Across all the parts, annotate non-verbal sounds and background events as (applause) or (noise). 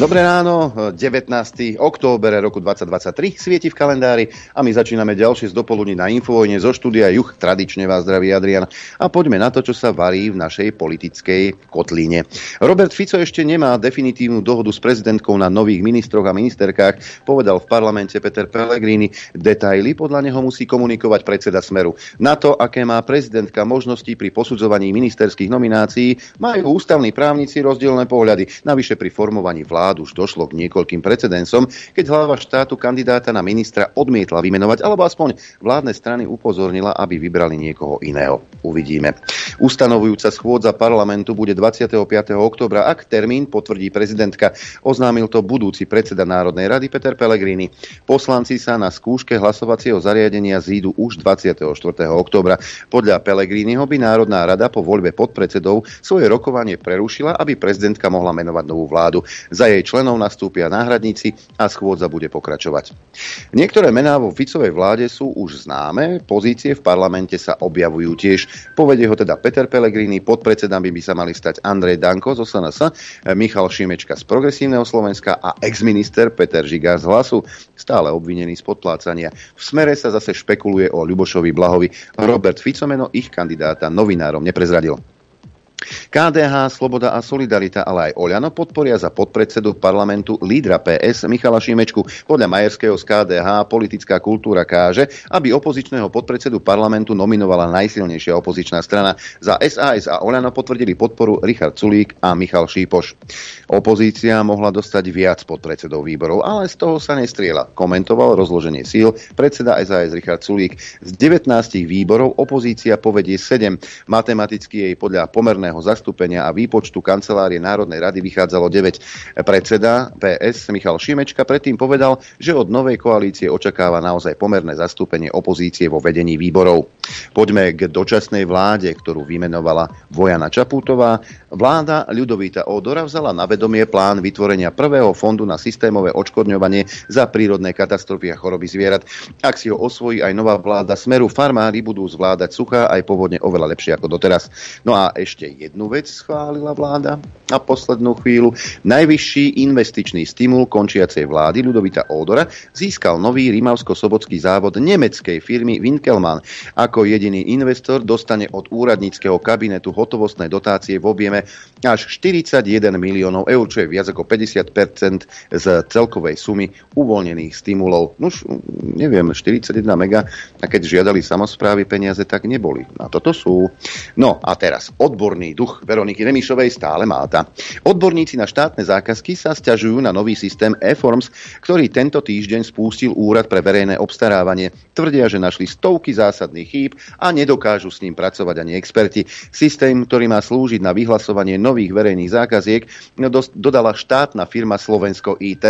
Dobré ráno, 19. október roku 2023 svieti v kalendári a my začíname ďalšie z dopoludní na Infovojne zo štúdia Juch. Tradične vás zdraví Adrian a poďme na to, čo sa varí v našej politickej kotlíne. Robert Fico ešte nemá definitívnu dohodu s prezidentkou na nových ministroch a ministerkách, povedal v parlamente Peter Pellegrini. Detaily podľa neho musí komunikovať predseda Smeru. Na to, aké má prezidentka možnosti pri posudzovaní ministerských nominácií, majú ústavní právnici rozdielne pohľady. Navyše pri formovaní vlád už došlo k niekoľkým precedensom, keď hlava štátu kandidáta na ministra odmietla vymenovať, alebo aspoň vládne strany upozornila, aby vybrali niekoho iného. Uvidíme. Ustanovujúca schôdza parlamentu bude 25. oktobra, ak termín potvrdí prezidentka. Oznámil to budúci predseda Národnej rady Peter Pellegrini. Poslanci sa na skúške hlasovacieho zariadenia zídu už 24. oktobra. Podľa Pellegriniho by Národná rada po voľbe podpredsedov svoje rokovanie prerušila, aby prezidentka mohla menovať novú vládu. Za jej členov nastúpia náhradníci a schôdza bude pokračovať. Niektoré mená vo Ficovej vláde sú už známe, pozície v parlamente sa objavujú tiež. Povedie ho teda Peter Pellegrini, podpredsedami by sa mali stať Andrej Danko zo SNS, Michal Šimečka z Progresívneho Slovenska a exminister Peter Žigár z Hlasu, stále obvinený z podplácania. V smere sa zase špekuluje o Ľubošovi Blahovi. Robert Fico meno ich kandidáta novinárom neprezradil. KDH, Sloboda a Solidarita, ale aj Oľano podporia za podpredsedu parlamentu lídra PS Michala Šimečku. Podľa Majerského z KDH politická kultúra káže, aby opozičného podpredsedu parlamentu nominovala najsilnejšia opozičná strana. Za SAS a Oľano potvrdili podporu Richard Sulík a Michal Šípoš. Opozícia mohla dostať viac podpredsedov výborov, ale z toho sa nestriela. Komentoval rozloženie síl predseda SAS Richard Sulík. Z 19 výborov opozícia povedie 7. Matematicky jej podľa pomerného pomerného zastúpenia a výpočtu kancelárie Národnej rady vychádzalo 9. Predseda PS Michal Šimečka predtým povedal, že od novej koalície očakáva naozaj pomerné zastúpenie opozície vo vedení výborov. Poďme k dočasnej vláde, ktorú vymenovala Vojana Čaputová. Vláda Ľudovíta Odora vzala na vedomie plán vytvorenia prvého fondu na systémové odškodňovanie za prírodné katastrofy a choroby zvierat. Ak si ho osvojí aj nová vláda Smeru, farmári budú zvládať suchá aj povodne oveľa lepšie ako doteraz. No a ešte jednu vec schválila vláda na poslednú chvíľu. Najvyšší investičný stimul končiacej vlády Ľudovita Ódora získal nový rimavsko-sobotský závod nemeckej firmy Winkelmann. Ako jediný investor dostane od úradníckého kabinetu hotovostné dotácie v objeme až 41 miliónov eur, čo je viac ako 50% z celkovej sumy uvoľnených stimulov. Nuž, neviem, 41 mega, a keď žiadali samozprávy peniaze, tak neboli. A toto sú. No a teraz odborný duch Veroniky Remišovej stále máta. Odborníci na štátne zákazky sa stiažujú na nový systém e-forms, ktorý tento týždeň spustil Úrad pre verejné obstarávanie. Tvrdia, že našli stovky zásadných chýb a nedokážu s ním pracovať ani experti. Systém, ktorý má slúžiť na vyhlasovanie nových verejných zákaziek, dodala štátna firma Slovensko IT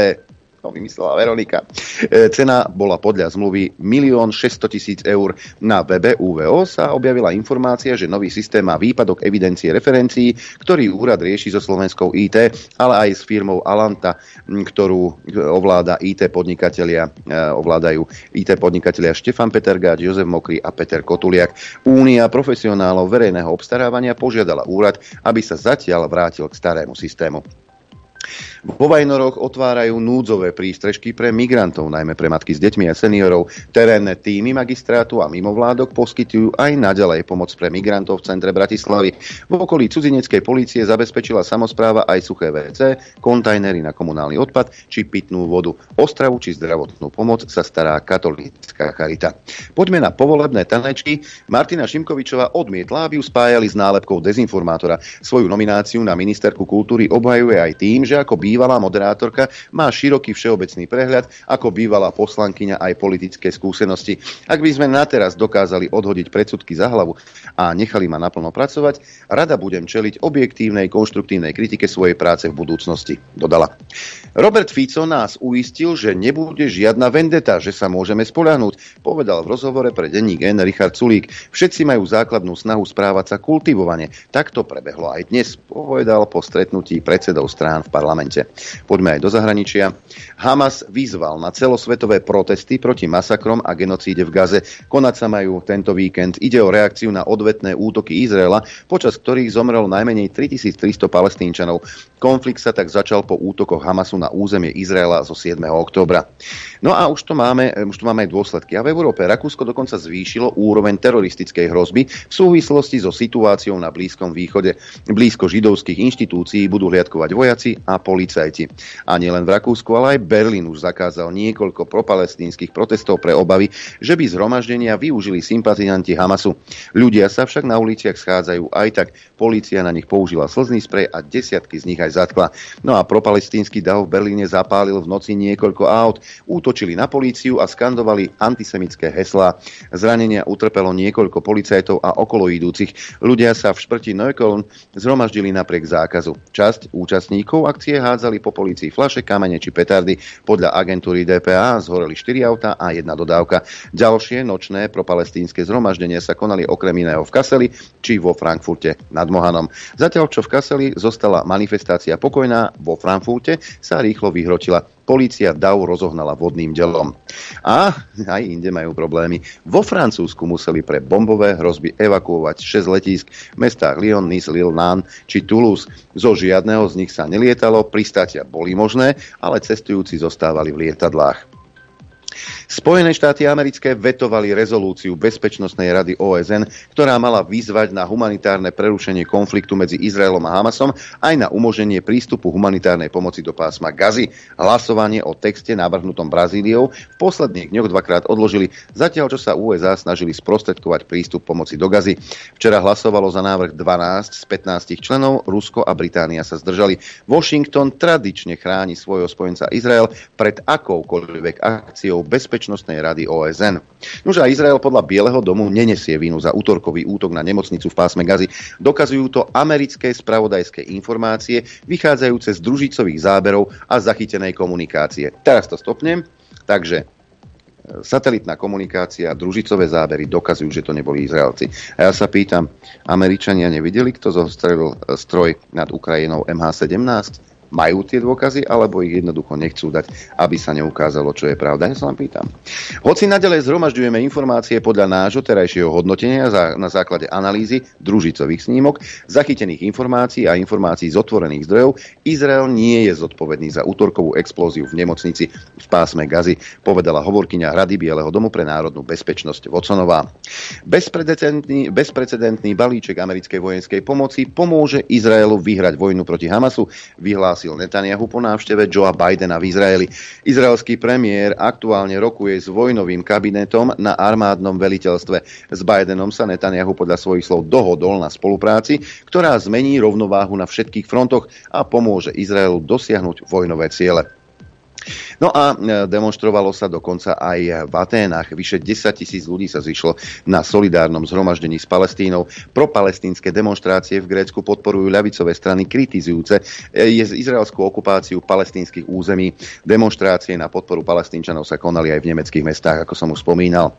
to vymyslela Veronika. E, cena bola podľa zmluvy 1 600 tisíc eur. Na webe UVO sa objavila informácia, že nový systém má výpadok evidencie referencií, ktorý úrad rieši so slovenskou IT, ale aj s firmou Alanta, ktorú ovláda IT podnikatelia, e, ovládajú IT podnikatelia Štefan Petergáč, Jozef Mokry a Peter Kotuliak. Únia profesionálov verejného obstarávania požiadala úrad, aby sa zatiaľ vrátil k starému systému. Vo Vajnoroch otvárajú núdzové prístrežky pre migrantov, najmä pre matky s deťmi a seniorov. Terénne týmy magistrátu a mimovládok poskytujú aj naďalej pomoc pre migrantov v centre Bratislavy. V okolí cudzineckej policie zabezpečila samozpráva aj suché WC, kontajnery na komunálny odpad či pitnú vodu. Ostravu či zdravotnú pomoc sa stará katolícka charita. Poďme na povolebné tanečky. Martina Šimkovičová odmietla, aby ju spájali s nálepkou dezinformátora. Svoju nomináciu na ministerku kultúry obhajuje aj tým, že ako bývalá moderátorka má široký všeobecný prehľad, ako bývalá poslankyňa aj politické skúsenosti. Ak by sme na teraz dokázali odhodiť predsudky za hlavu a nechali ma naplno pracovať, rada budem čeliť objektívnej, konštruktívnej kritike svojej práce v budúcnosti, dodala. Robert Fico nás uistil, že nebude žiadna vendeta, že sa môžeme spoľahnúť, povedal v rozhovore pre denník N. Richard Sulík. Všetci majú základnú snahu správať sa kultivovane. Tak to prebehlo aj dnes, povedal po stretnutí predsedov strán v parlamente. Poďme aj do zahraničia. Hamas vyzval na celosvetové protesty proti masakrom a genocíde v Gaze. Konať sa majú tento víkend. Ide o reakciu na odvetné útoky Izraela, počas ktorých zomrelo najmenej 3300 palestínčanov. Konflikt sa tak začal po útokoch Hamasu na územie Izraela zo 7. októbra. No a už to máme, už to máme aj dôsledky. A v Európe Rakúsko dokonca zvýšilo úroveň teroristickej hrozby v súvislosti so situáciou na Blízkom východe. Blízko židovských inštitúcií budú hliadkovať vojaci a policajti. A nielen v Rakúsku, ale aj Berlín už zakázal niekoľko propalestínskych protestov pre obavy, že by zhromaždenia využili sympatizanti Hamasu. Ľudia sa však na uliciach schádzajú aj tak. Polícia na nich použila slzný sprej a desiatky z nich aj zatkla. No a propalestínsky dav v Berlíne zapálil v noci niekoľko aut. Útočili na políciu a skandovali antisemické heslá. Zranenia utrpelo niekoľko policajtov a okoloidúcich. Ľudia sa v šprti Neukölln zhromaždili napriek zákazu. Časť účastníkov akcie hádzali po policii flaše, kamene či petardy. Podľa agentúry DPA zhoreli 4 auta a jedna dodávka. Ďalšie nočné propalestínske zhromaždenia sa konali okrem iného v Kaseli či vo Frankfurte nad Mohanom. Zatiaľ, čo v Kaseli zostala manifestácia pokojná, vo Frankfurte sa rýchlo vyhrotila Polícia DAO rozohnala vodným delom. A aj inde majú problémy. Vo Francúzsku museli pre bombové hrozby evakuovať 6 letísk v mestách Lyon, Nice, Lille, Nantes či Toulouse. Zo žiadneho z nich sa nelietalo, pristátia boli možné, ale cestujúci zostávali v lietadlách. Spojené štáty americké vetovali rezolúciu Bezpečnostnej rady OSN, ktorá mala vyzvať na humanitárne prerušenie konfliktu medzi Izraelom a Hamasom aj na umožnenie prístupu humanitárnej pomoci do pásma Gazy. Hlasovanie o texte navrhnutom Brazíliou v posledných dňoch dvakrát odložili, zatiaľ čo sa USA snažili sprostredkovať prístup pomoci do Gazy. Včera hlasovalo za návrh 12 z 15 členov, Rusko a Británia sa zdržali. Washington tradične chráni svojho spojenca Izrael pred akoukoľvek akciou Bezpečnostnej rady OSN. Nož a Izrael podľa Bieleho domu nenesie vinu za útorkový útok na nemocnicu v pásme Gazy. Dokazujú to americké spravodajské informácie vychádzajúce z družicových záberov a zachytenej komunikácie. Teraz to stopnem. Takže e, satelitná komunikácia, družicové zábery dokazujú, že to neboli Izraelci. A ja sa pýtam, Američania nevideli, kto zostrelil e, stroj nad Ukrajinou MH17? Majú tie dôkazy, alebo ich jednoducho nechcú dať, aby sa neukázalo, čo je pravda. Ja sa vám pýtam. Hoci nadalej zhromažďujeme informácie podľa nášho terajšieho hodnotenia na základe analýzy družicových snímok, zachytených informácií a informácií z otvorených zdrojov, Izrael nie je zodpovedný za útorkovú explóziu v nemocnici v pásme Gazy, povedala hovorkyňa Rady Bieleho domu pre národnú bezpečnosť Voconová. Bezprecedentný, bezprecedentný balíček americkej vojenskej pomoci pomôže Izraelu vyhrať vojnu proti Hamasu, vyhlás vyhlásil Netanyahu po návšteve Joea Bidena v Izraeli. Izraelský premiér aktuálne rokuje s vojnovým kabinetom na armádnom veliteľstve. S Bidenom sa Netanyahu podľa svojich slov dohodol na spolupráci, ktorá zmení rovnováhu na všetkých frontoch a pomôže Izraelu dosiahnuť vojnové ciele. No a e, demonstrovalo sa dokonca aj v Aténach. Vyše 10 tisíc ľudí sa zišlo na solidárnom zhromaždení s Palestínou. Pro palestínske demonstrácie v Grécku podporujú ľavicové strany kritizujúce e, je izraelskú okupáciu palestínskych území. Demonstrácie na podporu palestínčanov sa konali aj v nemeckých mestách, ako som už spomínal.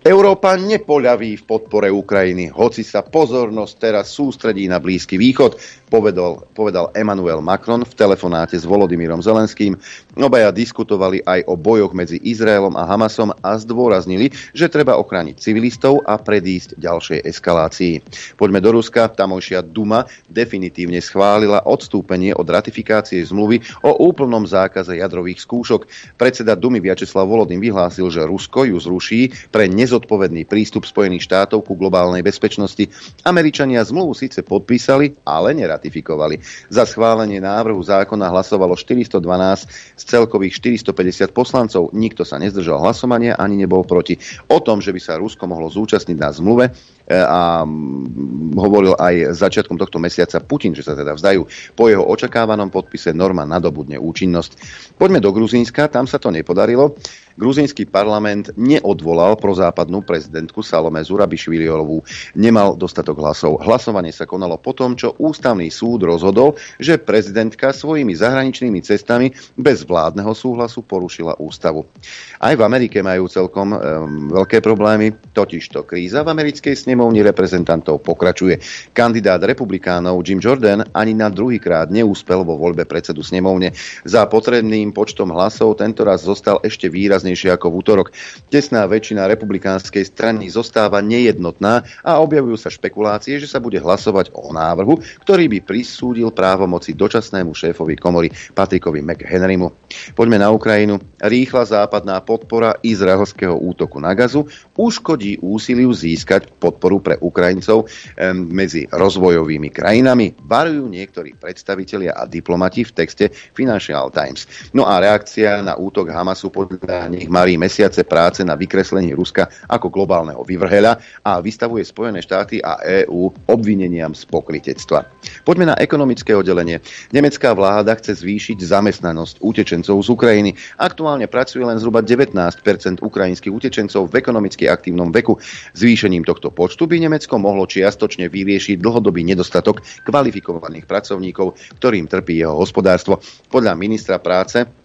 Európa nepoľaví v podpore Ukrajiny, hoci sa pozornosť teraz sústredí na Blízky východ, povedal, povedal Emmanuel Macron v telefonáte s Volodymyrom Zelenským. Obaja diskutovali aj o bojoch medzi Izraelom a Hamasom a zdôraznili, že treba ochrániť civilistov a predísť ďalšej eskalácii. Poďme do Ruska. Tamojšia Duma definitívne schválila odstúpenie od ratifikácie zmluvy o úplnom zákaze jadrových skúšok. Predseda Dumy Vyacheslav Volodym vyhlásil, že Rusko ju zruší pre nez nezodpovedný prístup Spojených štátov ku globálnej bezpečnosti. Američania zmluvu síce podpísali, ale neratifikovali. Za schválenie návrhu zákona hlasovalo 412 z celkových 450 poslancov. Nikto sa nezdržal hlasovania ani nebol proti. O tom, že by sa Rusko mohlo zúčastniť na zmluve, e, a hovoril aj začiatkom tohto mesiaca Putin, že sa teda vzdajú. Po jeho očakávanom podpise norma nadobudne účinnosť. Poďme do Gruzínska, tam sa to nepodarilo. Gruzínsky parlament neodvolal prozápadnú prezidentku Salome Zurabišviliolovú. Nemal dostatok hlasov. Hlasovanie sa konalo po tom, čo ústavný súd rozhodol, že prezidentka svojimi zahraničnými cestami bez vládneho súhlasu porušila ústavu. Aj v Amerike majú celkom um, veľké problémy, totižto kríza v americkej snemovni reprezentantov pokračuje. Kandidát republikánov Jim Jordan ani na druhýkrát neúspel vo voľbe predsedu snemovne. Za potrebným počtom hlasov tento raz zostal ešte výraznejšie ako v útorok. Tesná väčšina republikánskej strany zostáva nejednotná a objavujú sa špekulácie, že sa bude hlasovať o návrhu, ktorý by prisúdil právomoci dočasnému šéfovi komory Patrikovi McHenrymu. Poďme na Ukrajinu. Rýchla západná podpora izraelského útoku na gazu uškodí úsiliu získať podporu pre Ukrajincov medzi rozvojovými krajinami, varujú niektorí predstavitelia a diplomati v texte Financial Times. No a reakcia na útok Hamasu podľa nich marí mesiace práce na vykreslení Ruska ako globálneho vyvrheľa a vystavuje Spojené štáty a EÚ obvineniam z pokritectva. Poďme na ekonomické oddelenie. Nemecká vláda chce zvýšiť zamestnanosť utečencov z Ukrajiny. Aktuálne pracuje len zhruba 19% ukrajinských utečencov v ekonomicky aktívnom veku. Zvýšením tohto počtu by Nemecko mohlo čiastočne vyriešiť dlhodobý nedostatok kvalifikovaných pracovníkov, ktorým trpí jeho hospodárstvo. Podľa ministra práce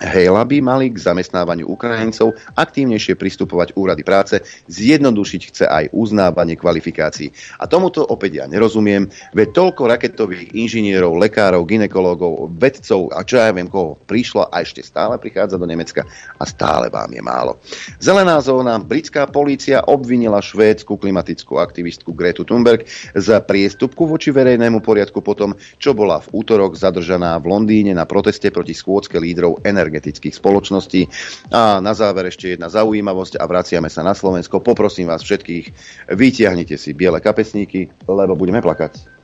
Hejla by mali k zamestnávaniu Ukrajincov aktívnejšie pristupovať úrady práce, zjednodušiť chce aj uznávanie kvalifikácií. A tomuto opäť ja nerozumiem, veď toľko raketových inžinierov, lekárov, ginekológov, vedcov a čo ja viem koho prišlo a ešte stále prichádza do Nemecka a stále vám je málo. Zelená zóna, britská polícia obvinila švédsku klimatickú aktivistku Gretu Thunberg za priestupku voči verejnému poriadku potom, čo bola v útorok zadržaná v Londýne na proteste proti schôdzke lídrov energie energetických spoločností. A na záver ešte jedna zaujímavosť a vraciame sa na Slovensko. Poprosím vás všetkých, vytiahnite si biele kapesníky, lebo budeme plakať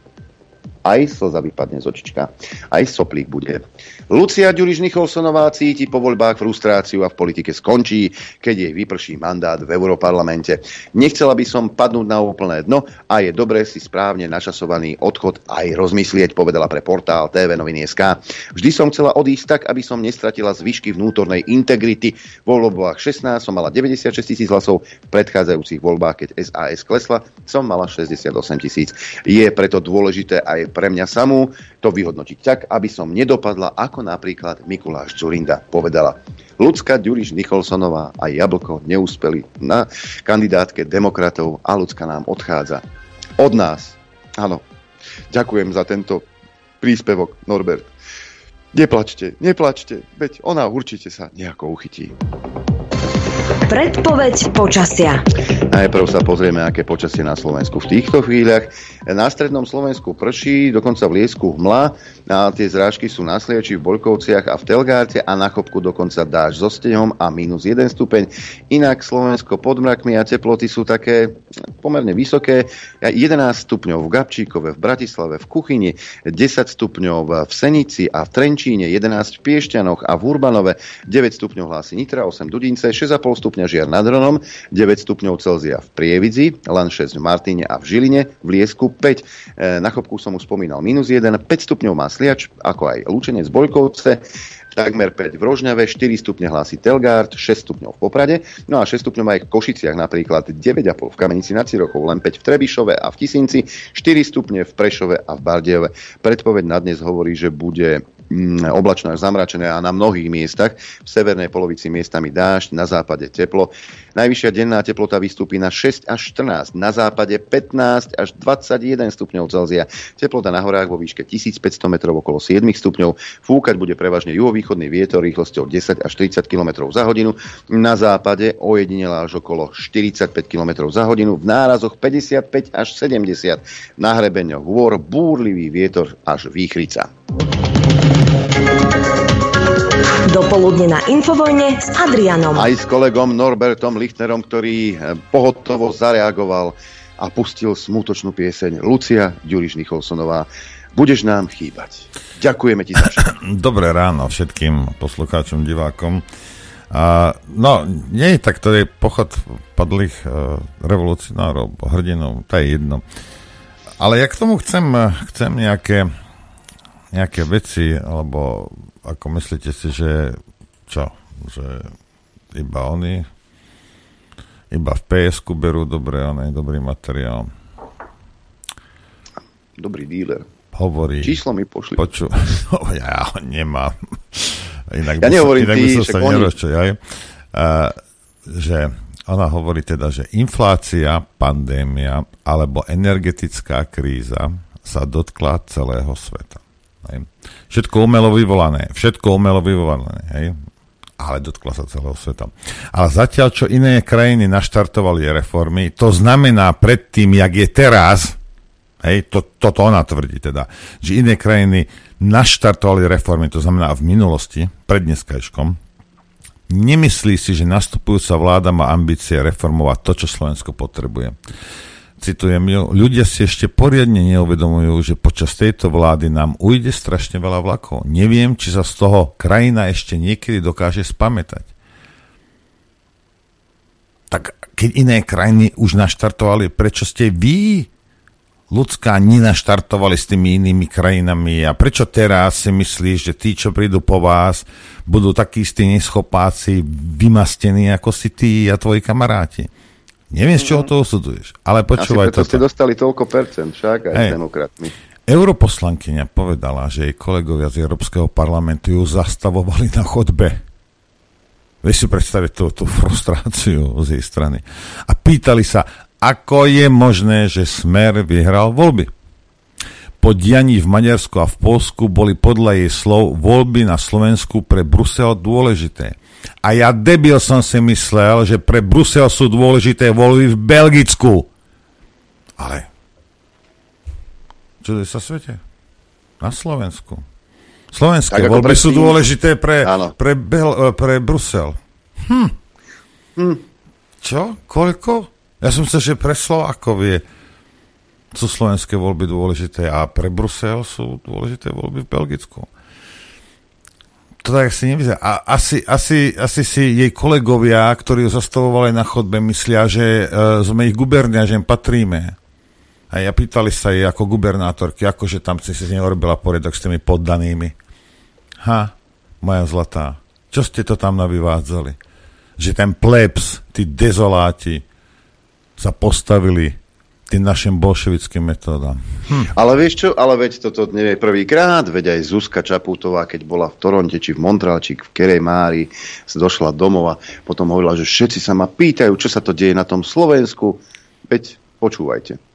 aj slza vypadne z očička, aj soplík bude. Lucia Ďuriš Nicholsonová cíti po voľbách frustráciu a v politike skončí, keď jej vyprší mandát v Európarlamente. Nechcela by som padnúť na úplné dno a je dobre si správne načasovaný odchod aj rozmyslieť, povedala pre portál TV Noviny.sk. Vždy som chcela odísť tak, aby som nestratila zvyšky vnútornej integrity. Vo voľbách 16 som mala 96 tisíc hlasov, v predchádzajúcich voľbách, keď SAS klesla, som mala 68 tisíc. Je preto dôležité aj pre mňa samú to vyhodnotiť tak, aby som nedopadla ako napríklad Mikuláš Zurinda povedala. Lucka Ďuriš Nicholsonová a Jablko neúspeli na kandidátke demokratov a Lucka nám odchádza. Od nás. Áno. Ďakujem za tento príspevok, Norbert. Neplačte, neplačte, veď ona určite sa nejako uchytí. Predpoveď počasia. Najprv sa pozrieme, aké počasie na Slovensku v týchto chvíľach. Na strednom Slovensku prší, dokonca v Liesku hmla a tie zrážky sú na Sliači, v Bolkovciach a v Telgárte a na Chopku dokonca dáž so stehom a minus 1 stupeň. Inak Slovensko pod mrakmi a teploty sú také pomerne vysoké. 11 stupňov v Gabčíkove, v Bratislave, v Kuchyni, 10 stupňov v Senici a v Trenčíne, 11 v Piešťanoch a v Urbanove, 9 stupňov hlási Nitra, 8 Dudince, 6,5 stupňa Žiar nad Hronom, 9 stupňov Celzia v Prievidzi, len 6 v Martine a v Žiline, v Liesku 5. E, na Chopku som už spomínal minus 1, 5 stupňov má Sliač, ako aj Lučenec Bojkovce, takmer 5 v Rožňave, 4 stupne hlási Telgard, 6 stupňov v Poprade, no a 6 stupňov aj v Košiciach, napríklad 9,5 v Kamenici nad Cirochou, len 5 v Trebišove a v Tisinci, 4 stupne v Prešove a v Bardejove. Predpoveď na dnes hovorí, že bude oblačno až zamračené a na mnohých miestach. V severnej polovici miestami dážď, na západe teplo. Najvyššia denná teplota vystúpi na 6 až 14, na západe 15 až 21 stupňov Celzia. Teplota na horách vo výške 1500 metrov okolo 7 stupňov. Fúkať bude prevažne juhovýchodný vietor rýchlosťou 10 až 30 km za hodinu. Na západe ojedinela až okolo 45 km za hodinu. V nárazoch 55 až 70. Na hrebeňoch hôr búrlivý vietor až výchrica. Dopoludne na Infovojne s Adrianom. Aj s kolegom Norbertom Lichtnerom, ktorý eh, pohotovo zareagoval a pustil smútočnú pieseň Lucia Ďuriš Nicholsonová. Budeš nám chýbať. Ďakujeme ti za (coughs) všetko. Dobré ráno všetkým poslucháčom, divákom. A, no, nie je tak, to je pochod padlých uh, revolucionárov, hrdinov, to je jedno. Ale ja k tomu chcem, chcem nejaké, nejaké veci, alebo ako myslíte si, že čo? Že iba oni, iba v PSK berú dobre, on dobrý materiál. Dobrý díler. Hovorí. Číslo mi pošli. Poču, (laughs) no, ja ho nemám. Inak ja nehovorím inak ty, by som sa oni... ja, že ona hovorí teda, že inflácia, pandémia alebo energetická kríza sa dotkla celého sveta. Hej. Všetko umelo vyvolané, všetko umelo vyvolané, hej. ale dotkla sa celého sveta. Ale zatiaľ, čo iné krajiny naštartovali reformy, to znamená predtým, jak je teraz, hej, to, toto ona tvrdí teda, že iné krajiny naštartovali reformy, to znamená v minulosti, pred dneskajškom, Nemyslí si, že nastupujúca vláda má ambície reformovať to, čo Slovensko potrebuje. Citujem ľudia si ešte poriadne neuvedomujú, že počas tejto vlády nám ujde strašne veľa vlakov. Neviem, či sa z toho krajina ešte niekedy dokáže spamätať. Tak keď iné krajiny už naštartovali, prečo ste vy ľudská nenaštartovali s tými inými krajinami a prečo teraz si myslíš, že tí, čo prídu po vás, budú takí istí neschopáci, vymastení ako si ty a tvoji kamaráti. Neviem, z čoho to osuduješ, ale počúvaj to. ste dostali toľko percent, však aj hey. demokratmi. Europoslankyňa povedala, že jej kolegovia z Európskeho parlamentu ju zastavovali na chodbe. Vieš si predstaviť tú, tú frustráciu z jej strany. A pýtali sa, ako je možné, že Smer vyhral voľby. Po dianí v Maďarsku a v Polsku boli podľa jej slov voľby na Slovensku pre Brusel dôležité. A ja debil som si myslel, že pre Brusel sú dôležité voľby v Belgicku. Ale čo je sa svete? Na Slovensku. Slovenské tak voľby sú dôležité pre, pre, Bel, pre Brusel. Hm. hm. Čo? Koľko? Ja som sa, že pre Slovákov je, sú slovenské voľby dôležité a pre Brusel sú dôležité voľby v Belgicku. To tak si nevyzerá. A asi, asi, asi si jej kolegovia, ktorí ju zastavovali na chodbe, myslia, že uh, sme ich gubernia, že im patríme. A ja pýtali sa jej ako gubernátorky, akože tam si si neurobila poriadok s tými poddanými. Ha, moja zlatá, čo ste to tam navyvádzali? Že ten plebs, tí dezoláti, sa postavili tým našim bolševickým metódam. Hm. Ale vieš čo, ale veď toto nie je prvýkrát, veď aj Zuzka Čaputová, keď bola v Toronte, či v Montreal, či v Kerej Mári, došla domov a potom hovorila, že všetci sa ma pýtajú, čo sa to deje na tom Slovensku. Veď počúvajte.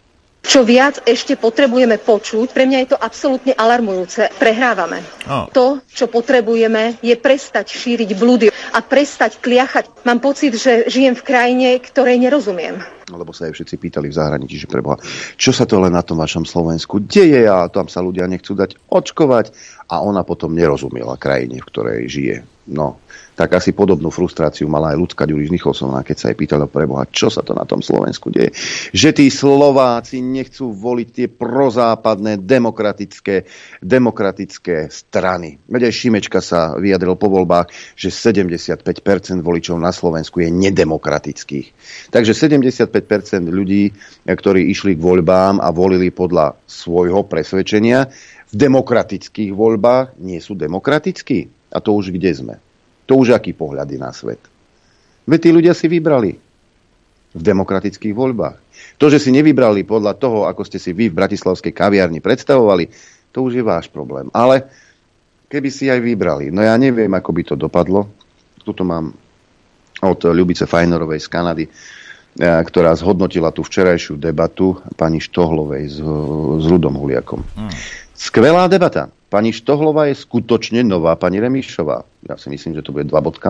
Čo viac ešte potrebujeme počuť, pre mňa je to absolútne alarmujúce. Prehrávame. Oh. To, čo potrebujeme, je prestať šíriť blúdy a prestať kliachať. Mám pocit, že žijem v krajine, ktorej nerozumiem. Lebo sa aj všetci pýtali v zahraničí, že preboha, čo sa to len na tom vašom Slovensku deje a tam sa ľudia nechcú dať očkovať a ona potom nerozumela krajine, v ktorej žije. No, tak asi podobnú frustráciu mala aj ľudská Ďuriš Nicholsová, keď sa jej pýtala preboha, čo sa to na tom Slovensku deje. Že tí Slováci nechcú voliť tie prozápadné demokratické, demokratické strany. Veď aj Šimečka sa vyjadril po voľbách, že 75% voličov na Slovensku je nedemokratických. Takže 75% ľudí, ktorí išli k voľbám a volili podľa svojho presvedčenia, v demokratických voľbách nie sú demokratickí. A to už kde sme? To už aký pohľad na svet. Veď tí ľudia si vybrali v demokratických voľbách. To, že si nevybrali podľa toho, ako ste si vy v bratislavskej kaviarni predstavovali, to už je váš problém. Ale keby si aj vybrali, no ja neviem, ako by to dopadlo. Tuto mám od Ľubice Fajnorovej z Kanady, e, ktorá zhodnotila tú včerajšiu debatu pani Štohlovej s, s Rudom Huliakom. Hmm. Skvelá debata. Pani Štohlova je skutočne nová pani Remišová. Ja si myslím, že to bude 2.0.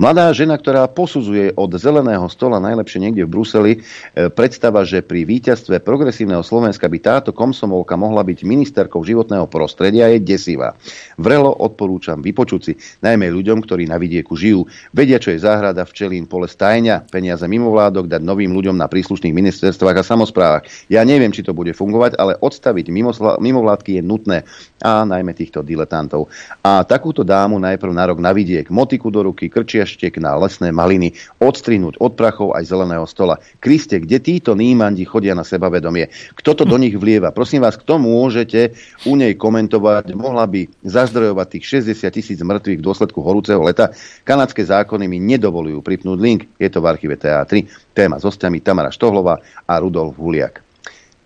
Mladá žena, ktorá posudzuje od zeleného stola najlepšie niekde v Bruseli, e, predstava, že pri víťazstve progresívneho Slovenska by táto komsomolka mohla byť ministerkou životného prostredia, je desivá. Vrelo odporúčam vypočuť si, najmä ľuďom, ktorí na vidieku žijú. Vedia, čo je záhrada včelín pole stajňa, peniaze mimovládok dať novým ľuďom na príslušných ministerstvách a samozprávach. Ja neviem, či to bude fungovať, ale odstaviť mimovládky je nutné. A najmä týchto diletantov. A takúto dámu najprv na rok na vidiek, motiku do ruky, krčiaštek na lesné maliny, odstrinúť od prachov aj zeleného stola. Kriste, kde títo nímandi chodia na sebavedomie? Kto to do nich vlieva? Prosím vás, kto môžete u nej komentovať? Mohla by zazdrojovať tých 60 tisíc mŕtvych v dôsledku horúceho leta? Kanadské zákony mi nedovolujú pripnúť link. Je to v archíve TA3. Téma s hostiami Tamara Štohlova a Rudolf Huliak.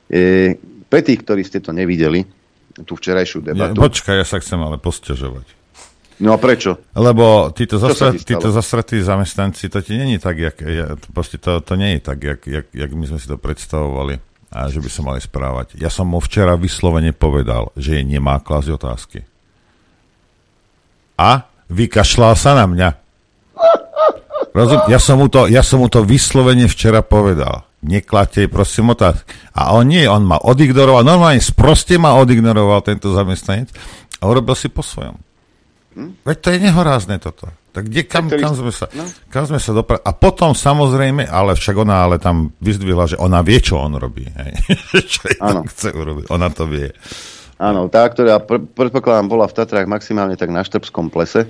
E, pre tých, ktorí ste to nevideli, tú včerajšiu debatu. Ja, počkaj, ja sa chcem ale posťažovať. No a prečo? Lebo títo, zasra, títo zasratí zamestnanci, to ti není tak, jak, ja, proste to, to nie je tak, jak, jak, jak my sme si to predstavovali a že by sa mali správať. Ja som mu včera vyslovene povedal, že je nemá klásť otázky. A vykašľal sa na mňa. Rozum? Ja som, mu to, ja som mu to vyslovene včera povedal. Nekladte prosím otázky. A on nie, on ma odignoroval, normálne sproste ma odignoroval tento zamestnanec a urobil si po svojom. Hm? Veď to je nehorázne toto. Tak kde, kam, kam, sme sa, no? kam sme sa dopra- A potom samozrejme, ale však ona ale tam vyzdvihla, že ona vie, čo on robí. Hej. (laughs) čo tam chce urobiť. Ona to vie. Áno, tá, ktorá pr- predpokladám bola v Tatrách maximálne tak na Štrbskom plese,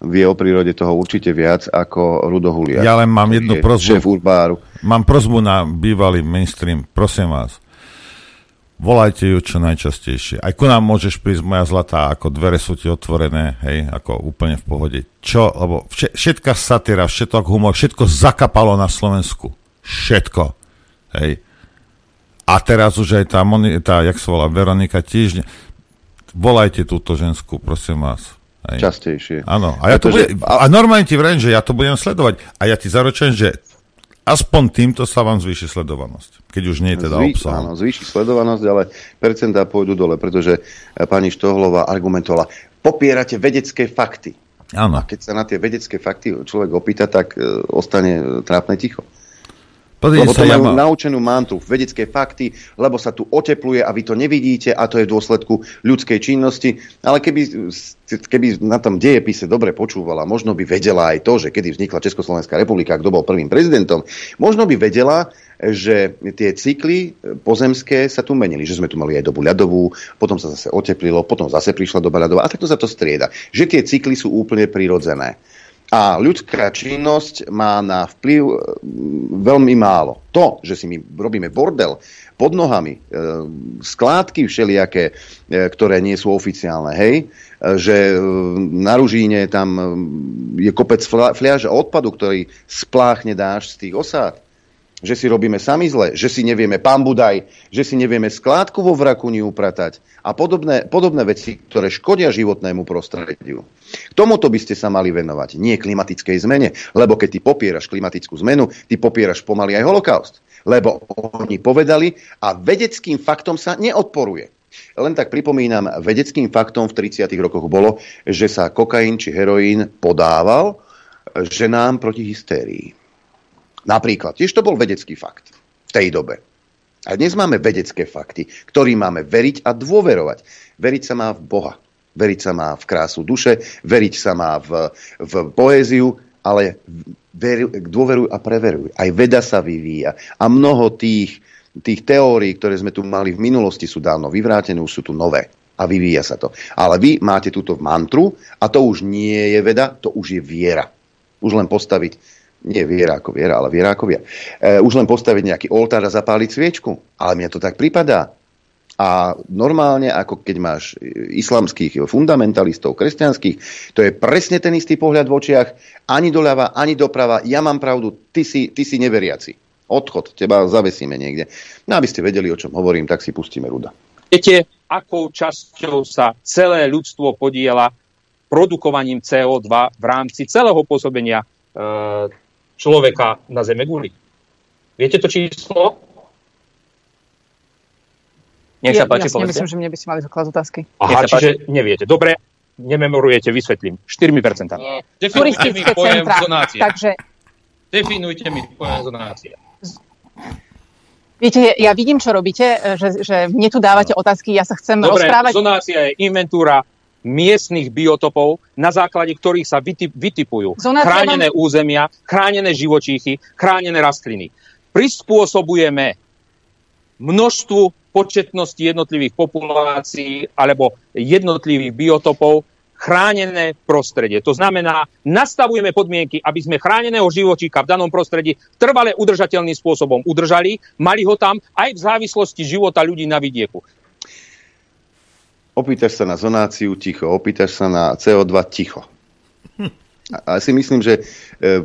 vie o prírode toho určite viac ako Rudo Hulia. Ja len mám jednu prozbu. Šéf Urbáru. Mám prozbu na bývalý mainstream. Prosím vás, volajte ju čo najčastejšie. Aj ku nám môžeš prísť, moja zlatá, ako dvere sú ti otvorené, hej, ako úplne v pohode. Čo, lebo všetka satíra, všetko humor, všetko zakapalo na Slovensku. Všetko. Hej. A teraz už aj tá, tá jak sa volá, Veronika Týždne. Volajte túto ženskú, prosím vás. Hej. Častejšie. Áno. A, ja to bude, a normálne ti vrajím, že ja to budem sledovať. A ja ti zaručujem, že aspoň týmto sa vám zvýši sledovanosť. Keď už nie je teda Zvý, obsah. Áno, zvýši sledovanosť, ale percentá pôjdu dole, pretože eh, pani Štohlová argumentovala, popierate vedecké fakty. Áno. A keď sa na tie vedecké fakty človek opýta, tak e, ostane eh, trápne ticho. Pozrite lebo to majú ja naučenú mantru, vedecké fakty, lebo sa tu otepluje a vy to nevidíte a to je v dôsledku ľudskej činnosti. Ale keby, keby na tom dejepise dobre počúvala, možno by vedela aj to, že kedy vznikla Československá republika, kto bol prvým prezidentom, možno by vedela, že tie cykly pozemské sa tu menili, že sme tu mali aj dobu ľadovú, potom sa zase oteplilo, potom zase prišla doba ľadová a takto sa to strieda. Že tie cykly sú úplne prirodzené. A ľudská činnosť má na vplyv e, veľmi málo. To, že si my robíme bordel pod nohami, e, skládky všelijaké, e, ktoré nie sú oficiálne, hej, že na Ružíne tam je kopec fliaž odpadu, ktorý spláchne dáš z tých osád že si robíme sami zle, že si nevieme, pán Budaj, že si nevieme skládku vo vrakuni upratať a podobné, podobné veci, ktoré škodia životnému prostrediu. K tomuto by ste sa mali venovať, nie klimatickej zmene, lebo keď ty popieraš klimatickú zmenu, ty popieraš pomaly aj holokaust. Lebo oni povedali a vedeckým faktom sa neodporuje. Len tak pripomínam, vedeckým faktom v 30. rokoch bolo, že sa kokain či heroín podával ženám proti hystérii. Napríklad, tiež to bol vedecký fakt v tej dobe. A dnes máme vedecké fakty, ktorým máme veriť a dôverovať. Veriť sa má v Boha, veriť sa má v krásu duše, veriť sa má v, v poéziu, ale veru, dôveruj a preveruj. Aj veda sa vyvíja. A mnoho tých, tých teórií, ktoré sme tu mali v minulosti, sú dávno vyvrátené, už sú tu nové. A vyvíja sa to. Ale vy máte túto mantru a to už nie je veda, to už je viera. Už len postaviť nie viera ako viera, ale viera. E, už len postaviť nejaký oltár a zapáliť sviečku. Ale mne to tak pripadá. A normálne, ako keď máš islamských fundamentalistov, kresťanských, to je presne ten istý pohľad v očiach, ani doľava, ani doprava, ja mám pravdu, ty si, ty si neveriaci. Odchod, teba zavesíme niekde. No aby ste vedeli, o čom hovorím, tak si pustíme Ruda. Viete, akou časťou sa celé ľudstvo podiela produkovaním CO2 v rámci celého pôsobenia e, človeka na Zeme guli. Viete to číslo? Nech sa ja, páči, ja myslím, že mne by ste mali zaklásť otázky. Aha, čiže neviete. Dobre, nememorujete, vysvetlím. 4%. Nie. Definujte mi pojem zonácia. Takže... Definujte mi pojem zonácia. Viete, ja vidím, čo robíte, že, že mne tu dávate otázky, ja sa chcem Dobre, rozprávať. zonácia je inventúra miestnych biotopov, na základe ktorých sa vytip, vytipujú Zonácia chránené vám... územia, chránené živočíchy, chránené rastliny. Prispôsobujeme množstvu početnosti jednotlivých populácií alebo jednotlivých biotopov chránené prostredie. To znamená, nastavujeme podmienky, aby sme chráneného živočíka v danom prostredí trvale udržateľným spôsobom udržali, mali ho tam aj v závislosti života ľudí na vidieku. Opýtaš sa na zonáciu ticho, opýtaš sa na CO2 ticho. A si myslím, že e,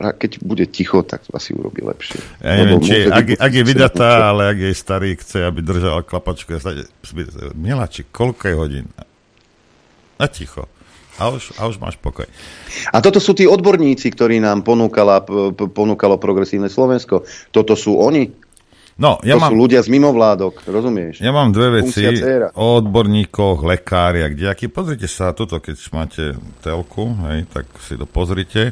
keď bude ticho, tak to asi urobí lepšie. Ja neviem, či, ak, ak je vydatá, ale ak je starý, chce, aby držal klapačku. Mielači, koľko je hodín? A ticho. A už, a už máš pokoj. A toto sú tí odborníci, ktorí nám ponúkala, ponúkalo progresívne Slovensko. Toto sú oni. No, ja to mám, sú ľudia z mimovládok, rozumieš? Ja mám dve veci o odborníkoch, lekári a kdejaký. Pozrite sa toto, keď máte telku, hej, tak si to pozrite.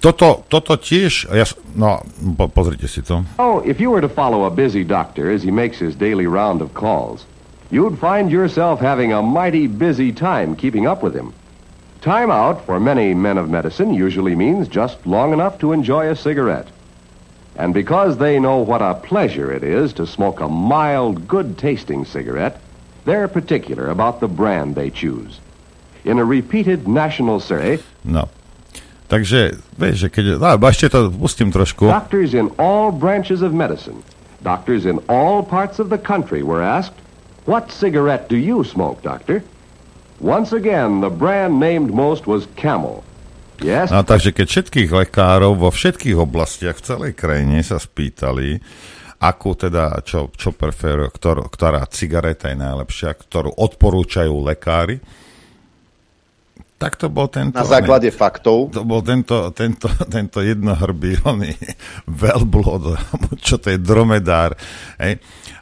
Toto, toto tiež, ja, no, po, pozrite si to. Oh, if you were to follow a busy doctor as he makes his daily round of calls, you'd find yourself having a mighty busy time keeping up with him. Time out for many men of medicine usually means just long enough to enjoy a cigarette. And because they know what a pleasure it is to smoke a mild, good-tasting cigarette, they're particular about the brand they choose. In a repeated national survey... No. Že keď... No, ešte to pustím trošku. Doctors in all branches of medicine, doctors in all parts of the country were asked, What cigarette do you smoke, doctor? Once again, the brand named most was Camel. Yes. No, takže keď všetkých lekárov vo všetkých oblastiach v celej krajine sa spýtali, akú teda, čo, čo preferujú, ktor, ktorá cigareta je najlepšia, ktorú odporúčajú lekári, tak to bol tento... Na základe ne, faktov. To bol tento, tento, tento jednohrbý, oný (laughs) veľblod, čo to je dromedár. Hej.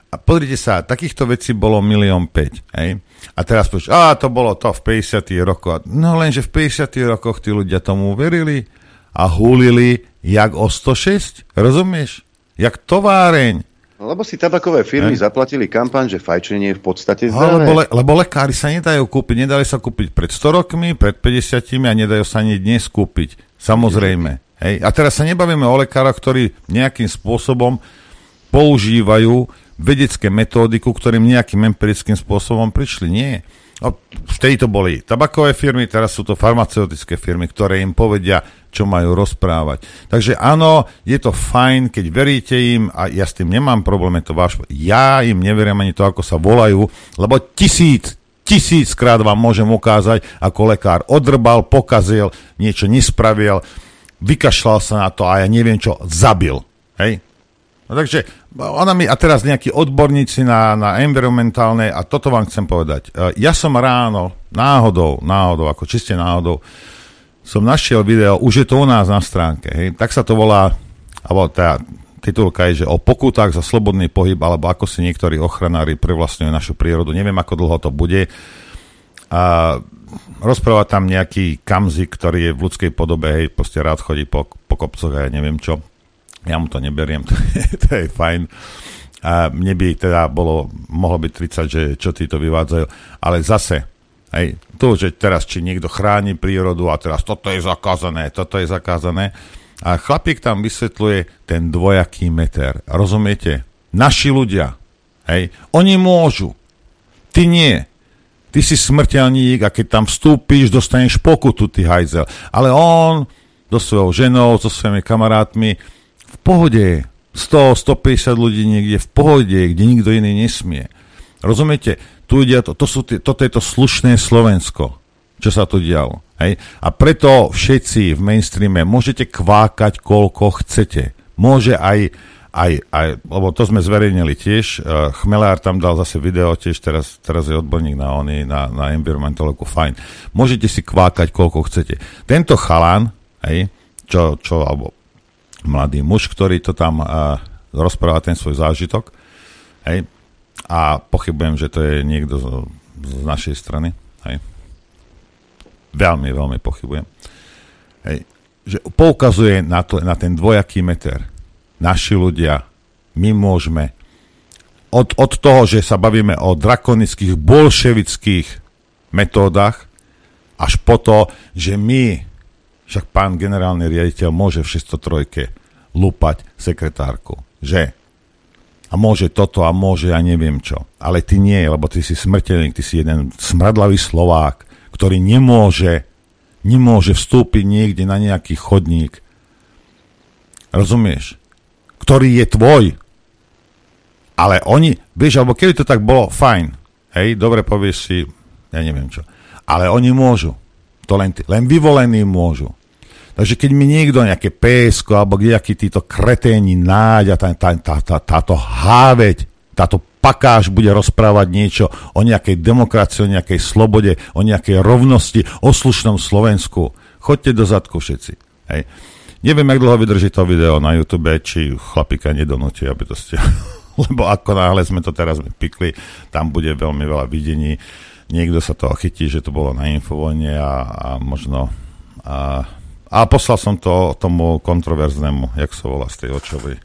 A pozrite sa, takýchto vecí bolo milión päť. Hej. A teraz povieš, a to bolo to v 50. rokoch. No lenže v 50. rokoch tí ľudia tomu verili a hulili jak o 106, rozumieš? Jak továreň. Lebo si tabakové firmy ne? zaplatili kampaň, že fajčenie je v podstate zdravé. Lebo, le, lebo lekári sa nedajú kúpiť, nedali sa kúpiť pred 100 rokmi, pred 50 a nedajú sa ani dnes kúpiť. Samozrejme. Hej. A teraz sa nebavíme o lekároch, ktorí nejakým spôsobom používajú vedecké metódy, ku ktorým nejakým empirickým spôsobom prišli. Nie. No, vtedy to boli tabakové firmy, teraz sú to farmaceutické firmy, ktoré im povedia, čo majú rozprávať. Takže áno, je to fajn, keď veríte im a ja s tým nemám problém, je to váš... Ja im neverím ani to, ako sa volajú, lebo tisíc, tisíckrát vám môžem ukázať, ako lekár odrbal, pokazil, niečo nespravil, vykašľal sa na to a ja neviem čo, zabil. Hej? No takže ona mi, a teraz nejakí odborníci na, na environmentálne, a toto vám chcem povedať. E, ja som ráno, náhodou, náhodou, ako čiste náhodou, som našiel video, už je to u nás na stránke, hej, tak sa to volá, alebo tá titulka je, že o pokutách za slobodný pohyb, alebo ako si niektorí ochranári prevlastňujú našu prírodu. Neviem, ako dlho to bude. A rozpráva tam nejaký kamzik, ktorý je v ľudskej podobe, hej, proste rád chodí po, po kopcoch a ja neviem čo ja mu to neberiem, (laughs) to je, to je fajn. A mne by teda bolo, mohlo byť 30, že čo títo vyvádzajú, ale zase, hej, to, že teraz či niekto chráni prírodu a teraz toto je zakázané, toto je zakázané. A chlapík tam vysvetľuje ten dvojaký meter. Rozumiete? Naši ľudia, hej, oni môžu, ty nie. Ty si smrteľník a keď tam vstúpíš, dostaneš pokutu, ty hajzel. Ale on so svojou ženou, so svojimi kamarátmi v pohode 100, 150 ľudí niekde v pohode, kde nikto iný nesmie. Rozumiete? Tu ide to, to sú tie, toto je to slušné Slovensko, čo sa tu dialo. Hej? A preto všetci v mainstreame môžete kvákať, koľko chcete. Môže aj, aj, aj lebo to sme zverejnili tiež, uh, Chmelár tam dal zase video, tiež teraz, teraz je odborník na oni, na, na environmentologu, fajn. Môžete si kvákať, koľko chcete. Tento chalán, hej, čo, čo, alebo mladý muž, ktorý to tam uh, rozpráva ten svoj zážitok. Hej. A pochybujem, že to je niekto z, z našej strany. Hej. Veľmi, veľmi pochybujem. Hej. Že poukazuje na, to, na ten dvojaký meter. Naši ľudia, my môžeme od, od toho, že sa bavíme o drakonických bolševických metódach, až po to, že my však pán generálny riaditeľ môže v 603 lúpať sekretárku, že? A môže toto a môže ja neviem čo. Ale ty nie, lebo ty si smrteľník, ty si jeden smradlavý Slovák, ktorý nemôže, nemôže vstúpiť niekde na nejaký chodník. Rozumieš? Ktorý je tvoj. Ale oni, vieš, alebo keby to tak bolo, fajn. Hej, dobre povieš si, ja neviem čo. Ale oni môžu. To len, len vyvolení môžu. Takže keď mi niekto, nejaké PSK alebo nejakí títo kreténi náď a tá, tá, tá, tá, táto háveť, táto pakáž bude rozprávať niečo o nejakej demokracii, o nejakej slobode, o nejakej rovnosti, o slušnom Slovensku. Choďte do zadku všetci. Hej. Neviem, jak dlho vydrží to video na YouTube, či chlapika nedonúti, aby to ste... (laughs) Lebo ako náhle sme to teraz pikli, tam bude veľmi veľa videní. Niekto sa toho chytí, že to bolo na infovojne a, a možno... A, a poslal som to tomu kontroverznému, jak sa volá z tej očovej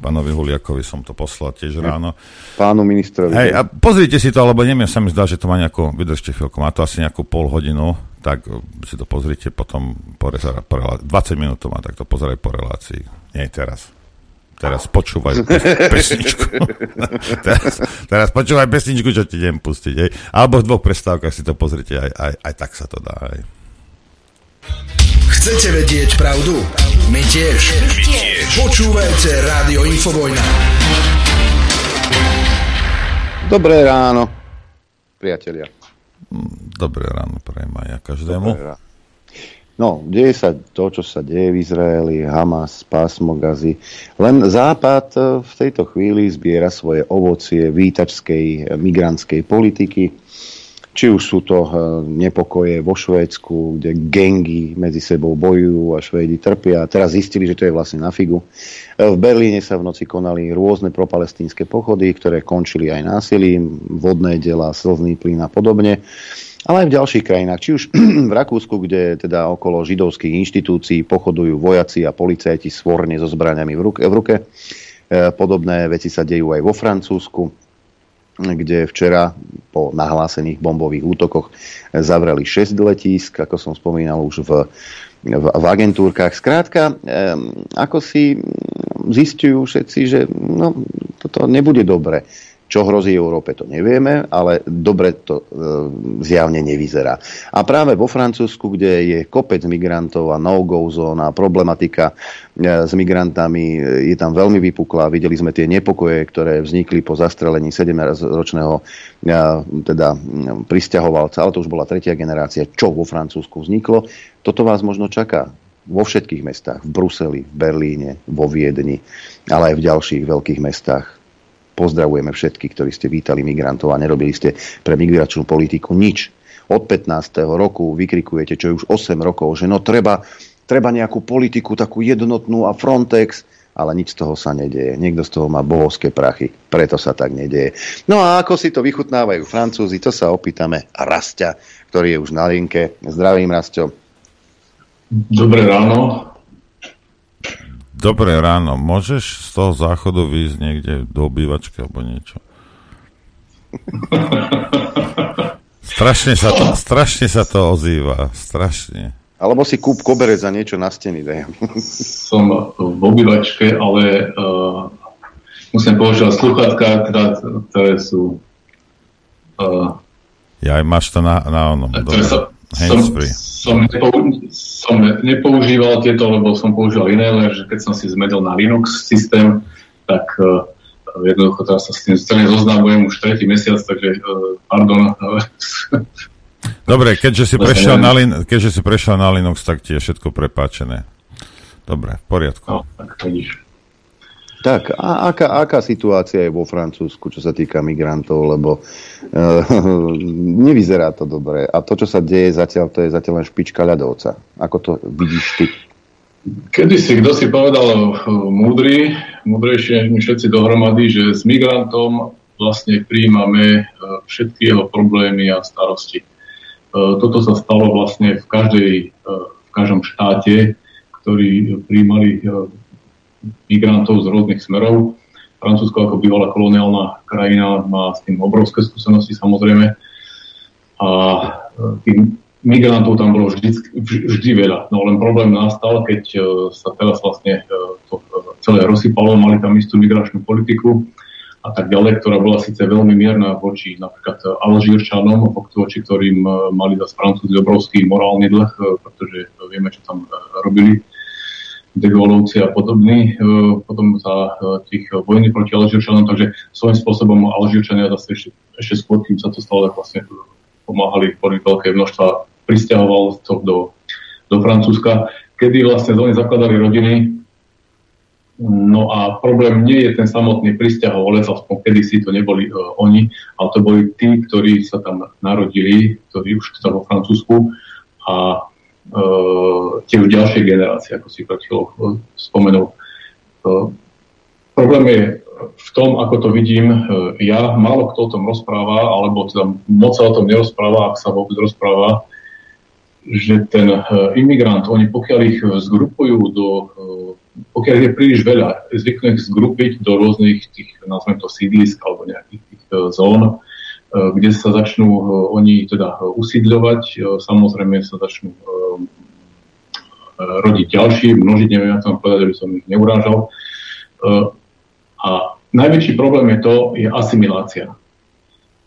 pánovi Huliakovi som to poslal tiež ráno. Pánu ministrovi. Hej, a pozrite si to, lebo neviem, sa mi zdá, že to má nejakú, vydržte chvíľku, má to asi nejakú pol hodinu, tak si to pozrite potom po, rezara, po relácii. 20 minút to má, tak to pozeraj po relácii. Nie teraz. Teraz počúvaj pesničku. (laughs) teraz, teraz počúvaj pesničku, čo ti idem pustiť. Hej. Alebo v dvoch prestávkach si to pozrite, aj, aj, aj tak sa to dá. Hej. Chcete vedieť pravdu? My tiež. My tiež. Počúvajte Rádio Infovojna. Dobré ráno, priatelia. Dobré ráno, prajem aj ja každému. No, deje sa to, čo sa deje v Izraeli, Hamas, pásmo Gazy. Len Západ eh, v tejto chvíli zbiera svoje ovocie výtačskej migrantskej politiky či už sú to eh, nepokoje vo Švédsku, kde gengy medzi sebou bojujú a Švédi trpia. Teraz zistili, že to je vlastne na figu. Eh, v Berlíne sa v noci konali rôzne propalestínske pochody, ktoré končili aj násilím, vodné dela, slzný plyn a podobne. Ale aj v ďalších krajinách, či už (clears throat) v Rakúsku, kde teda okolo židovských inštitúcií pochodujú vojaci a policajti svorne so zbraniami v ruke. V ruke. Eh, podobné veci sa dejú aj vo Francúzsku kde včera po nahlásených bombových útokoch zavreli 6 letísk, ako som spomínal už v, v, v agentúrkach. Skrátka, ako si zistujú všetci, že no, toto nebude dobre. Čo hrozí Európe, to nevieme, ale dobre to e, zjavne nevyzerá. A práve vo Francúzsku, kde je kopec migrantov a no-go zóna, problematika e, s migrantami e, je tam veľmi vypuklá. Videli sme tie nepokoje, ktoré vznikli po zastrelení 7-ročného e, teda pristahovalca, ale to už bola tretia generácia, čo vo Francúzsku vzniklo. Toto vás možno čaká vo všetkých mestách, v Bruseli, v Berlíne, vo Viedni, ale aj v ďalších veľkých mestách Pozdravujeme všetkých, ktorí ste vítali migrantov a nerobili ste pre migračnú politiku nič. Od 15. roku vykrikujete, čo je už 8 rokov, že no treba, treba nejakú politiku takú jednotnú a Frontex, ale nič z toho sa nedeje. Niekto z toho má bohovské prachy, preto sa tak nedeje. No a ako si to vychutnávajú Francúzi, to sa opýtame Rastia, ktorý je už na linke. Zdravím, Rastio. Dobré ráno. Dobré ráno. Môžeš z toho záchodu výjsť niekde do obývačky alebo niečo? strašne, sa to, strašne sa to ozýva. Strašne. Alebo si kúp koberec za niečo na steny. Daj. Som v obývačke, ale uh, musím používať sluchatka, teda, ktoré sú... Uh, ja aj máš to na, na onom. Sa, Handsfree. Som, som, nepou, som nepoužíval tieto, lebo som používal iné, lenže keď som si zmedil na Linux systém, tak uh, jednoducho teraz sa s tým strane zoznamujem už tretí mesiac, takže uh, pardon. Dobre, keďže si, prešiel na, keďže si prešiel na Linux, tak ti je všetko prepáčené. Dobre, v poriadku. No, tak vidíš. Tak, a aká, aká situácia je vo Francúzsku, čo sa týka migrantov, lebo e, (laughs) nevyzerá to dobre. A to, čo sa deje zatiaľ, to je zatiaľ len špička ľadovca. Ako to vidíš ty? Kedy si, kto si povedal eh, múdry, múdrejšie my všetci dohromady, že s migrantom vlastne príjmame eh, všetky jeho problémy a starosti. Toto sa stalo vlastne v, každej, v každom štáte, ktorí príjmali migrantov z rôznych smerov. Francúzsko ako bývalá koloniálna krajina má s tým obrovské skúsenosti samozrejme. A e, tým migrantov tam bolo vždy, vždy veľa. No len problém nastal, keď e, sa teraz vlastne e, to celé rozsypalo, mali tam istú migračnú politiku a tak ďalej, ktorá bola síce veľmi mierna voči napríklad Alžírčanom, voči ktorým mali zase Francúzi obrovský morálny dlh, pretože vieme, čo tam robili Degolovci a podobní, potom za tých vojny proti Alžírčanom, takže svojím spôsobom Alžírčania zase ešte, ešte skôr, kým sa to stalo, vlastne pomáhali tvoriť veľké množstva pristahovalcov do, do Francúzska, kedy vlastne oni zakladali rodiny, No a problém nie je ten samotný pristahovalec, aspoň kedy si to neboli uh, oni, ale to boli tí, ktorí sa tam narodili, ktorí už teda vo Francúzsku. A uh, tie už ďalšie generácie, ako si pred uh, spomenul. Uh, problém je v tom, ako to vidím ja, málo kto o tom rozpráva, alebo teda moc sa o tom nerozpráva, ak sa vôbec rozpráva, že ten imigrant, oni pokiaľ ich zgrupujú do pokiaľ je príliš veľa, zvyknú ich zgrupiť do rôznych tých, nazvem to sídlisk alebo nejakých tých zón, kde sa začnú e, oni teda usídľovať, samozrejme sa začnú rodiť ďalší, množiť, neviem, ja som povedať, aby som ich neurážal. A najväčší problém je to, je asimilácia.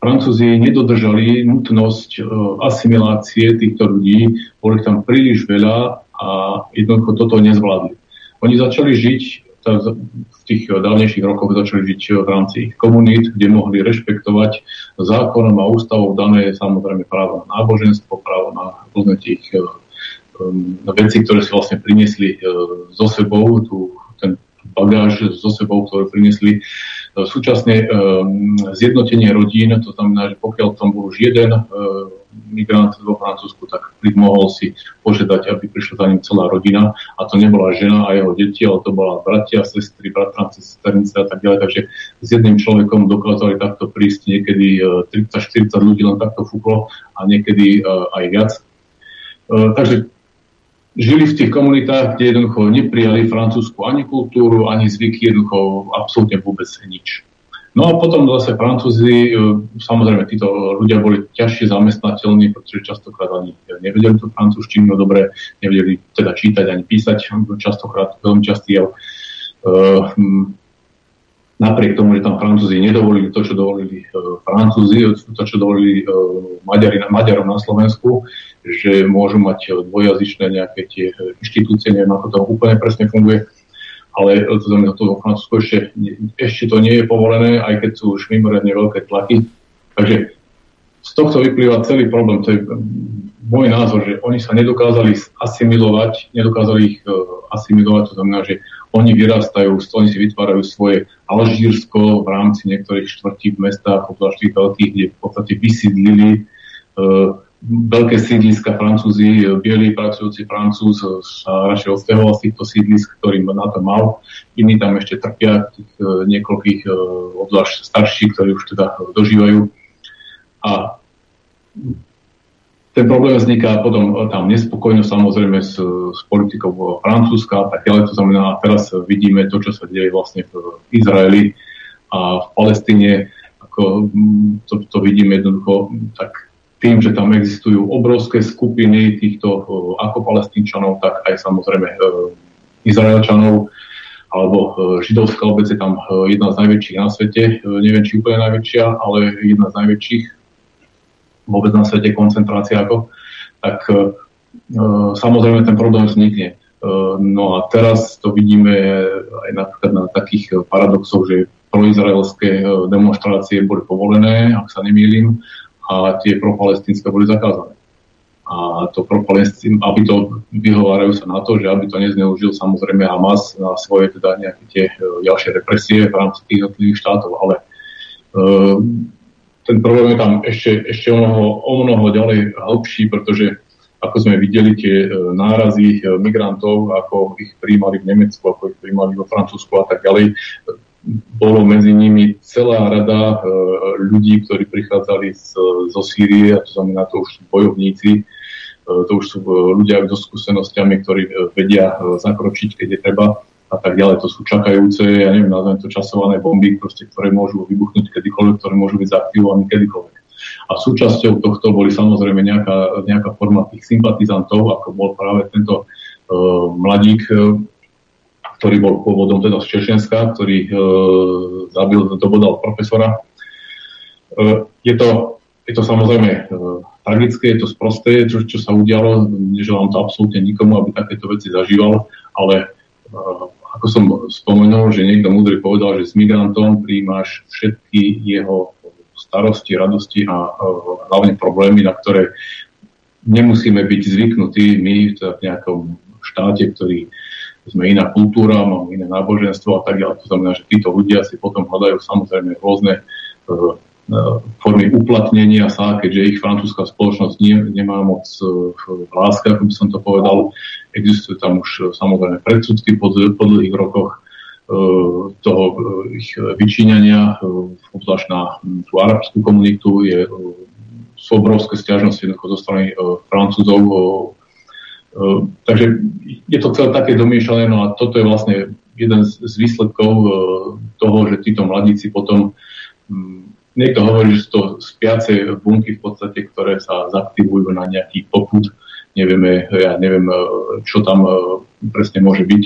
Francúzi nedodržali nutnosť asimilácie týchto ľudí, boli tam príliš veľa a jednoducho toto nezvládli. Oni začali žiť v tých dávnejších rokoch začali žiť v rámci komunít, kde mohli rešpektovať zákonom a ústavou dané samozrejme právo na náboženstvo, právo na rôzne tých um, veci, ktoré si vlastne priniesli so sebou, tú, ten bagáž so sebou, ktoré priniesli. Súčasne zjednotenie rodín, to znamená, že pokiaľ tam bol už jeden migrant vo Francúzsku, tak mohol si požiadať, aby prišla za ním celá rodina. A to nebola žena a jeho deti, ale to bola bratia, sestry, bratranci, sesternice a tak ďalej. Takže s jedným človekom dokázali takto prísť niekedy 30-40 e, ľudí len takto fúklo a niekedy e, aj viac. E, takže žili v tých komunitách, kde jednoducho neprijali francúzsku ani kultúru, ani zvyky, jednoducho absolútne vôbec nič. No a potom zase Francúzi, e, samozrejme títo ľudia boli ťažšie zamestnateľní, pretože častokrát ani nevedeli tú francúzštinu dobre, nevedeli teda čítať ani písať, častokrát veľmi častý jav. Uh, napriek tomu, že tam Francúzi nedovolili to, čo dovolili uh, Francúzi, to, čo dovolili Maďari, Maďarom na Slovensku, že môžu mať dvojazyčné nejaké tie inštitúcie, neviem, ako to úplne presne funguje, ale to znamená, to vo Francúzsku ešte, ešte to nie je povolené, aj keď sú už mimoriadne veľké tlaky. Takže z tohto vyplýva celý problém. To je môj názor, že oni sa nedokázali asimilovať, nedokázali ich uh, asimilovať, to znamená, že oni vyrastajú, oni si vytvárajú svoje Alžírsko v rámci niektorých štvrtí v mestách, obzvlášť tých veľkých, kde v podstate vysídlili uh, veľké sídliska Francúzi, bielý pracujúci Francúz sa radšej odsťahoval z týchto sídlisk, ktorý na to mal. Iní tam ešte trpia tých e, niekoľkých, e, obzvlášť starších, ktorí už teda dožívajú. A ten problém vzniká potom tam nespokojnosť samozrejme s, s politikou Francúzska a tak ďalej. To znamená, teraz vidíme to, čo sa deje vlastne v Izraeli a v Palestíne. Ako to, to vidíme jednoducho tak tým, že tam existujú obrovské skupiny týchto e, ako palestínčanov, tak aj samozrejme e, Izraelčanov, alebo e, židovská obec je tam jedna z najväčších na svete, neviem, či úplne najväčšia, ale jedna z najväčších. Vôbec na svete koncentrácia ako, tak samozrejme ten problém vznikne. No a teraz to vidíme aj napríklad na takých paradoxoch, že proizraelské demonstrácie boli povolené, ak sa nemýlim, a tie propalestínske boli zakázané. A to propalestín, aby to vyhovárajú sa na to, že aby to nezneužil samozrejme Hamas na svoje teda nejaké tie e, ďalšie represie v rámci tých jednotlivých štátov, ale uh, ten problém je tam ešte, ešte o, mnoho, o mnoho ďalej hĺbší, pretože ako sme videli tie uh, nárazy migrantov, ako ich príjmali v Nemecku, ako ich príjmali vo Francúzsku a tak ďalej, bolo medzi nimi celá rada e, ľudí, ktorí prichádzali z, zo Sýrie, a to znamená, to už sú bojovníci, e, to už sú e, ľudia so skúsenostiami, ktorí vedia zakročiť, keď je treba a tak ďalej. To sú čakajúce, ja neviem, nazvem to časované bomby, proste, ktoré môžu vybuchnúť kedykoľvek, ktoré môžu byť zaaktivované kedykoľvek. A súčasťou tohto boli samozrejme nejaká, nejaká forma tých sympatizantov, ako bol práve tento uh, mladík, ktorý bol pôvodom teda z Čečenska, ktorý e, zabil, dobodal profesora. E, je, to, je to samozrejme e, tragické, je to sprosté, čo, čo sa udialo. Neželám to absolútne nikomu, aby takéto veci zažíval, ale e, ako som spomenul, že niekto múdry povedal, že s migrantom príjmaš všetky jeho starosti, radosti a e, hlavne problémy, na ktoré nemusíme byť zvyknutí my v nejakom štáte, ktorý sme iná kultúra, máme iné náboženstvo a tak ďalej. To znamená, že títo ľudia si potom hľadajú samozrejme rôzne uh, formy uplatnenia sa, keďže ich francúzska spoločnosť nie, nemá moc uh, láske, ako by som to povedal. Existujú tam už samozrejme predsudky po, po dlhých rokoch toho ich vyčíňania, obzvlášť na tú arabskú komunitu, je, sú obrovské stiažnosti zo strany Francúzov takže je to celé také domiešané, no a toto je vlastne jeden z, výsledkov uh, toho, že títo mladíci potom, um, niekto hovorí, že sú to spiace bunky v podstate, ktoré sa zaktivujú na nejaký poput, nevieme, ja neviem, uh, čo tam presne môže byť.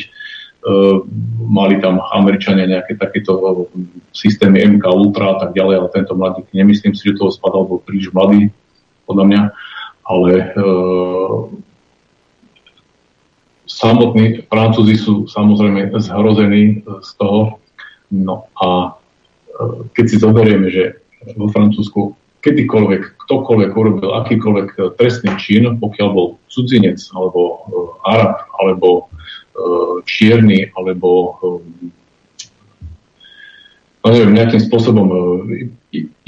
Mali tam Američania nejaké takéto systémy MK Ultra a tak ďalej, ale tento mladík, nemyslím si, že toho spadal, bol príliš mladý, podľa mňa, ale samotní Francúzi sú samozrejme zhrození e, z toho. No a e, keď si zoberieme, že vo Francúzsku kedykoľvek, ktokoľvek urobil akýkoľvek e, trestný čin, pokiaľ bol cudzinec, alebo Arab, alebo čierny, alebo no neviem, nejakým spôsobom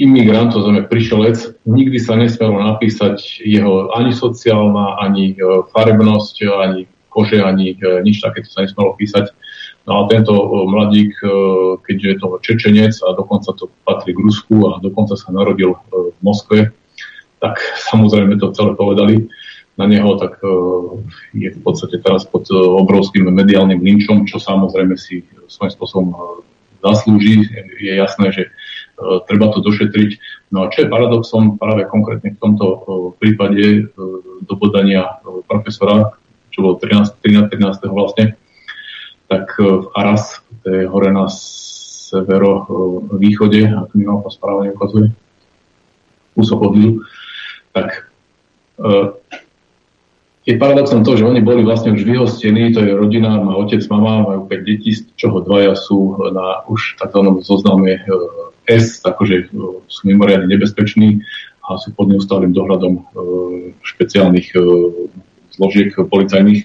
imigrant, to znamená prišelec, nikdy sa nesmelo napísať jeho ani sociálna, ani farebnosť, ani kože ani e, nič takéto sa nesmelo písať. No a tento e, mladík, e, keďže je to Čečenec a dokonca to patrí k Rusku a dokonca sa narodil v Moskve, tak samozrejme to celé povedali na neho, tak je v podstate teraz pod obrovským mediálnym linčom, čo samozrejme si svojím spôsobom zaslúži. Je jasné, že treba to došetriť. No a čo je paradoxom práve konkrétne v tomto prípade dobodania profesora, čo bolo 13, 13, 13. vlastne, tak e, v Aras, to je hore na severo-východe, e, ako mi mapa správne ukazuje, kúsok od tak e, je paradoxom to, že oni boli vlastne už vyhostení, to je rodina, má otec, mama, majú 5 detí, z čoho dvaja sú na už takzvanom zozname S, takže sú mimoriadne nebezpeční a sú pod neustálým dohľadom špeciálnych zložiek policajných.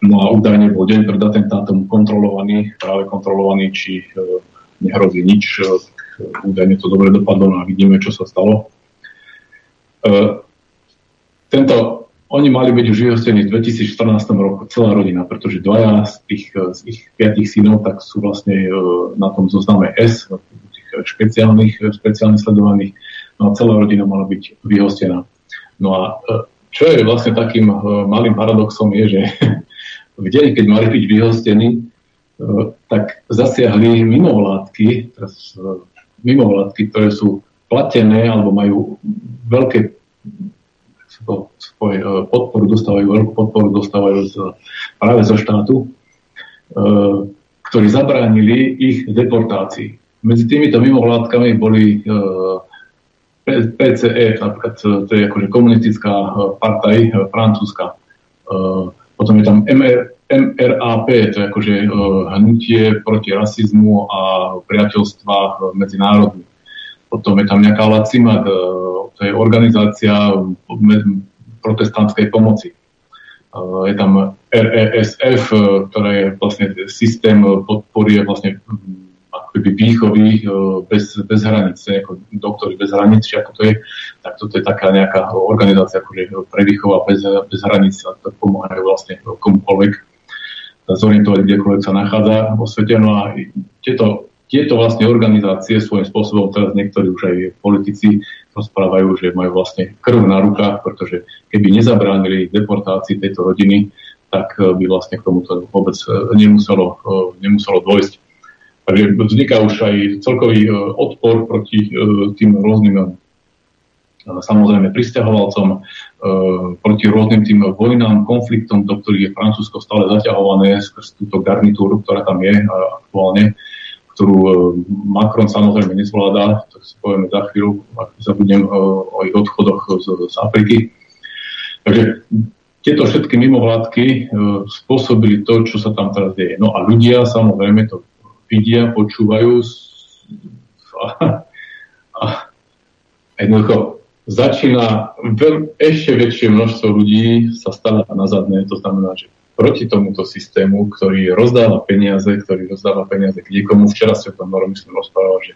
No a údajne bol deň pred atentátom kontrolovaný, práve kontrolovaný, či e, nehrozí nič. E, údajne to dobre dopadlo no a vidíme, čo sa stalo. Tento, oni mali byť už vyhostení v 2014 roku, celá rodina, pretože dvaja z tých, z ich piatich synov tak sú vlastne na tom zozname S, tých špeciálnych, špeciálnych sledovaných, no a celá rodina mala byť vyhostená. No a čo je vlastne takým uh, malým paradoxom je, že (laughs) v deň, keď mali byť vyhostení, uh, tak zasiahli mimovládky, uh, mimovládky, ktoré sú platené alebo majú veľké podporu dostávajú, veľkú podporu dostávajú z, práve zo štátu, ktorí zabránili ich deportácii. Medzi týmito mimovládkami boli PCE, napríklad e, to je akože komunistická e, partaj e, francúzska. Potom je tam MR, MRAP, to je akože hnutie proti rasizmu a priateľstva medzi národmi. Potom je tam nejaká LACIMAD, to je organizácia protestantskej pomoci. Je tam RESF, ktorá je vlastne systém podpory vlastne akoby výchovy e, bez, bez hraníc, ako doktory bez hraníc, či ako to je, tak toto je taká nejaká organizácia akože pre výchova bez, bez hraníc a to pomáhajú vlastne komukoľvek zorientovať, kdekoľvek sa nachádza vo svete. No a tieto, tieto vlastne organizácie svojím spôsobom, teraz niektorí už aj politici rozprávajú, že majú vlastne krv na rukách, pretože keby nezabránili deportácii tejto rodiny, tak by vlastne k tomuto vôbec nemuselo, nemuselo dôjsť. Takže vzniká už aj celkový e, odpor proti e, tým rôznym samozrejme pristahovalcom, proti rôznym tým vojnám, konfliktom, do ktorých je Francúzsko stále zaťahované skrz túto garnitúru, ktorá tam je aktuálne, ktorú Macron samozrejme nezvláda, to si povieme za chvíľu, ak zabudnem o ich odchodoch z, z Afriky. Takže tieto všetky mimovládky spôsobili to, čo sa tam teraz deje. No a ľudia samozrejme to vidia, počúvajú a, a jednoducho začína veľ, ešte väčšie množstvo ľudí sa stavať na zadné. To znamená, že proti tomuto systému, ktorý rozdáva peniaze, ktorý rozdáva peniaze k niekomu. Včera ste o tom myslím rozprával, že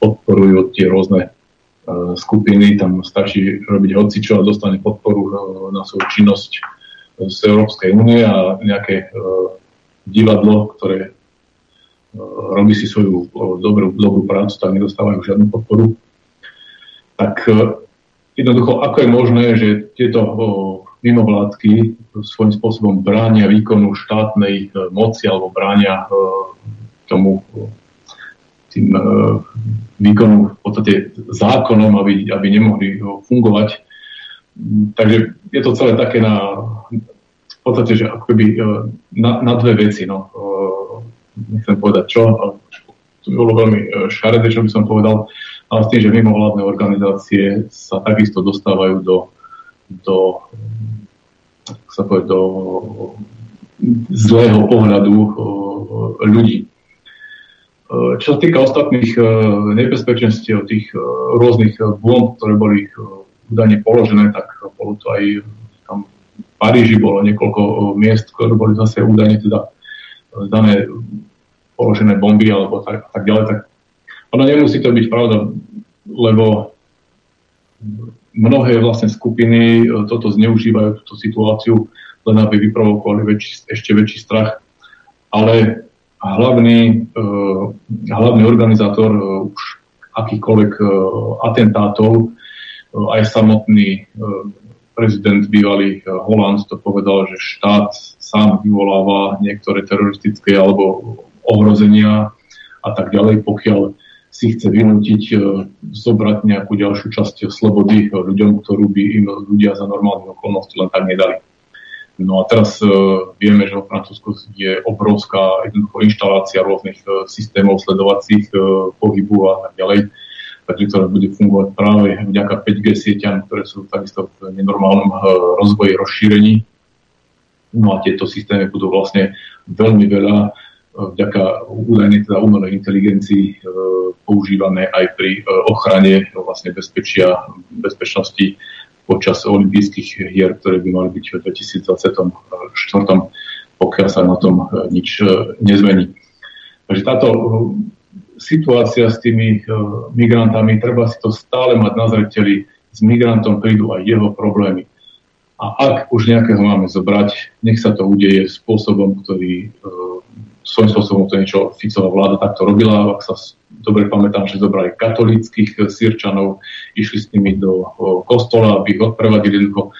podporujú tie rôzne uh, skupiny, tam stačí robiť hocičo a dostane podporu uh, na svoju činnosť z Európskej únie a nejaké uh, divadlo, ktoré robí si svoju dobrú, dobrú prácu, tak nedostávajú žiadnu podporu. Tak Jednoducho, ako je možné, že tieto mimovládky svojím spôsobom bránia výkonu štátnej e, moci alebo bránia e, tomu tým e, výkonu v podstate zákonom, aby, aby nemohli fungovať. Takže je to celé také na, v podstate, že ako keby na, na dve veci. No. Nechcem povedať čo, to by bolo veľmi šaredé, čo by som povedal ale s tým, že mimovládne organizácie sa takisto dostávajú do, do, sa povie, do zlého pohľadu ľudí. Čo sa týka ostatných nebezpečenstiev, tých rôznych bomb, ktoré boli údajne položené, tak bolo to aj tam v Paríži bolo niekoľko miest, ktoré boli zase údajne teda dané položené bomby alebo tak, tak ďalej, tak ono nemusí to byť pravda, lebo mnohé vlastne skupiny e, toto zneužívajú, túto situáciu, len aby vyprovokovali väčší, ešte väčší strach. Ale hlavný, uh, hlavný organizátor uh, už akýchkoľvek uh, atentátov, aj samotný prezident bývalý uh, Holand to povedal, že štát sám vyvoláva niektoré teroristické alebo ohrozenia a tak ďalej, pokiaľ si chce vynútiť e, zobrať nejakú ďalšiu časť slobody ľuďom, ktorú by im ľudia za normálne okolnosti len tak nedali. No a teraz vieme, že vo Francúzsku je obrovská jednoducho inštalácia rôznych systémov sledovacích pohybu a tak ďalej, takže ktoré bude fungovať práve vďaka 5G sieťam, ktoré sú takisto v nenormálnom rozvoji, rozšírení. No a tieto systémy budú vlastne veľmi veľa vďaka údajne teda umelej inteligencii e, používané aj pri ochrane vlastne bezpečia, bezpečnosti počas olympijských hier, ktoré by mali byť v 2024, pokiaľ sa na tom nič nezmení. Takže táto situácia s tými migrantami, treba si to stále mať na zreteli, s migrantom prídu aj jeho problémy. A ak už nejakého máme zobrať, nech sa to udeje spôsobom, ktorý svojím spôsobom to niečo Ficová vláda takto robila. Ak sa dobre pamätám, že zobrali katolíckých sírčanov, išli s nimi do kostola, aby ich odprevadili jednoducho,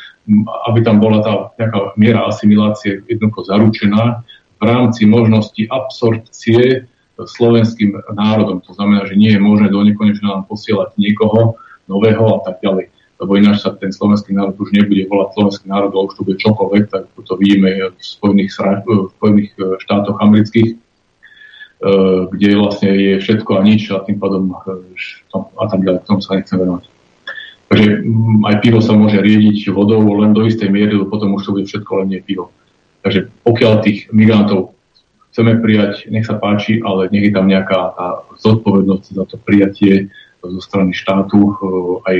aby tam bola tá nejaká miera asimilácie jednoducho zaručená v rámci možnosti absorpcie slovenským národom. To znamená, že nie je možné do nekonečna nám posielať niekoho nového a tak ďalej lebo ináč sa ten slovenský národ už nebude volať slovenský národ, ale už to bude čokoľvek, tak to vidíme v Spojených, v Spojených e, štátoch amerických, e, kde vlastne je všetko a nič a tým pádom e, a tak ďalej, k tomu sa nechcem venovať. Takže mm, aj pivo sa môže riediť vodou len do istej miery, potom už to bude všetko len nie pivo. Takže pokiaľ tých migrantov chceme prijať, nech sa páči, ale nech je tam nejaká tá zodpovednosť za to prijatie zo strany štátu, eh, aj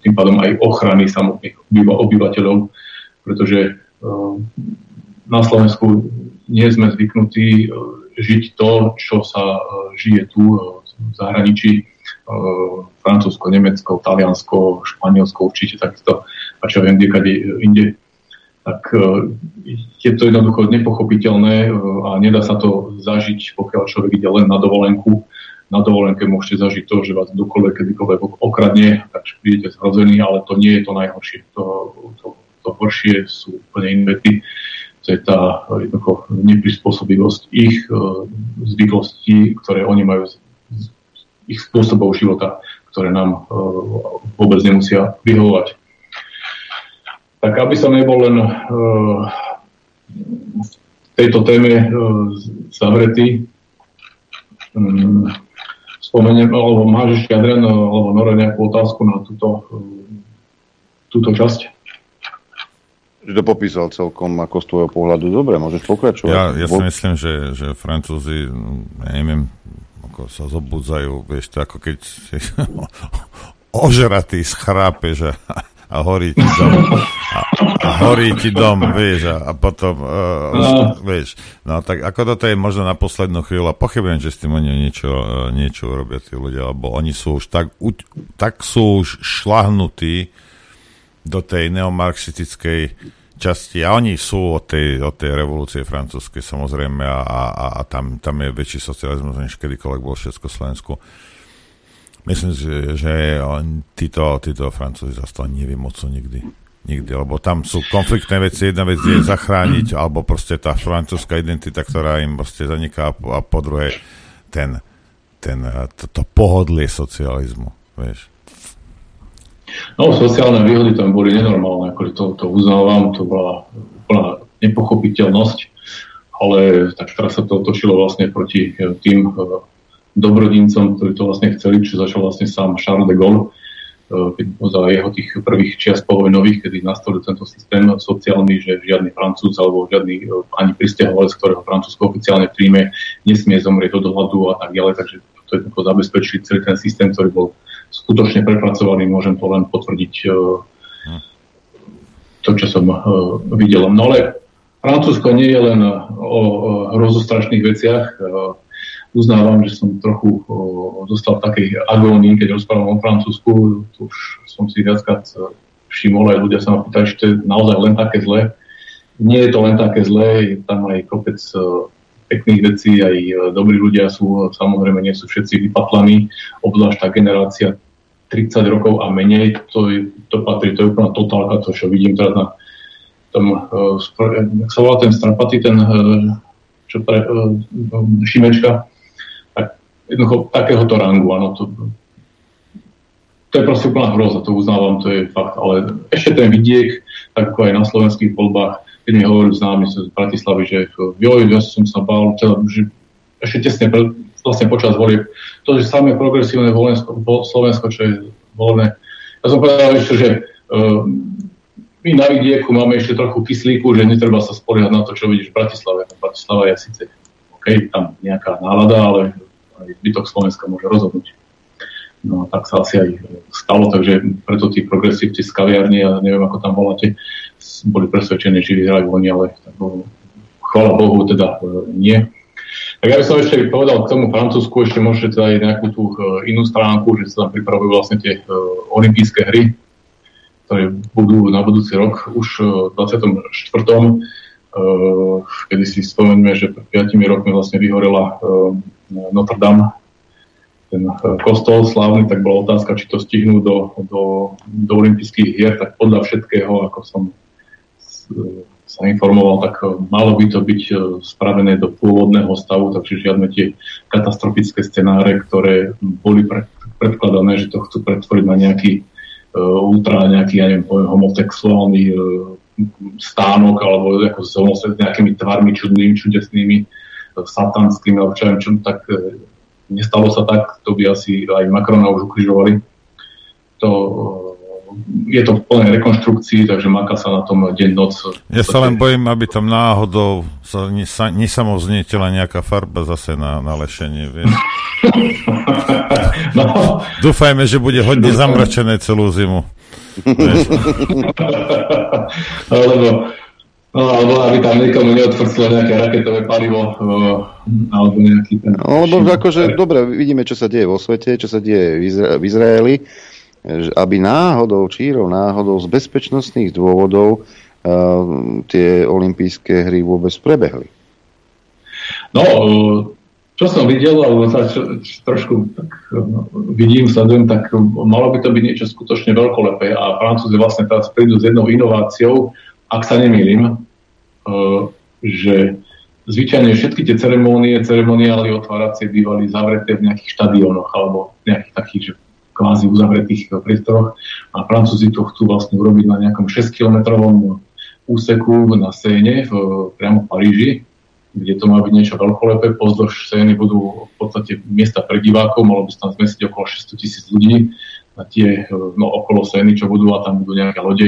tým pádom aj ochrany samotných obyvateľov, pretože eh, na Slovensku nie sme zvyknutí eh, žiť to, čo sa žije tu v zahraničí, Francúzsko, Nemecko, Taliansko, Španielsko určite takto, a čo viem, kade inde, tak je to jednoducho nepochopiteľné a nedá sa to zažiť, pokiaľ človek ide len na dovolenku na dovolenke môžete zažiť to, že vás kdokoľvek kedykoľvek okradne, takže budete zhrození, ale to nie je to najhoršie. To, to, to horšie sú úplne iné. To je tá jednoducho neprispôsobivosť ich e, zvyklostí, ktoré oni majú ich spôsobov života, ktoré nám vôbec nemusia vyhovovať. Tak aby som nebol len v tejto téme zavretý, mm, spomeniem, alebo máš ešte Adrian alebo Nora nejakú otázku na túto, túto časť? Že to popísal celkom ako z tvojho pohľadu. Dobre, môžeš pokračovať. Ja, ja si myslím, že, že Francúzi, ja neviem, ako sa zobudzajú, vieš, to ako keď si (laughs) ožratý schrápe, že a horí ti dom. A, a horí ti dom, vieš, a, a potom, uh, no. vieš, no tak ako toto je možno na poslednú chvíľu a pochybujem, že s tým oni niečo, uh, niečo urobia tí ľudia, lebo oni sú už tak, u, tak sú už šlahnutí do tej neomarxistickej časti a oni sú od tej, od tej revolúcie francúzskej samozrejme a, a, a tam, tam je väčší socializmus než kedykoľvek bol v Československu. Myslím si, že títo, títo Francúzi zase to nevymocú nikdy. Nikdy, lebo tam sú konfliktné veci. Jedna vec je zachrániť, alebo proste tá francúzska identita, ktorá im proste zaniká a po druhé ten, ten, to, to pohodlie socializmu, vieš. No, sociálne výhody tam boli nenormálne, ako to, to uznávam, to bola úplná nepochopiteľnosť, ale tak teraz sa to otočilo vlastne proti tým dobrodincom, ktorí to vlastne chceli, čo začal vlastne sám Charles de Gaulle, eh, za jeho tých prvých čias povojnových, kedy nastolil tento systém sociálny, že žiadny francúz alebo žiadny eh, ani pristahovalec, ktorého Francúzsko oficiálne príjme, nesmie zomrieť od hladu a tak ďalej. Takže to je zabezpečili celý ten systém, ktorý bol skutočne prepracovaný. Môžem to len potvrdiť eh, to, čo som videl. No ale Francúzsko nie je len o hrozostrašných veciach uznávam, že som trochu o, zostal v takej agónii, keď rozprávam o Francúzsku. Už som si viackrát e, všimol, aj ľudia sa ma pýtali, či to je naozaj len také zlé. Nie je to len také zlé, je tam aj kopec uh, pekných vecí, aj uh, dobrí ľudia sú, samozrejme nie sú všetci vypatlaní, obzvlášť tá generácia 30 rokov a menej, to, je, to patrí, to je úplná totálka, to čo vidím teraz na tom, uh, sa volá ten strapatý, ten čo pre, Šimečka, jednoducho takéhoto rangu, áno, to, to je proste úplná hroza, to uznávam, to je fakt, ale ešte ten vidiek, ako aj na slovenských voľbách, keď mi hovorili známi z Bratislavy, že joj, ja som sa bál, teda, že ešte tesne pre, vlastne počas volieb, to, že samé progresívne Volensko, Slovensko, čo je volené, ja som povedal ešte, že uh, my na vidieku máme ešte trochu kyslíku, že netreba sa spoliehať na to, čo vidíš v Bratislave. Bratislava je síce OK, tam nejaká nálada, ale aj zbytok Slovenska môže rozhodnúť. No a tak sa asi aj stalo, takže preto tí progresívci z kaviarne, ja neviem ako tam voláte, boli presvedčení, že vyhrajú oni, ale chvála Bohu teda e, nie. Tak ja by som ešte povedal k tomu Francúzsku, ešte môžete teda aj nejakú tú e, inú stránku, že sa tam pripravujú vlastne tie e, olympijské hry, ktoré budú na budúci rok už v 24. Kedy si spomeňme, že pred 5 rokmi vlastne vyhorela Notre Dame, ten eh, kostol slávny, tak bola otázka, či to stihnú do, do, do olympijských hier, tak podľa všetkého, ako som sa informoval, tak eh, malo by to byť eh, spravené do pôvodného stavu, takže žiadne tie katastrofické scenáre, ktoré boli predkladané, že to chcú pretvoriť na nejaký uh, ultra, nejaký, ja neviem, homosexuálny uh, stánok alebo ako s nejakými tvarmi čudnými, čudesnými, satanským, alebo čo čo, tak e, nestalo sa tak, to by asi aj Macrona už ukrižovali. To, e, je to v plnej rekonštrukcii, takže maká sa na tom deň noc. Ja sa len bojím, aby tam náhodou sa nesamovznietila nejaká farba zase na, na lešenie, vieš. (laughs) no. Dúfajme, že bude hodne (laughs) zamračené celú zimu. (laughs) Alebo No, aby tam niekomu neodfrclo nejaké raketové palivo, alebo nejaký ten... No, lebo akože, dobre, vidíme, čo sa deje vo svete, čo sa deje v, Izra- v Izraeli, aby náhodou, čírov náhodou, z bezpečnostných dôvodov uh, tie olympijské hry vôbec prebehli. No, čo som videl, alebo sa čo, čo, trošku tak, no, vidím, sledujem, tak malo by to byť niečo skutočne veľkolepé a Francúzi vlastne teraz prídu s jednou inováciou, ak sa nemýlim, e, že zvyčajne všetky tie ceremónie, ceremoniály otváracie bývali zavreté v nejakých štadiónoch alebo nejakých takých, že kvázi uzavretých priestoroch a Francúzi to chcú vlastne urobiť na nejakom 6-kilometrovom úseku na Séne, v, priamo v Paríži, kde to má byť niečo veľkolepé. Pozdĺž Sény budú v podstate miesta pre divákov, malo by sa tam zmestiť okolo 600 tisíc ľudí na tie no, okolo Sény, čo budú a tam budú nejaké lode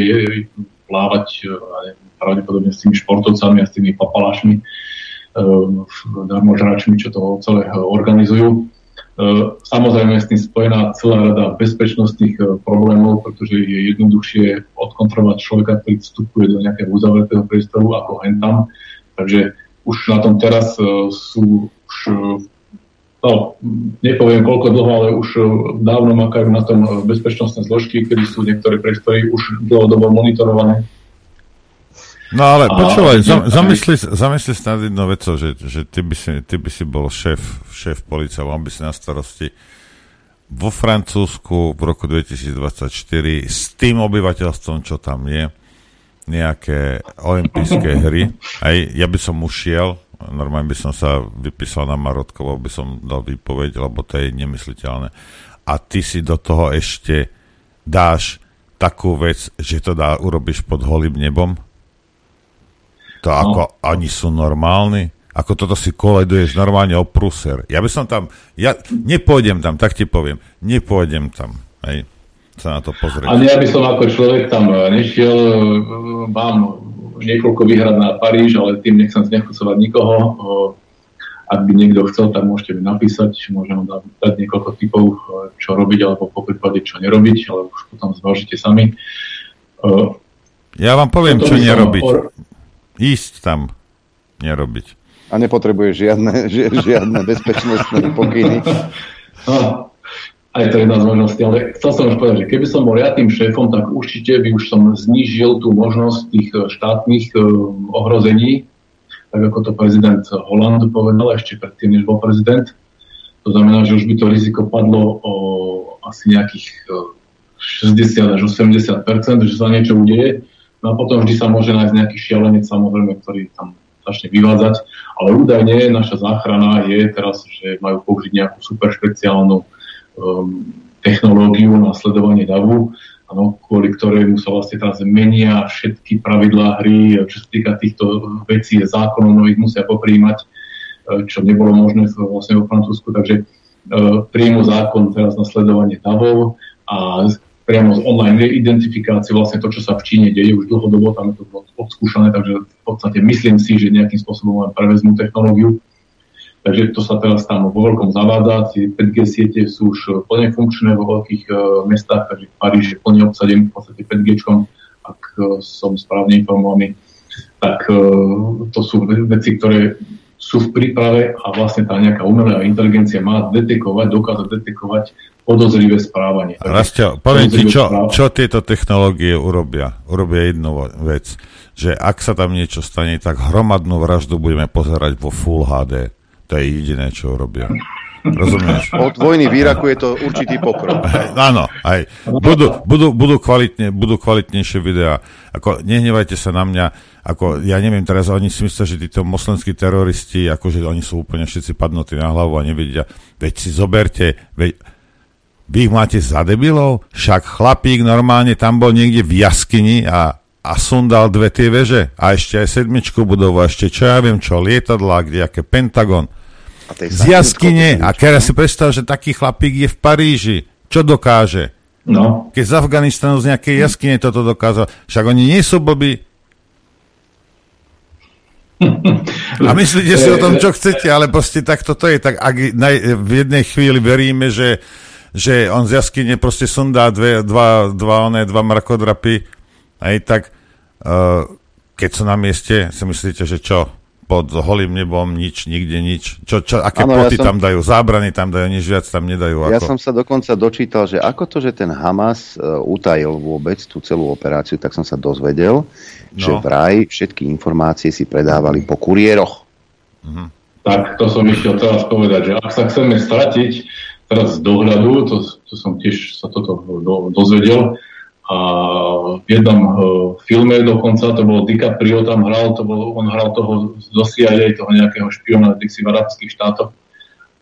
plávať pravdepodobne s tými športovcami a s tými papalášmi, darmožračmi, čo to celé organizujú. Samozrejme je s tým spojená celá rada bezpečnostných problémov, pretože je jednoduchšie odkontrolovať človeka, ktorý vstupuje do nejakého uzavretého priestoru ako hen. Takže už na tom teraz sú už no, nepoviem koľko dlho, ale už e, dávno makajú na tom bezpečnostné zložky, kedy sú niektoré priestory už dlhodobo monitorované. No ale a, počúvaj, zamysli, zamysli sa nad jednou vecou, že, že ty, by si, ty by si bol šéf, šéf policia, mal by si na starosti vo Francúzsku v roku 2024 s tým obyvateľstvom, čo tam je, nejaké olympijské hry. Aj ja by som ušiel, normálne by som sa vypísal na Marotkovo, by som dal výpoveď, lebo to je nemysliteľné. A ty si do toho ešte dáš takú vec, že to dá, urobíš pod holým nebom? To no. ako oni sú normálni? Ako toto si koleduješ normálne o pruser. Ja by som tam, ja nepôjdem tam, tak ti poviem, nepôjdem tam. Hej sa na to pozrieť. Ale ja by som ako človek tam eh, nešiel, eh, mám niekoľko výhrad na Paríž, ale tým nechcem znechocovať nikoho. Ak by niekto chcel, tak môžete mi napísať, môžem vám dať niekoľko typov, čo robiť, alebo po prípade čo nerobiť, ale už potom zvážite sami. Ja vám poviem, čo nerobiť. Or... Ísť tam, nerobiť. A nepotrebuje žiadne, (laughs) žiadne bezpečnostné pokyny. (laughs) No, aj to je jedna z možností, ale chcel som už povedať, že keby som bol ja šéfom, tak určite by už som znížil tú možnosť tých eh, štátnych uh, ohrození, tak ako to prezident Holland povedal ešte predtým, než bol prezident. To znamená, že už by to riziko padlo o asi nejakých uh, eh, 60 až 80 že sa niečo udeje. No a potom vždy sa môže nájsť nejaký šialenec, samozrejme, ktorý tam začne vyvádzať. Ale údajne naša záchrana je teraz, že majú použiť nejakú super špeciálnu technológiu na sledovanie davu, ano, kvôli ktorému sa vlastne teraz menia všetky pravidlá hry, čo sa týka týchto vecí, zákonov nových musia popríjmať, e, čo nebolo možné vlastne vo Francúzsku, takže uh, príjmu zákon teraz na sledovanie davov a priamo z online identifikácie vlastne to, čo sa v Číne deje už dlhodobo, tam je to odskúšané, takže v podstate myslím si, že nejakým spôsobom prevezmú technológiu Takže to sa teraz tam vo veľkom zavádza. Tie 5G siete sú už plne funkčné vo veľkých uh, mestách, takže Paríž je plne obsadený v podstate 5G, ak uh, som správne informovaný. Tak uh, to sú veci, ktoré sú v príprave a vlastne tá nejaká umelá inteligencia má detekovať, dokázať detekovať podozrivé správanie. Rastio, poviem ti, čo, čo tieto technológie urobia. Urobia jednu vec, že ak sa tam niečo stane, tak hromadnú vraždu budeme pozerať vo Full HD. To je jediné, čo robia. Rozumieš? (laughs) Od vojny v Iraku je to určitý pokrok. (laughs) Áno, aj. Budú, budú, budú, kvalitne, budú kvalitnejšie videá. Ako, nehnevajte sa na mňa, ako, ja neviem, teraz oni si myslia, že títo moslemskí teroristi, akože oni sú úplne všetci padnutí na hlavu a nevidia. Veď si zoberte, veď, vy ich máte za debilov? Však chlapík normálne tam bol niekde v jaskyni a, a sundal dve tie veže a ešte aj sedmičku budovu, a ešte čo ja viem čo, lietadla, kde aké Pentagon z jaskyne. A teraz si predstav, že taký chlapík je v Paríži. Čo dokáže? No. Keď z Afganistanu z nejakej jaskyne toto dokázal. Však oni nie sú blbí. (laughs) A myslíte si o tom, čo chcete, ale proste tak toto je. Tak ak v jednej chvíli veríme, že, že on z jaskyne proste sundá dve, dva, dva, one, dva mrakodrapy, aj tak uh, keď sú na mieste, si myslíte, že čo? Pod holým nebom, nič, nikde nič. Čo, čo, aké ano, ploty ja som, tam dajú, zábrany tam dajú, nič viac tam nedajú. Ako. Ja som sa dokonca dočítal, že ako to, že ten Hamas uh, utajil vôbec tú celú operáciu, tak som sa dozvedel, no. že vraj všetky informácie si predávali po kuriéroch. Mhm. Tak to som išiel teraz povedať, že ak sa chceme stratiť teraz z dohľadu, to, to som tiež sa toto do, dozvedel, a v jednom uh, filme dokonca, to bol DiCaprio, tam hral, to bol, on hral toho z CIA, toho nejakého špiona, v arabských štátoch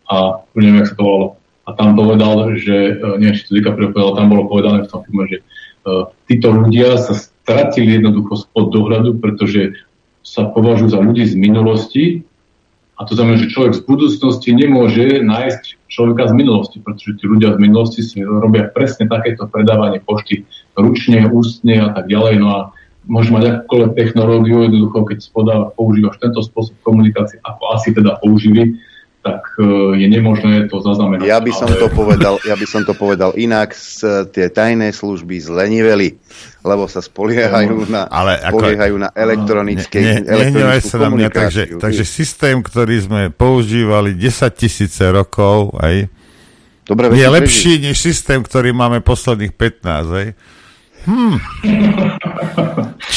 a neviem, jak sa to volalo. a tam povedal, že, uh, neviem, či to DiCaprio povedal, tam bolo povedané v tom filme, že uh, títo ľudia sa stratili jednoducho spod dohľadu, pretože sa považujú za ľudí z minulosti a to znamená, že človek z budúcnosti nemôže nájsť človeka z minulosti, pretože tí ľudia z minulosti si robia presne takéto predávanie pošty ručne, ústne a tak ďalej. No a môže mať akúkoľvek technológiu, jednoducho, keď spodá, používaš tento spôsob komunikácie, ako asi teda použili, tak e, je nemožné to zaznamenať. Ja by som, ale... to, povedal, ja by som to povedal inak, z, tie tajné služby zleniveli, lebo sa spoliehajú na, ale ako, spoliehajú na elektronické ne, ne, sa na mňa, takže, takže systém, ktorý sme používali 10 tisíce rokov, aj, Dobre, je lepší prežiť. než systém, ktorý máme posledných 15, aj. Hmm.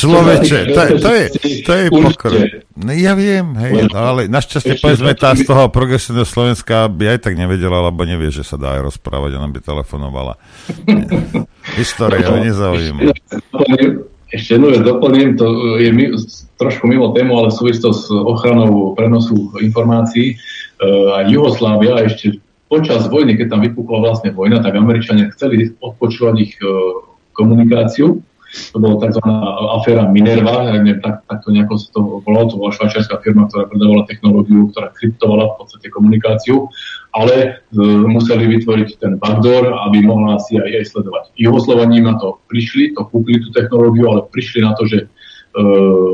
Človeče, to, to je, to je pokrok. No, ja viem, hej, no, ale našťastie povedzme tá z toho progresívneho Slovenska by aj tak nevedela, alebo nevie, že sa dá aj rozprávať, ona by telefonovala. (laughs) História ho nezaujíma. Ešte jednu vec doplním, to je mi, trošku mimo tému, ale súvisí to s ochranou prenosu informácií. Uh, a Jugoslávia ešte počas vojny, keď tam vypukla vlastne vojna, tak Američania chceli odpočúvať ich uh, komunikáciu. To bola tzv. aféra Minerva, neviem, tak, tak to nejako sa to volalo, to bola švajčiarská firma, ktorá predávala technológiu, ktorá kryptovala v podstate komunikáciu, ale e, museli vytvoriť ten backdoor, aby mohla si aj, aj sledovať. Jugoslovani na to prišli, to kúpili tú technológiu, ale prišli na to, že e,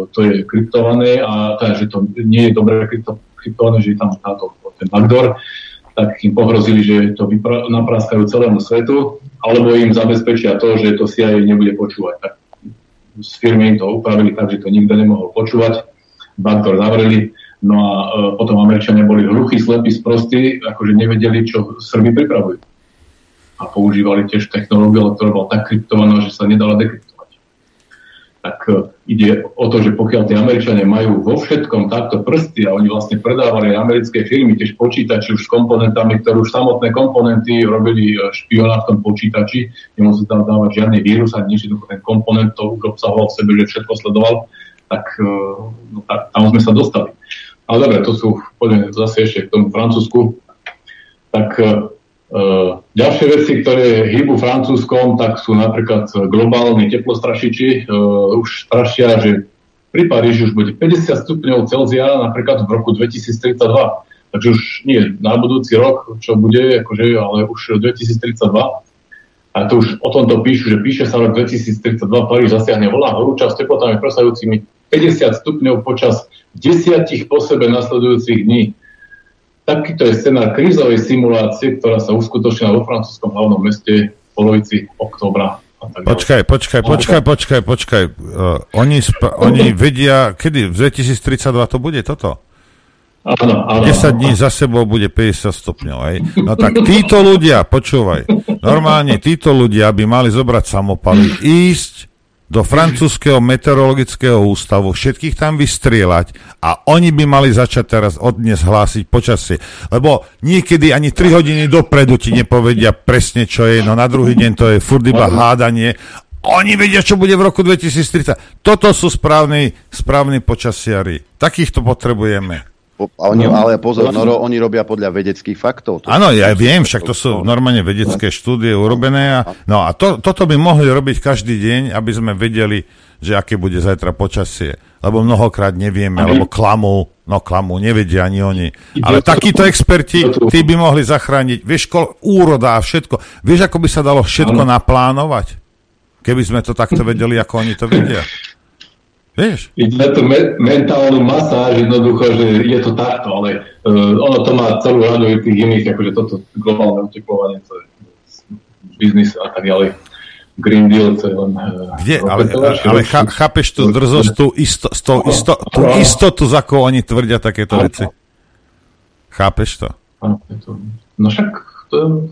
to je kryptované a teda, že to nie je dobre krypto, kryptované, že je tam táto, ten backdoor tak im pohrozili, že to vypra- napráskajú celému svetu, alebo im zabezpečia to, že to CIA nebude počúvať. Tak z firmy im to upravili tak, že to nikto nemohol počúvať, backdoor zavreli, no a e, potom Američania boli hluchí, slepí, sprostí, akože nevedeli, čo Srby pripravujú. A používali tiež technológiu, ktorá bola tak kryptovaná, že sa nedala dekryptovať tak e, ide o to, že pokiaľ tie Američania majú vo všetkom takto prsty a oni vlastne predávali americké firmy tiež počítači už s komponentami, ktoré už samotné komponenty robili e, špiona v tom počítači, nemusí tam dávať žiadny vírus a nič, ten komponent to už obsahoval v sebe, že všetko sledoval, tak, e, no, tak tam sme sa dostali. Ale dobre, to sú, poďme zase ešte k tomu Francúzsku. Tak ďalšie veci, ktoré hýbu Francúzskom, tak sú napríklad globálni teplostrašiči. Uh, už strašia, že pri Paríži už bude 50 stupňov Celzia napríklad v roku 2032. Takže už nie na budúci rok, čo bude, akože, ale už 2032. A to už o tomto píšu, že píše sa rok 2032, Paríž zasiahne volá horúča s teplotami presajúcimi 50 stupňov počas desiatich po sebe nasledujúcich dní. Takýto je scenár krízovej simulácie, ktorá sa uskutočnila vo francúzskom hlavnom meste v polovici októbra. Počkaj, počkaj, počkaj, počkaj, počkaj. Uh, oni, sp- (laughs) oni vedia, kedy? V 2032 to bude toto? Áno, áno, 10 dní za sebou bude 50 stupňov. Hej? No tak títo ľudia, počúvaj, normálne títo ľudia by mali zobrať samopaly, ísť do francúzského meteorologického ústavu, všetkých tam vystrieľať a oni by mali začať teraz od dnes hlásiť počasie. Lebo niekedy ani 3 hodiny dopredu ti nepovedia presne, čo je, no na druhý deň to je furt iba hádanie. Oni vedia, čo bude v roku 2030. Toto sú správni, správni počasiari. Takýchto potrebujeme. A oni, no, ale pozor, no, oni robia podľa vedeckých faktov. Áno, ja viem, však to sú normálne vedecké štúdie urobené. A, no a to, toto by mohli robiť každý deň, aby sme vedeli, že aké bude zajtra počasie. Lebo mnohokrát nevieme, alebo klamú, no klamú, nevedia ani oni. Ale takíto experti, tí by mohli zachrániť, vieš, kol, úroda a všetko. Vieš, ako by sa dalo všetko naplánovať? Keby sme to takto (laughs) vedeli, ako oni to vedia. Vieš? Ide tú me- mentálnu masáž jednoducho, že je to takto, ale uh, ono to má celú radu tých iných, akože toto globálne oteplovanie, to je biznis a tak ďalej. Green Deal, to je len... Uh, Kde? Ale, ale, ch- chápeš tú drzosť, tú, isto, tú, isto, tú istotu, za ako oni tvrdia takéto veci? Chápeš to? No však to,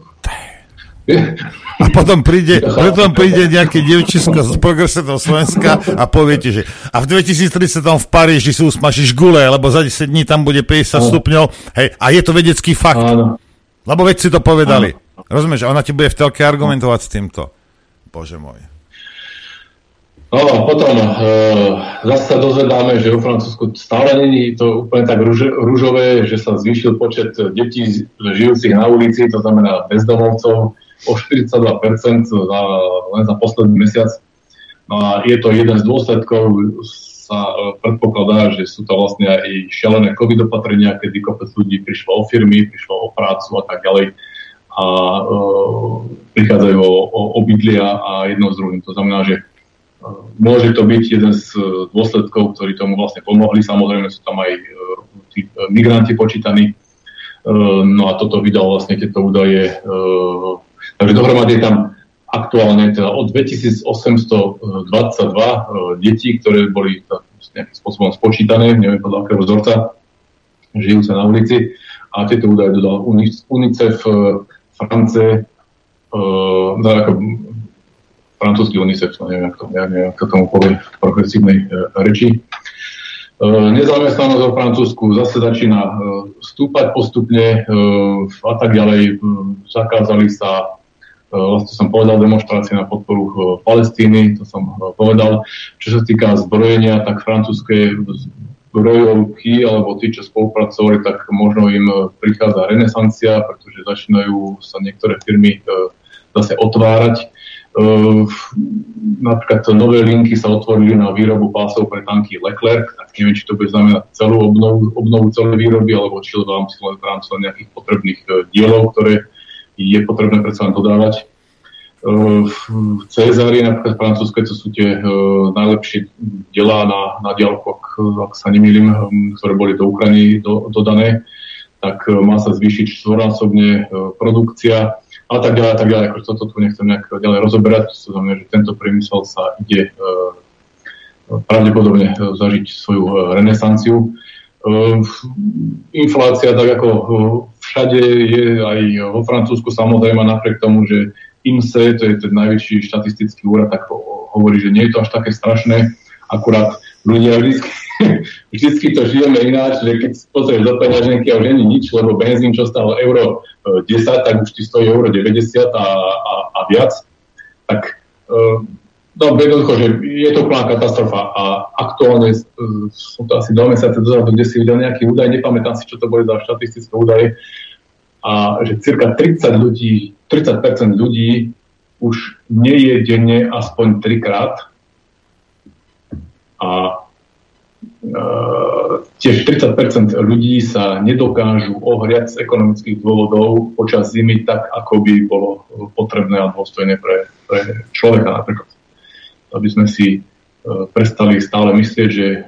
a potom príde, potom príde nejaké devčisko z progresného Slovenska a poviete, že a v 2030 v Paríži si usmažíš gule, lebo za 10 dní tam bude 50 stupňov. Hej, a je to vedecký fakt. Lebo veď si to povedali. Rozumieš? A ona ti bude v telke argumentovať s týmto. Bože môj. No a potom e, zase sa dozvedáme, že vo Francúzsku stále není to úplne tak rúž, rúžové, že sa zvýšil počet detí žijúcich na ulici, to znamená bezdomovcov, o 42% za, len za posledný mesiac. No a je to jeden z dôsledkov, sa e, predpokladá, že sú to vlastne aj šialené covid opatrenia, kedy kopec ľudí prišlo o firmy, prišlo o prácu a tak ďalej a e, prichádzajú o, o obydlia a jedno s druhým. To znamená, že Môže to byť jeden z e, dôsledkov, ktorí tomu vlastne pomohli. Samozrejme sú tam aj e, tí e, migranti počítaní. No a toto vydal vlastne tieto údaje. Takže dohromady je tam aktuálne teda od 2822 detí, ktoré boli nejakým spôsobom spočítané, neviem podľa akého vzorca, žijúce na ulici. A tieto údaje dodal UNICEF, France, teda ako francúzsky UNICEF, no neviem, ako, neviem, ako tomu povie v progresívnej e, reči. E, nezamestnanosť vo Francúzsku zase začína e, stúpať postupne e, a tak ďalej. E, zakázali sa, e, vlastne som povedal, demonstrácie na podporu e, Palestíny, to som e, povedal. Čo sa týka zbrojenia, tak francúzske zbrojovky alebo tí, čo spolupracovali, tak možno im prichádza renesancia, pretože začínajú sa niektoré firmy zase otvárať napríklad nové linky sa otvorili na výrobu pásov pre tanky Leclerc, tak neviem, či to bude znamenať celú obnovu, obnovu celej výroby, alebo či rámci, v rámci nejakých potrebných dielov, ktoré je potrebné predsa len dodávať. Ehm, v Cezári, napríklad Francúzske, to sú tie e, najlepšie dielá na, na diálku, ak, ak sa nemýlim, ktoré boli do Ukrajiny do, dodané, tak e, má sa zvýšiť štvornásobne produkcia a tak ďalej, a tak ďalej. Akože toto tu nechcem nejak ďalej rozoberať. To znamená, že tento priemysel sa ide e, pravdepodobne e, zažiť svoju e, renesanciu. E, inflácia, tak ako e, všade je aj vo Francúzsku samozrejme napriek tomu, že IMSE, to je ten najväčší štatistický úrad, tak hovorí, že nie je to až také strašné, akurát ľudia vždy, (laughs) vždycky to žijeme ináč, že keď pozrieš do peňaženky a už není nič, lebo benzín, čo stál euro 10, e, tak už ti stojí euro 90 a, a, a viac, tak uh, no, jednoducho, že je to úplná katastrofa a aktuálne som to asi dva mesiace dozadu, kde si videl nejaký údaj, nepamätám si, čo to boli za štatistické údaje, a že cirka 30 ľudí, 30% ľudí už nie je denne aspoň trikrát a e, tiež 30 ľudí sa nedokážu ohriať z ekonomických dôvodov počas zimy tak, ako by bolo potrebné a dôstojné pre, pre človeka napríklad. Aby sme si e, prestali stále myslieť, že e,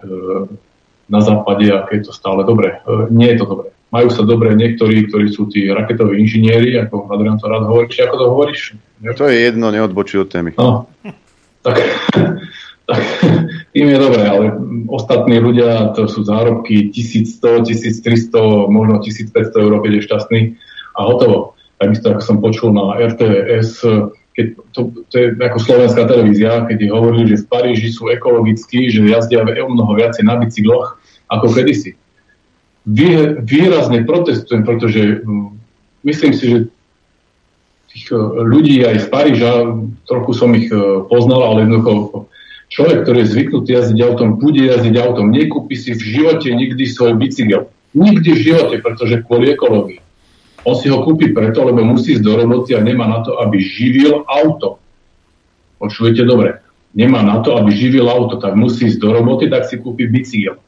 na západe, aké je to stále dobre. E, nie je to dobre. Majú sa dobre niektorí, ktorí sú tí raketoví inžinieri, ako Adrian to rád hovorí. Či ako to hovoríš? To je jedno, neodbočí od témy. No, tak tak tým je dobré, ale ostatní ľudia, to sú zárobky 1100, 1300, možno 1500 eur, keď je šťastný a hotovo. Takisto, ako som počul na RTVS, keď to, to je ako slovenská televízia, keď hovorili, že v Paríži sú ekologickí, že jazdia o mnoho viacej na bicykloch ako kedysi. Vý, výrazne protestujem, pretože hm, myslím si, že tých eh, ľudí aj z Paríža, trochu som ich eh, poznal, ale jednoducho Človek, ktorý je zvyknutý jazdiť autom, bude jazdiť autom, nekúpi si v živote nikdy svoj bicykel. Nikdy v živote, pretože kvôli ekológii. On si ho kúpi preto, lebo musí ísť do roboty a nemá na to, aby živil auto. Počujete dobre. Nemá na to, aby živil auto, tak musí ísť do roboty, tak si kúpi bicykel.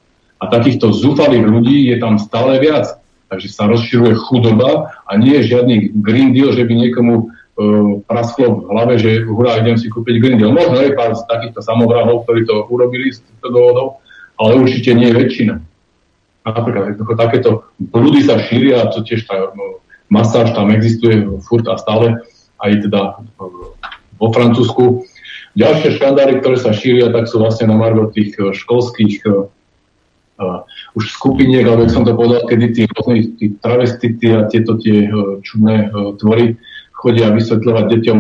A takýchto zúfalých ľudí je tam stále viac. Takže sa rozširuje chudoba a nie je žiadny Green Deal, že by niekomu uh, prasklo v hlave, že hurá, idem si kúpiť Green Deal. Možno je pár z takýchto samovrahov, ktorí to urobili z týchto dôvodov, ale určite nie je väčšina. Napríklad takéto blúdy sa šíria, to tiež tá no, masáž tam existuje furt a stále, aj teda uh, vo Francúzsku. Ďalšie škandály, ktoré sa šíria, tak sú vlastne na margo tých uh, školských uh, už skupiniek, ale som to povedal, kedy tí, tí travestity a tieto tie čudné uh, tvory chodia vysvetľovať deťom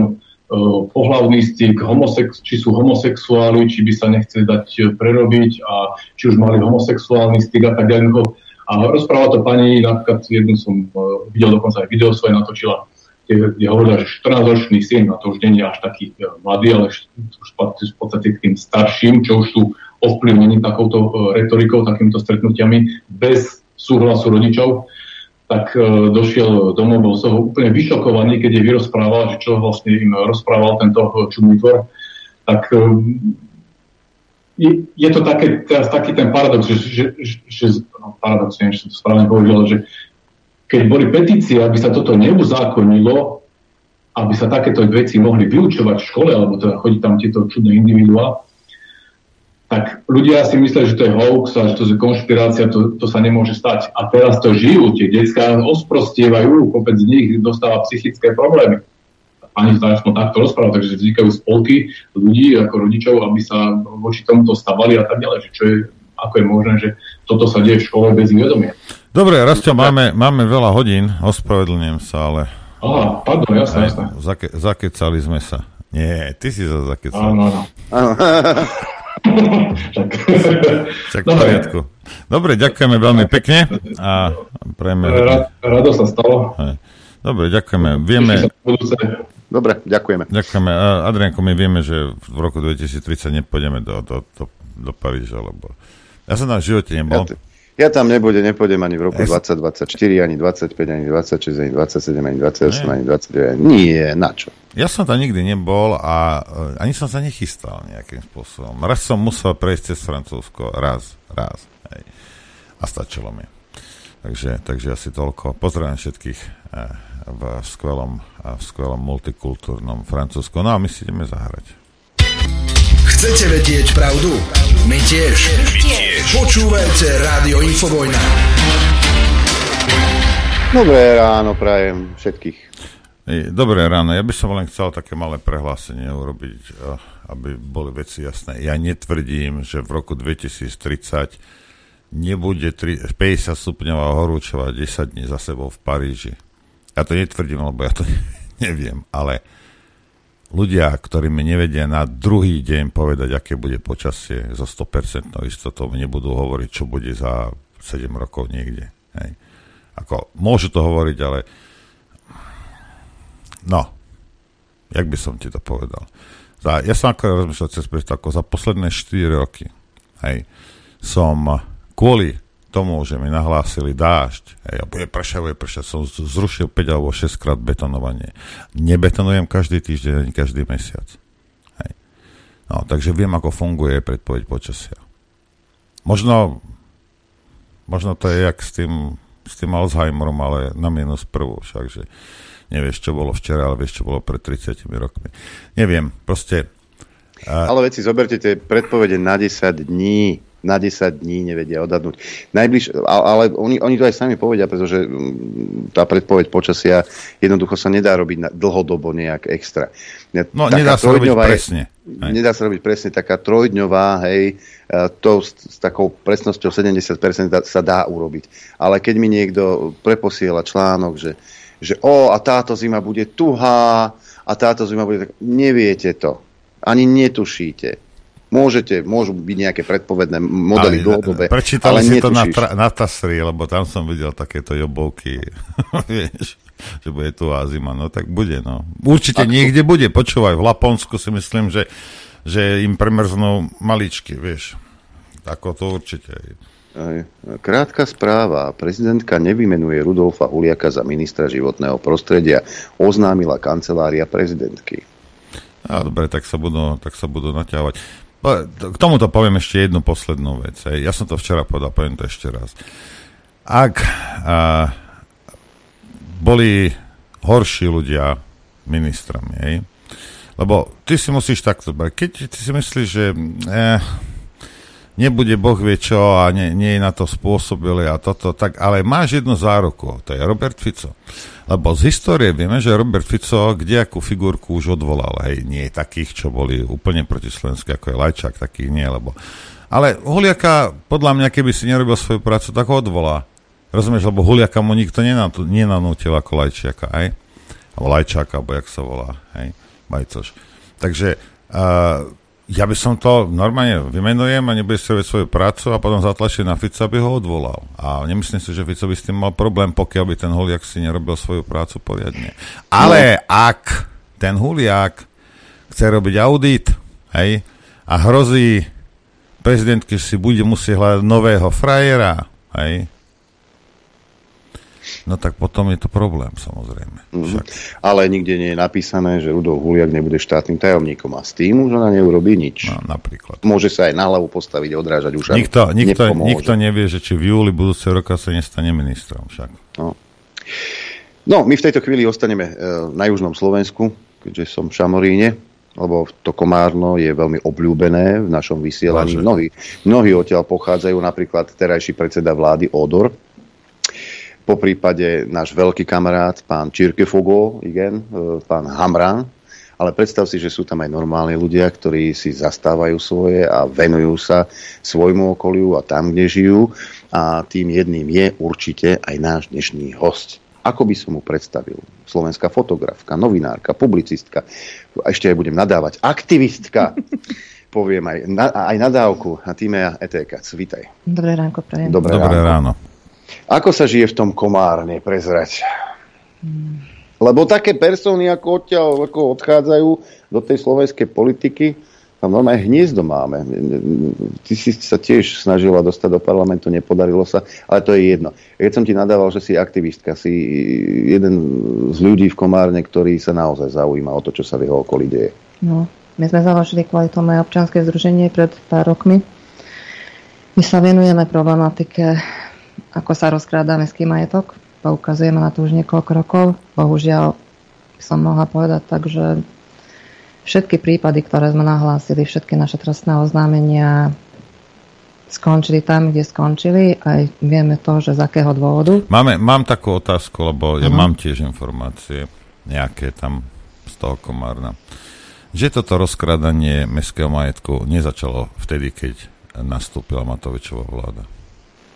e, pohľavný styk, homosex, či sú homosexuáli, či by sa nechceli dať e, prerobiť a či už mali homosexuálny styk a tak ďalej. A rozpráva to pani, napríklad jednu som uh, videl dokonca aj video svoje natočila, kde, kde hovorila, že 14-ročný syn, a to už nie je až taký e, mladý, ale už patrí v podstate k tým starším, čo už sú ovplyvnení takouto e, retorikou, takýmito stretnutiami bez súhlasu rodičov, tak e, došiel domov, bol toho úplne vyšokovaný, keď je vyrozprával, že čo vlastne im rozprával tento čudný tvor, tak je, je to také, teraz taký ten paradox, že, že, že, no, paradox, neviem, som to správne povedal, že keď boli petície, aby sa toto neuzákonilo, aby sa takéto veci mohli vyučovať v škole, alebo teda chodiť tam tieto čudné individuá, tak ľudia si myslia, že to je hoax a že to je konšpirácia, to, to sa nemôže stať. A teraz to žijú, tie detská osprostievajú, kopec z nich dostáva psychické problémy. Pani aspoň takto rozpráva, takže vznikajú spolky ľudí ako rodičov, aby sa voči tomuto stavali a tak ďalej. Že čo je, ako je možné, že toto sa deje v škole bez vedomia. Dobre, Rastio, máme, máme veľa hodín, ospravedlňujem sa, ale... Á, pardon, jasné, jasné. Zake, zakecali sme sa. Nie, ty si sa zakecal. Áno, áno. (laughs) (laughs) Čak v poriadku. Dobre, ďakujeme veľmi pekne a prejme... Rado sa stalo. Dobre, ďakujeme. Vieme... Dobre, ďakujeme. Ďakujeme. Adrianko, my vieme, že v roku 2030 nepôjdeme do, do, do, do Paríža, lebo ja som tam v živote nebol. Ja, ja tam nebude, nepôjdem ani v roku 2024, ani 25, ani 26, ani 27, ani 28, ani 29. Nie, na čo? Ja som tam nikdy nebol a uh, ani som sa nechystal nejakým spôsobom. Raz som musel prejsť cez Francúzsko. Raz, raz. Hej. A stačilo mi. Takže, takže asi toľko. Pozdravím všetkých uh, v skvelom, uh, v skvelom multikultúrnom Francúzsku. No a my si ideme zahrať. Chcete vedieť pravdu? My tiež. My tiež. Počúvajte Rádio Infovojna. Dobré ráno prajem všetkých. Dobré ráno. Ja by som len chcel také malé prehlásenie urobiť, eh, aby boli veci jasné. Ja netvrdím, že v roku 2030 nebude 50 stupňová horúčová 10 dní za sebou v Paríži. Ja to netvrdím, lebo ja to (laughs) neviem, ale ľudia, ktorí mi nevedia na druhý deň povedať, aké bude počasie, so 100% istotou nebudú hovoriť, čo bude za 7 rokov niekde. Hej. Ako, môžu to hovoriť, ale no, jak by som ti to povedal. Za, ja som ako rozmýšľal cez ako za posledné 4 roky hej, som kvôli tomu, že mi nahlásili dážď, hej, a bude pršať, bude pršať, som zrušil 5 alebo 6 krát betonovanie. Nebetonujem každý týždeň, každý mesiac. Hej. No, takže viem, ako funguje predpoveď počasia. Možno, možno to je jak s tým, s tým Alzheimerom, ale na minus prvú, však, že nevieš, čo bolo včera, ale vieš, čo bolo pred 30 rokmi. Neviem, proste... A... Ale veci, zoberte tie predpovede na 10 dní na 10 dní nevedia odhadnúť. Najbliž, ale oni, oni to aj sami povedia, pretože mm, tá predpoveď počasia jednoducho sa nedá robiť na, dlhodobo nejak extra. No, taká nedá sa robiť presne. Hej. Nedá sa robiť presne, taká trojdňová, hej, e, to s, s takou presnosťou 70% sa dá urobiť. Ale keď mi niekto preposiela článok, že, že o, a táto zima bude tuhá, a táto zima bude tak... Neviete to. Ani netušíte Môžete, môžu byť nejaké predpovedné modely ale, dlhodobé. Prečítal ale si netušíš. to na, tra, na Tasri, lebo tam som videl takéto jobovky. (laughs) Vieš, že bude tu zima. No tak bude, no. Určite Ako? niekde bude. Počúvaj, v Laponsku si myslím, že, že im premrznú maličky, vieš. Ako to určite. Krátka správa. Prezidentka nevymenuje Rudolfa Huliaka za ministra životného prostredia. Oznámila kancelária prezidentky. A dobre, tak sa budú, tak sa budú naťahovať. K tomuto poviem ešte jednu poslednú vec. Hej. Ja som to včera povedal, poviem to ešte raz. Ak a, boli horší ľudia ministrami, hej, lebo ty si musíš takto brať. Keď ty si myslíš, že eh, nebude Boh vie čo a nie, nie je na to spôsobili a toto, tak, ale máš jednu záruku, to je Robert Fico. Lebo z histórie vieme, že Robert Fico kdejakú figurku už odvolal. Hej, nie takých, čo boli úplne proti Slovensku, ako je Lajčák, takých nie, lebo... Ale Huliaka, podľa mňa, keby si nerobil svoju prácu, tak ho odvolá. Rozumieš, lebo Huliaka mu nikto nenanútil ako Lajčiaka, aj? Alebo Lajčáka, alebo jak sa volá, hej? Majcoš. Takže uh, Ja by som to normálne vymenujem a nebude si robiť svoju prácu a potom zatlačí na Fica, aby ho odvolal. A nemyslím si, že Fico by s tým mal problém, pokiaľ by ten Huliak si nerobil svoju prácu poriadne. Ale no. ak ten Huliak chce robiť audit, hej, a hrozí prezidentke, že si bude musieť hľadať nového frajera, hej, no tak potom je to problém, samozrejme. Mm-hmm. Ale nikde nie je napísané, že Rudolf Huliak nebude štátnym tajomníkom a s tým už ona neurobí nič. No, napríklad. Môže sa aj na hlavu postaviť, odrážať už. Nikto, nikto, nikto nevie, že či v júli budúceho roka sa nestane ministrom však. No. no, my v tejto chvíli ostaneme e, na južnom Slovensku, keďže som v Šamoríne, lebo to Komárno je veľmi obľúbené v našom vysielaní. Mnohí, mnohí odtiaľ pochádzajú, napríklad terajší predseda vlády Odor, po prípade náš veľký kamarát, pán Čirkefogo, igen, e, pán Hamran, ale predstav si, že sú tam aj normálni ľudia, ktorí si zastávajú svoje a venujú sa svojmu okoliu a tam, kde žijú. A tým jedným je určite aj náš dnešný host. Ako by som mu predstavil? Slovenská fotografka, novinárka, publicistka, ešte aj budem nadávať, aktivistka, (laughs) poviem aj, na, aj nadávku a týme ETK. Vítaj. Dobré ránko, prajem. Dobré, Dobré ráno. ráno. Ako sa žije v tom komárne, prezrať? Lebo také persony, ako odtiaľ ako odchádzajú do tej slovenskej politiky, tam normálne hniezdo máme. Ty si sa tiež snažila dostať do parlamentu, nepodarilo sa, ale to je jedno. Keď som ti nadával, že si aktivistka, si jeden z ľudí v Komárne, ktorý sa naozaj zaujíma o to, čo sa v jeho okolí deje. No, my sme založili kvôli tomu občanské združenie pred pár rokmi. My sa venujeme problematike ako sa rozkráda mestský majetok. Poukazujeme na to už niekoľko rokov. Bohužiaľ som mohla povedať tak, že všetky prípady, ktoré sme nahlásili, všetky naše trestné oznámenia skončili tam, kde skončili. Aj vieme to, že z akého dôvodu. Máme, mám takú otázku, lebo ja uh-huh. mám tiež informácie nejaké tam z toho Komárna. Že toto rozkrádanie mestského majetku nezačalo vtedy, keď nastúpila Matovičová vláda.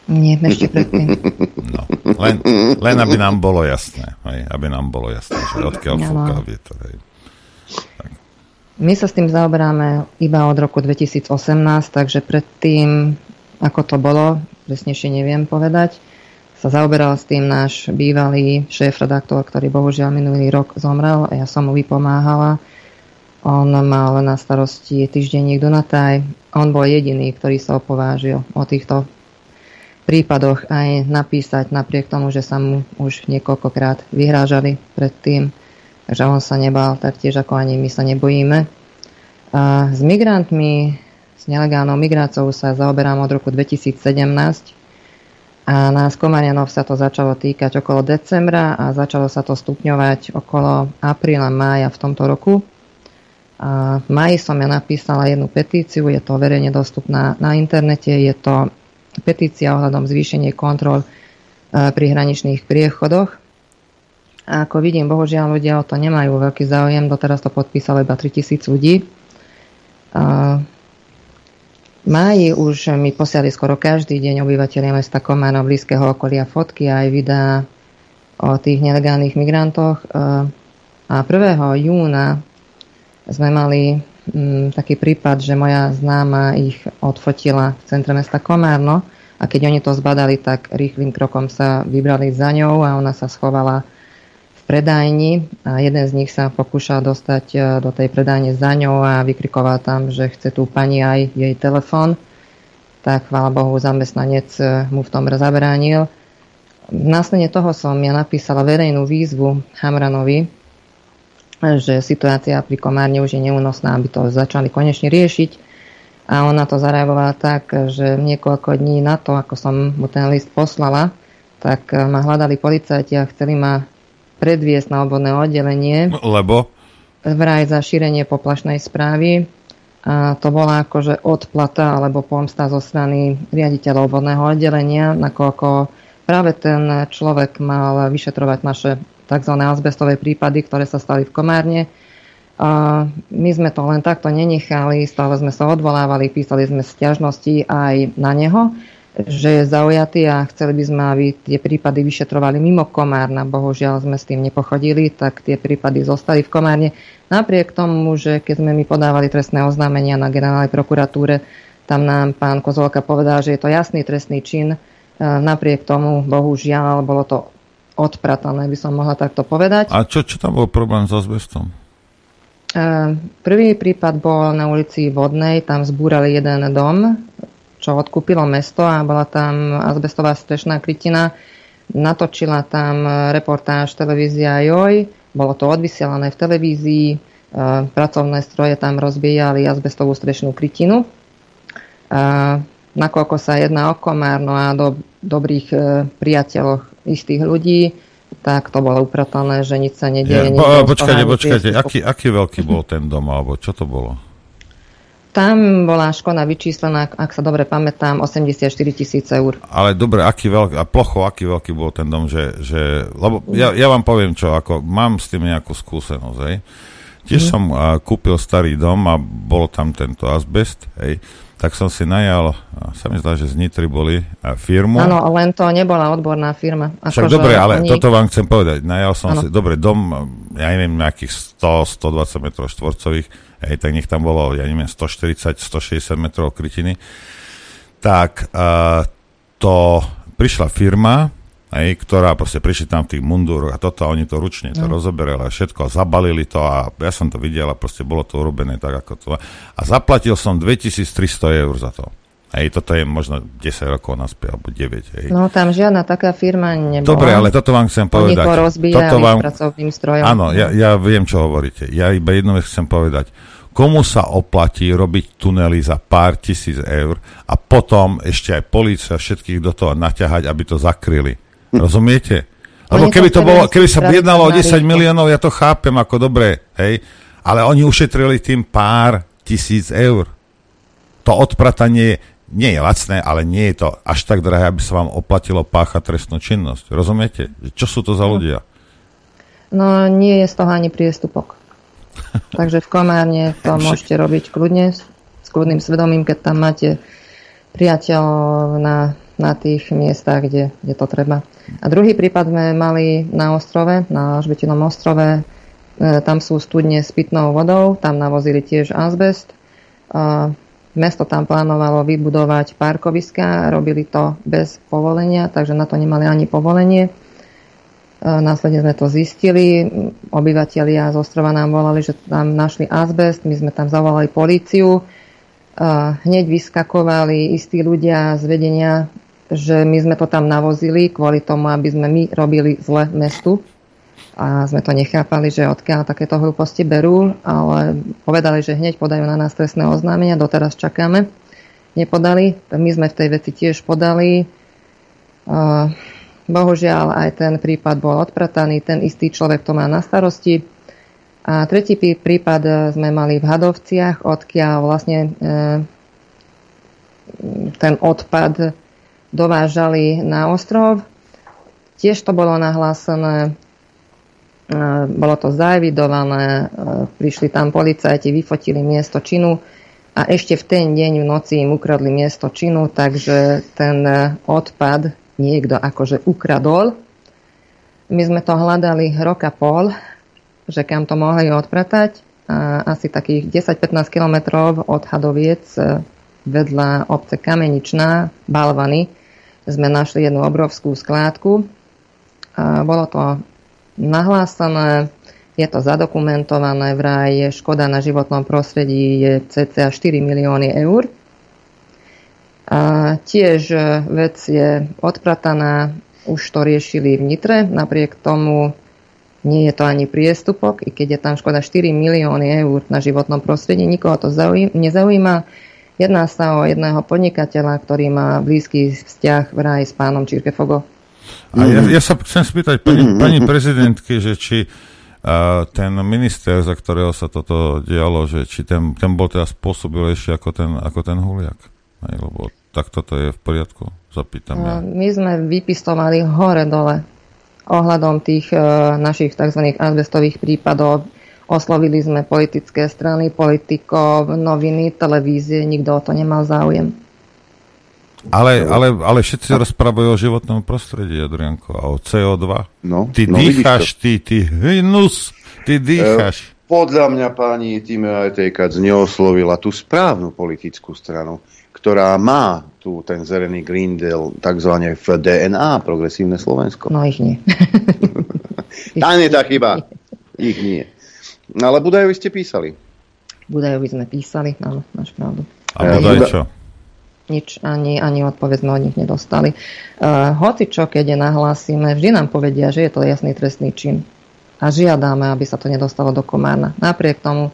Nie, ešte predtým. No, len, len aby nám bolo jasné, hej, aby nám bolo jasné, že odkiaľ no, fúka vietor. Hej. Tak. My sa s tým zaoberáme iba od roku 2018, takže predtým, ako to bolo, presnejšie neviem povedať, sa zaoberal s tým náš bývalý šéf-redaktor, ktorý bohužiaľ minulý rok zomrel a ja som mu vypomáhala. On mal na starosti týždenník Dunataj. On bol jediný, ktorý sa opovážil o týchto prípadoch aj napísať, napriek tomu, že sa mu už niekoľkokrát vyhrážali predtým, že on sa nebal, taktiež ako ani my sa nebojíme. A s migrantmi, s nelegálnou migráciou sa zaoberám od roku 2017 a nás Komarianov sa to začalo týkať okolo decembra a začalo sa to stupňovať okolo apríla, mája v tomto roku. A v maji som ja napísala jednu petíciu, je to verejne dostupná na internete, je to petícia ohľadom zvýšenie kontrol e, pri hraničných priechodoch. A ako vidím, bohužiaľ ľudia o to nemajú veľký záujem, doteraz to podpísalo iba 3000 ľudí. A máji už mi posiali skoro každý deň obyvateľia mesta Kománo blízkeho okolia fotky a aj videá o tých nelegálnych migrantoch. E, a 1. júna sme mali mm, taký prípad, že moja známa ich odfotila v centre mesta Komárno a keď oni to zbadali, tak rýchlým krokom sa vybrali za ňou a ona sa schovala v predajni a jeden z nich sa pokúšal dostať e, do tej predajne za ňou a vykrikoval tam, že chce tú pani aj jej telefón. Tak chvála Bohu, zamestnanec e, mu v tom zabránil. Následne toho som ja napísala verejnú výzvu Hamranovi, že situácia pri Komárne už je neúnosná, aby to začali konečne riešiť. A ona to zareagovala tak, že niekoľko dní na to, ako som mu ten list poslala, tak ma hľadali policajti a chceli ma predviesť na obvodné oddelenie. Lebo? Vraj za šírenie poplašnej správy. A to bola akože odplata alebo pomsta zo strany riaditeľov obvodného oddelenia, nakoľko práve ten človek mal vyšetrovať naše tzv. azbestové prípady, ktoré sa stali v Komárne. A my sme to len takto nenechali, stále sme sa odvolávali, písali sme stiažnosti aj na neho. že je zaujatý a chceli by sme, aby tie prípady vyšetrovali mimo Komárna. Bohužiaľ sme s tým nepochodili, tak tie prípady zostali v Komárne. Napriek tomu, že keď sme mi podávali trestné oznámenia na generálnej prokuratúre, tam nám pán Kozolka povedal, že je to jasný trestný čin. E, napriek tomu, bohužiaľ, bolo to odpratané, by som mohla takto povedať. A čo, čo tam bol problém s azbestom? E, prvý prípad bol na ulici Vodnej, tam zbúrali jeden dom, čo odkúpilo mesto a bola tam azbestová strešná krytina. Natočila tam reportáž televízia Joj, bolo to odvysielané v televízii, e, pracovné stroje tam rozbíjali azbestovú strešnú krytinu. A nakoľko sa jedná o komárno a do dobrých e, priateľoch istých ľudí, tak to bolo upratané, že nič sa nedieje. Ja, po, počkajte, počkajte, aký, aký veľký bol ten dom, alebo čo to bolo? Tam bola škoda vyčíslená, ak sa dobre pamätám, 84 tisíc eur. Ale dobre, aký veľký, a plocho, aký veľký bol ten dom, že, že lebo ja, ja vám poviem čo, ako mám s tým nejakú skúsenosť, hej. Tiež mm. som uh, kúpil starý dom a bol tam tento azbest, hej tak som si najal, sa mi zdá, že z Nitry boli firmu. Áno, len to nebola odborná firma. Ako Však dobre, ale oni... toto vám chcem povedať. Najal som ano. si, dobre, dom, ja neviem, nejakých 100-120 metrov štvorcových, hej, tak nech tam bolo, ja neviem, 140-160 metrov krytiny. Tak uh, to prišla firma, hej, ktorá proste prišli tam v tých mundúroch a toto a oni to ručne to no. rozoberali a všetko a zabalili to a ja som to videl a proste bolo to urobené tak ako to. A zaplatil som 2300 eur za to. Hej, toto je možno 10 rokov naspäť, alebo 9. Hej. No tam žiadna taká firma nebola. Dobre, ale toto vám chcem povedať. Oni to toto vám... pracovným strojom. Áno, ja, ja viem, čo hovoríte. Ja iba jednu vec chcem povedať. Komu sa oplatí robiť tunely za pár tisíc eur a potom ešte aj polícia všetkých do toho naťahať, aby to zakryli? Rozumiete? Lebo keby, to bolo, keby sa jednalo o 10 miliónov, ja to chápem ako dobre, hej, ale oni ušetrili tým pár tisíc eur. To odpratanie nie je lacné, ale nie je to až tak drahé, aby sa vám oplatilo páchať trestnú činnosť. Rozumiete? Čo sú to za ľudia? No nie je z toho ani priestupok. (laughs) Takže v Komárne to môžete robiť kľudne, s kľudným svedomím, keď tam máte priateľov na na tých miestach, kde, kde to treba. A druhý prípad sme mali na ostrove, na Žbetinom ostrove. E, tam sú studne s pitnou vodou, tam navozili tiež azbest. E, mesto tam plánovalo vybudovať parkoviska, robili to bez povolenia, takže na to nemali ani povolenie. E, následne sme to zistili. Obyvatelia z ostrova nám volali, že tam našli azbest, my sme tam zavolali políciu. Hneď vyskakovali istí ľudia z vedenia že my sme to tam navozili kvôli tomu, aby sme my robili zle mestu a sme to nechápali, že odkiaľ takéto hlúposti berú, ale povedali, že hneď podajú na nás trestné oznámenia, doteraz čakáme. Nepodali, my sme v tej veci tiež podali. Bohužiaľ aj ten prípad bol odprataný, ten istý človek to má na starosti. A tretí prípad sme mali v Hadovciach, odkiaľ vlastne e, ten odpad dovážali na ostrov. Tiež to bolo nahlásené, e, bolo to zaevidované, e, prišli tam policajti, vyfotili miesto činu a ešte v ten deň v noci im ukradli miesto činu, takže ten e, odpad niekto akože ukradol. My sme to hľadali roka pol, že kam to mohli odpratať. A asi takých 10-15 kilometrov od Hadoviec vedľa obce Kameničná, Balvany, sme našli jednu obrovskú skládku. Bolo to nahlásané, je to zadokumentované, vraj škoda na životnom prostredí je cca 4 milióny eur. A tiež vec je odprataná, už to riešili v Nitre, napriek tomu nie je to ani priestupok, i keď je tam škoda 4 milióny eur na životnom prostredí, nikoho to nezaujíma. Jedná sa o jedného podnikateľa, ktorý má blízky vzťah vraj s pánom Čirkefogo. A ja, ja sa chcem spýtať pani, pani prezidentky, že či uh, ten minister, za ktorého sa toto dialo, že či ten, ten bol teda spôsobilejší ako ten, ako ten Huliak. Aj, lebo tak toto je v poriadku, zapýtam ja. My sme vypistovali hore-dole ohľadom tých uh, našich tzv. azbestových prípadov Oslovili sme politické strany, politikov, noviny, televízie, nikto o to nemal záujem. Ale, ale, ale všetci a... rozprávajú o životnom prostredí, Adrianko, a o CO2. No, ty no, dýcháš, ty, ty hnus, ty dýcháš. E, podľa mňa pani Time Ajtejkac neoslovila tú správnu politickú stranu, ktorá má tu ten zelený Green Deal takzvané v DNA, progresívne Slovensko. No ich nie. (laughs) (laughs) Tá nie tá chyba. Ich nie. No ale Budajovi ste písali. Budajovi sme písali, áno, máš pravdu. A Budaj čo? Nič, ani, ani odpoveď sme od nich nedostali. Uh, hoci čo, keď je nahlásime, vždy nám povedia, že je to jasný trestný čin. A žiadame, aby sa to nedostalo do Komárna. Napriek tomu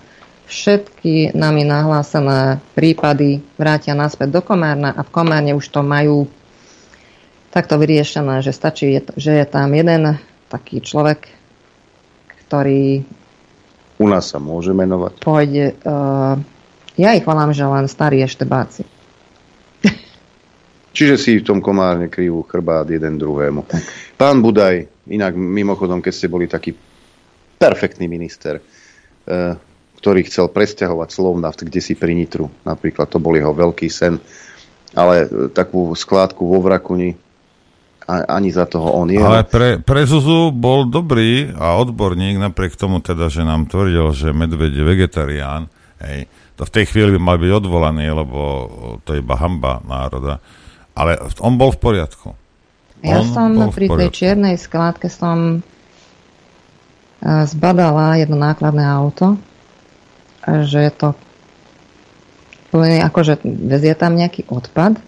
všetky nami nahlásené prípady vrátia naspäť do Komárna a v Komárne už to majú takto vyriešené, že stačí, že je tam jeden taký človek, ktorý... U nás sa môže menovať. Pôjde... Uh, ja ich volám, že len starí eštebáci. (laughs) Čiže si v tom komárne krivú chrbát jeden druhému. Tak. Pán Budaj, inak mimochodom, keď ste boli taký perfektný minister, uh, ktorý chcel presťahovať Slovnaft, kde si pri Nitru. Napríklad to bol jeho veľký sen. Ale uh, takú skládku vo Vrakuni ani za toho on je. Ale pre, pre Zuzu bol dobrý a odborník, napriek tomu teda, že nám tvrdil, že medveď je vegetarián, hej, to v tej chvíli by mal byť odvolaný, lebo to je iba hamba národa. Ale on bol v poriadku. Ja on som pri tej čiernej skládke som e, zbadala jedno nákladné auto, že je to akože vezie tam nejaký odpad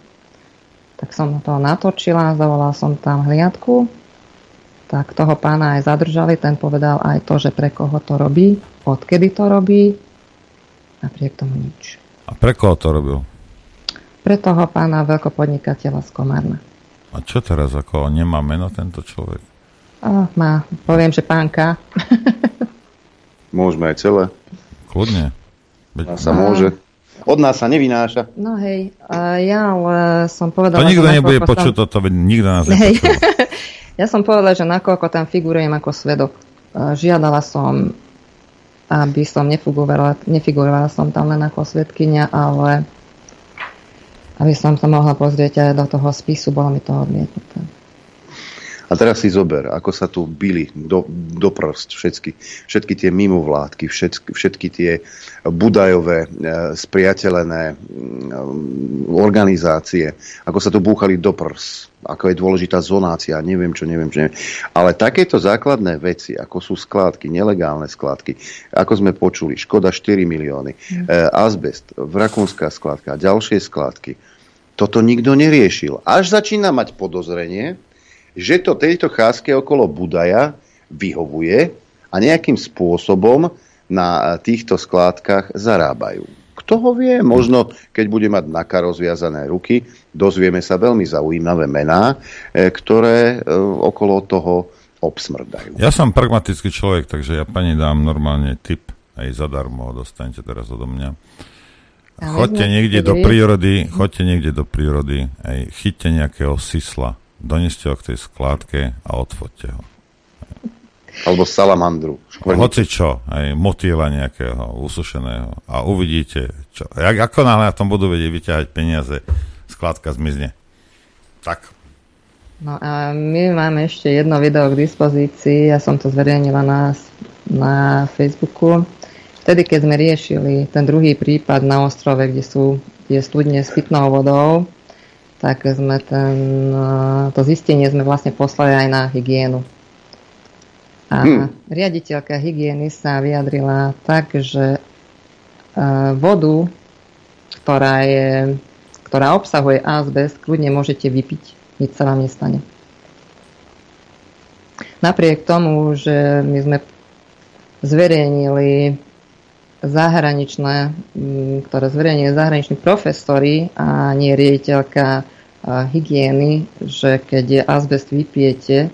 tak som to natočila, zavolal som tam hliadku, tak toho pána aj zadržali, ten povedal aj to, že pre koho to robí, odkedy to robí, napriek tomu nič. A pre koho to robil? Pre toho pána veľkopodnikateľa z Komárna. A čo teraz, ako nemá meno tento človek? Oh, má, poviem, že pánka. (laughs) Môžeme aj celé. Kľudne. Veď... sa môže. Od nás sa nevynáša. No hej, ja ale som povedala... To nikto nebude počuť toto, nikto nás hej. (laughs) ja som povedala, že nakoľko tam figurujem ako svedok, žiadala som, aby som nefigurovala, nefigurovala som tam len ako svedkynia, ale aby som sa mohla pozrieť aj do toho spisu, bolo mi to odmietnuté. A teraz si zober, ako sa tu byli do, do prst všetky, všetky tie mimovládky, všetky, všetky tie budajové, e, spriateľené e, organizácie, ako sa tu búchali do prs, ako je dôležitá zonácia, neviem čo, neviem čo. Neviem. Ale takéto základné veci, ako sú skládky, nelegálne skládky, ako sme počuli, škoda 4 milióny, mm. e, azbest, vrakúnska skládka, ďalšie skládky, toto nikto neriešil. Až začína mať podozrenie, že to tejto cházke okolo Budaja vyhovuje a nejakým spôsobom na týchto skládkach zarábajú. Kto ho vie, možno keď bude mať naka rozviazané ruky, dozvieme sa veľmi zaujímavé mená, e, ktoré e, okolo toho obsmrdajú. Ja som pragmatický človek, takže ja pani dám normálne tip, aj zadarmo ho dostanete teraz odo mňa. Chodte niekde do prírody, chodte niekde do prírody, aj chyťte nejakého sisla, doneste ho k tej skládke a odfoďte ho. Alebo salamandru. Hoci čo, aj motýla nejakého usušeného a uvidíte, čo. Jak, ako náhle na tom budú vedieť vyťahať peniaze, skládka zmizne. Tak. No a my máme ešte jedno video k dispozícii, ja som to zverejnila na, na Facebooku. Vtedy, keď sme riešili ten druhý prípad na ostrove, kde sú tie studne s pitnou vodou, tak sme ten, eh, to zistenie sme vlastne poslali aj na hygienu. A hmm. riaditeľka hygieny sa vyjadrila tak, že eh, vodu, ktorá, je, ktorá obsahuje azbest, kľudne môžete vypiť, nič sa vám nestane. Napriek tomu, že my sme zverejnili zahraničné, mm, ktoré zverejnili zahraniční profesori a nie riaditeľka hygieny, že keď je azbest vypijete,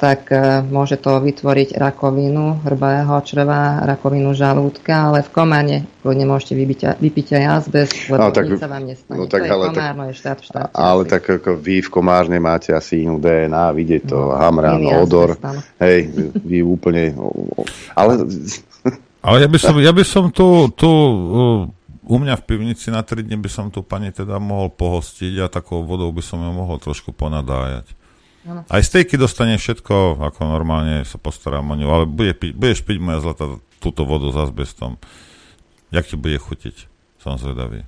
tak e, môže to vytvoriť rakovinu hrbého čreva, rakovinu žalúdka, ale v komárne kľudne môžete vypiť, vypiť aj azbest, lebo no, tak, nič sa vám nestane. No, tak, to ale, komárno, tak, je štát v štáte. Ale asi. tak ako vy v komárne máte asi inú DNA, vidieť to, no, hamrán, odor. Hej, vy úplne... Ale... ale ja by som, ja by som tu, tu uh, u mňa v pivnici na 3 dní by som tu pani teda mohol pohostiť a takou vodou by som ju mohol trošku ponadájať. Ano. Aj stejky dostane všetko, ako normálne sa postarám o ňu, ale bude pi- budeš piť moja zlata túto vodu s azbestom. Jak ti bude chutiť? Som zvedavý.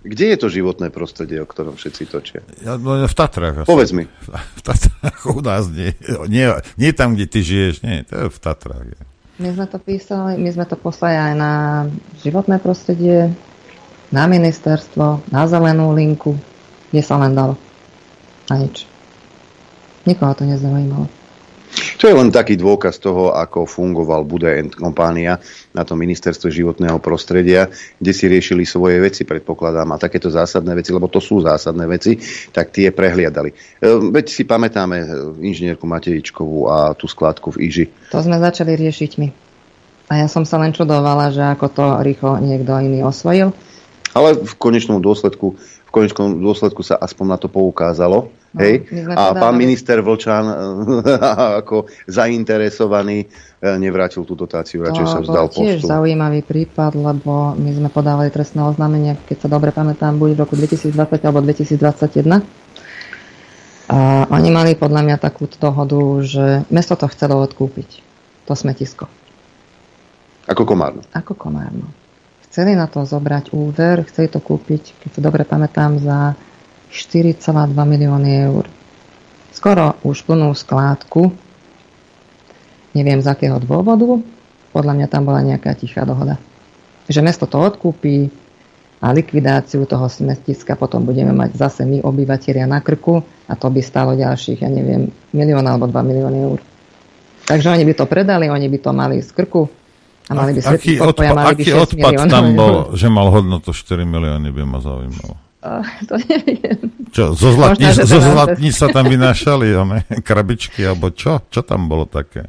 Kde je to životné prostredie, o ktorom všetci točia? Ja, no, v Tatrách. Asi. Povedz mi. (laughs) V Tatrách u nás nie. nie. Nie tam, kde ty žiješ, nie. To je v Tatrách. Je. My sme to písali, my sme to poslali aj na životné prostredie, na ministerstvo, na zelenú linku, kde sa len dalo. A nič. Nikoho to nezaujímalo. To je len taký dôkaz toho, ako fungoval Bude kompánia na tom ministerstve životného prostredia, kde si riešili svoje veci, predpokladám, a takéto zásadné veci, lebo to sú zásadné veci, tak tie prehliadali. E, veď si pamätáme e, inžinierku Matejičkovú a tú skladku v Iži. To sme začali riešiť my. A ja som sa len čudovala, že ako to rýchlo niekto iný osvojil. Ale v konečnom dôsledku, v konečnom dôsledku sa aspoň na to poukázalo Hej? A pán minister Vlčan (laughs) ako zainteresovaný e, nevrátil tú dotáciu, radšej sa vzdal postu. To tiež zaujímavý prípad, lebo my sme podávali trestné oznámenie, keď sa dobre pamätám, buď v roku 2020 alebo 2021. A oni mali podľa mňa takúto dohodu, že mesto to chcelo odkúpiť. To smetisko. Ako Komárno. Ako Komárno. Chceli na to zobrať úver, chceli to kúpiť, keď sa dobre pamätám, za 4,2 milióny eur. Skoro už plnú skládku. Neviem z akého dôvodu. Podľa mňa tam bola nejaká tichá dohoda. Že mesto to odkúpi a likvidáciu toho smetiska potom budeme mať zase my obyvateľia na krku a to by stalo ďalších, ja neviem, milión alebo 2 milióny eur. Takže oni by to predali, oni by to mali z krku a mali by aký, odpa- mali by aký odpad tam bol, že mal hodnotu 4 milióny, by ma zaujímalo. Uh, to neviem. Čo, zo zlatníc, Možná, zo zlatníc sa tam vynášali, one, krabičky, alebo čo? Čo tam bolo také?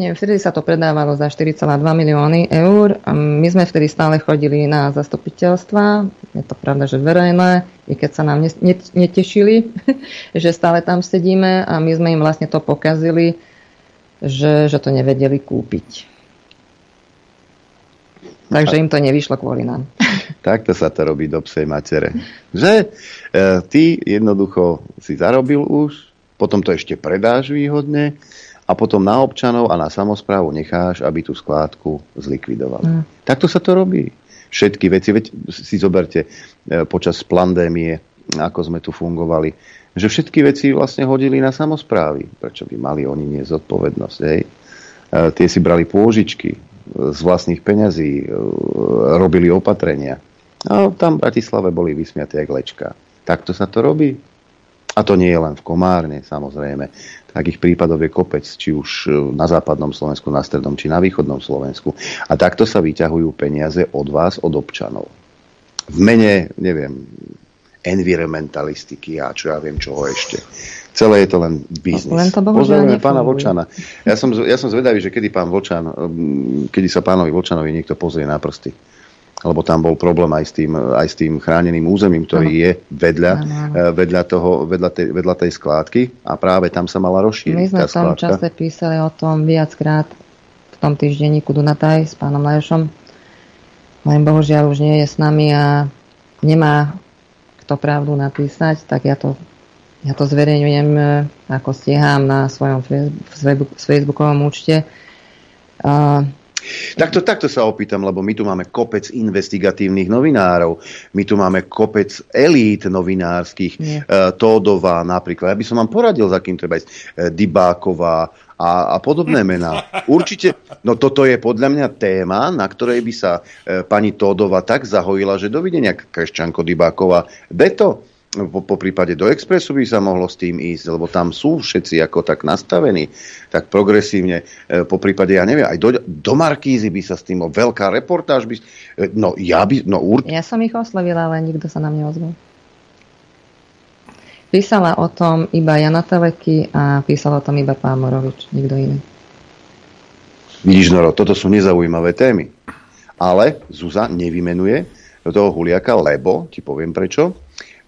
Nie, vtedy sa to predávalo za 4,2 milióny eur. My sme vtedy stále chodili na zastupiteľstva. Je to pravda, že verejné, i keď sa nám netešili, (laughs) že stále tam sedíme a my sme im vlastne to pokazili, že, že to nevedeli kúpiť. Takže im to nevyšlo kvôli nám. (laughs) Takto sa to robí do psej matere. Že e, ty jednoducho si zarobil už, potom to ešte predáš výhodne a potom na občanov a na samozprávu necháš, aby tú skládku zlikvidovali. Mm. Takto sa to robí. Všetky veci, veď si zoberte e, počas pandémie, ako sme tu fungovali, že všetky veci vlastne hodili na samozprávy. Prečo by mali oni nie zodpovednosť? Hej? E, tie si brali pôžičky, z vlastných peňazí e, robili opatrenia. A tam v Bratislave boli vysmiaté jak lečka. Takto sa to robí. A to nie je len v Komárne, samozrejme. Takých prípadov je kopec, či už e, na západnom Slovensku, na strednom, či na východnom Slovensku. A takto sa vyťahujú peniaze od vás, od občanov. V mene, neviem, environmentalistiky a čo ja viem čoho ešte. Celé je to len biznis. Len to Pozdravujeme pána Vočana. Ja som, ja som zvedavý, že kedy pán Vočan, mm, kedy sa pánovi Vočanovi niekto pozrie na prsty. Lebo tam bol problém aj s tým, aj s tým chráneným územím, ktorý ano. je vedľa, ano, ano. Eh, vedľa, toho, vedľa, tej, vedľa tej skládky a práve tam sa mala rozšíriť My sme v tom čase písali o tom viackrát v tom týždenníku Dunataj s pánom Lajošom. Len bohužiaľ už nie je s nami a nemá kto pravdu napísať, tak ja to ja to zverejňujem, e, ako stiehám na svojom facebookovom účte. Takto, takto sa opýtam, lebo my tu máme kopec investigatívnych novinárov, my tu máme kopec elít novinárskych, Nie. E, Tódová napríklad. Ja by som vám poradil, za kým treba ísť. E, Dybáková a, a podobné mená. Určite, no toto je podľa mňa téma, na ktorej by sa e, pani Tódova tak zahojila, že dovidenia Kreščanko Dybáková. Beto, po, po prípade do Expressu by sa mohlo s tým ísť, lebo tam sú všetci ako tak nastavení, tak progresívne. E, po prípade, ja neviem, aj do, do Markízy by sa s tým, veľká reportáž by... E, no ja by... No, ur... Ja som ich oslovila, ale nikto sa nám neozval. Písala o tom iba Jana Teleky a písala o tom iba pán Morovič, nikto iný. Vidíš, Noro, toto sú nezaujímavé témy. Ale Zuza nevymenuje toho Huliaka, lebo, ti poviem prečo,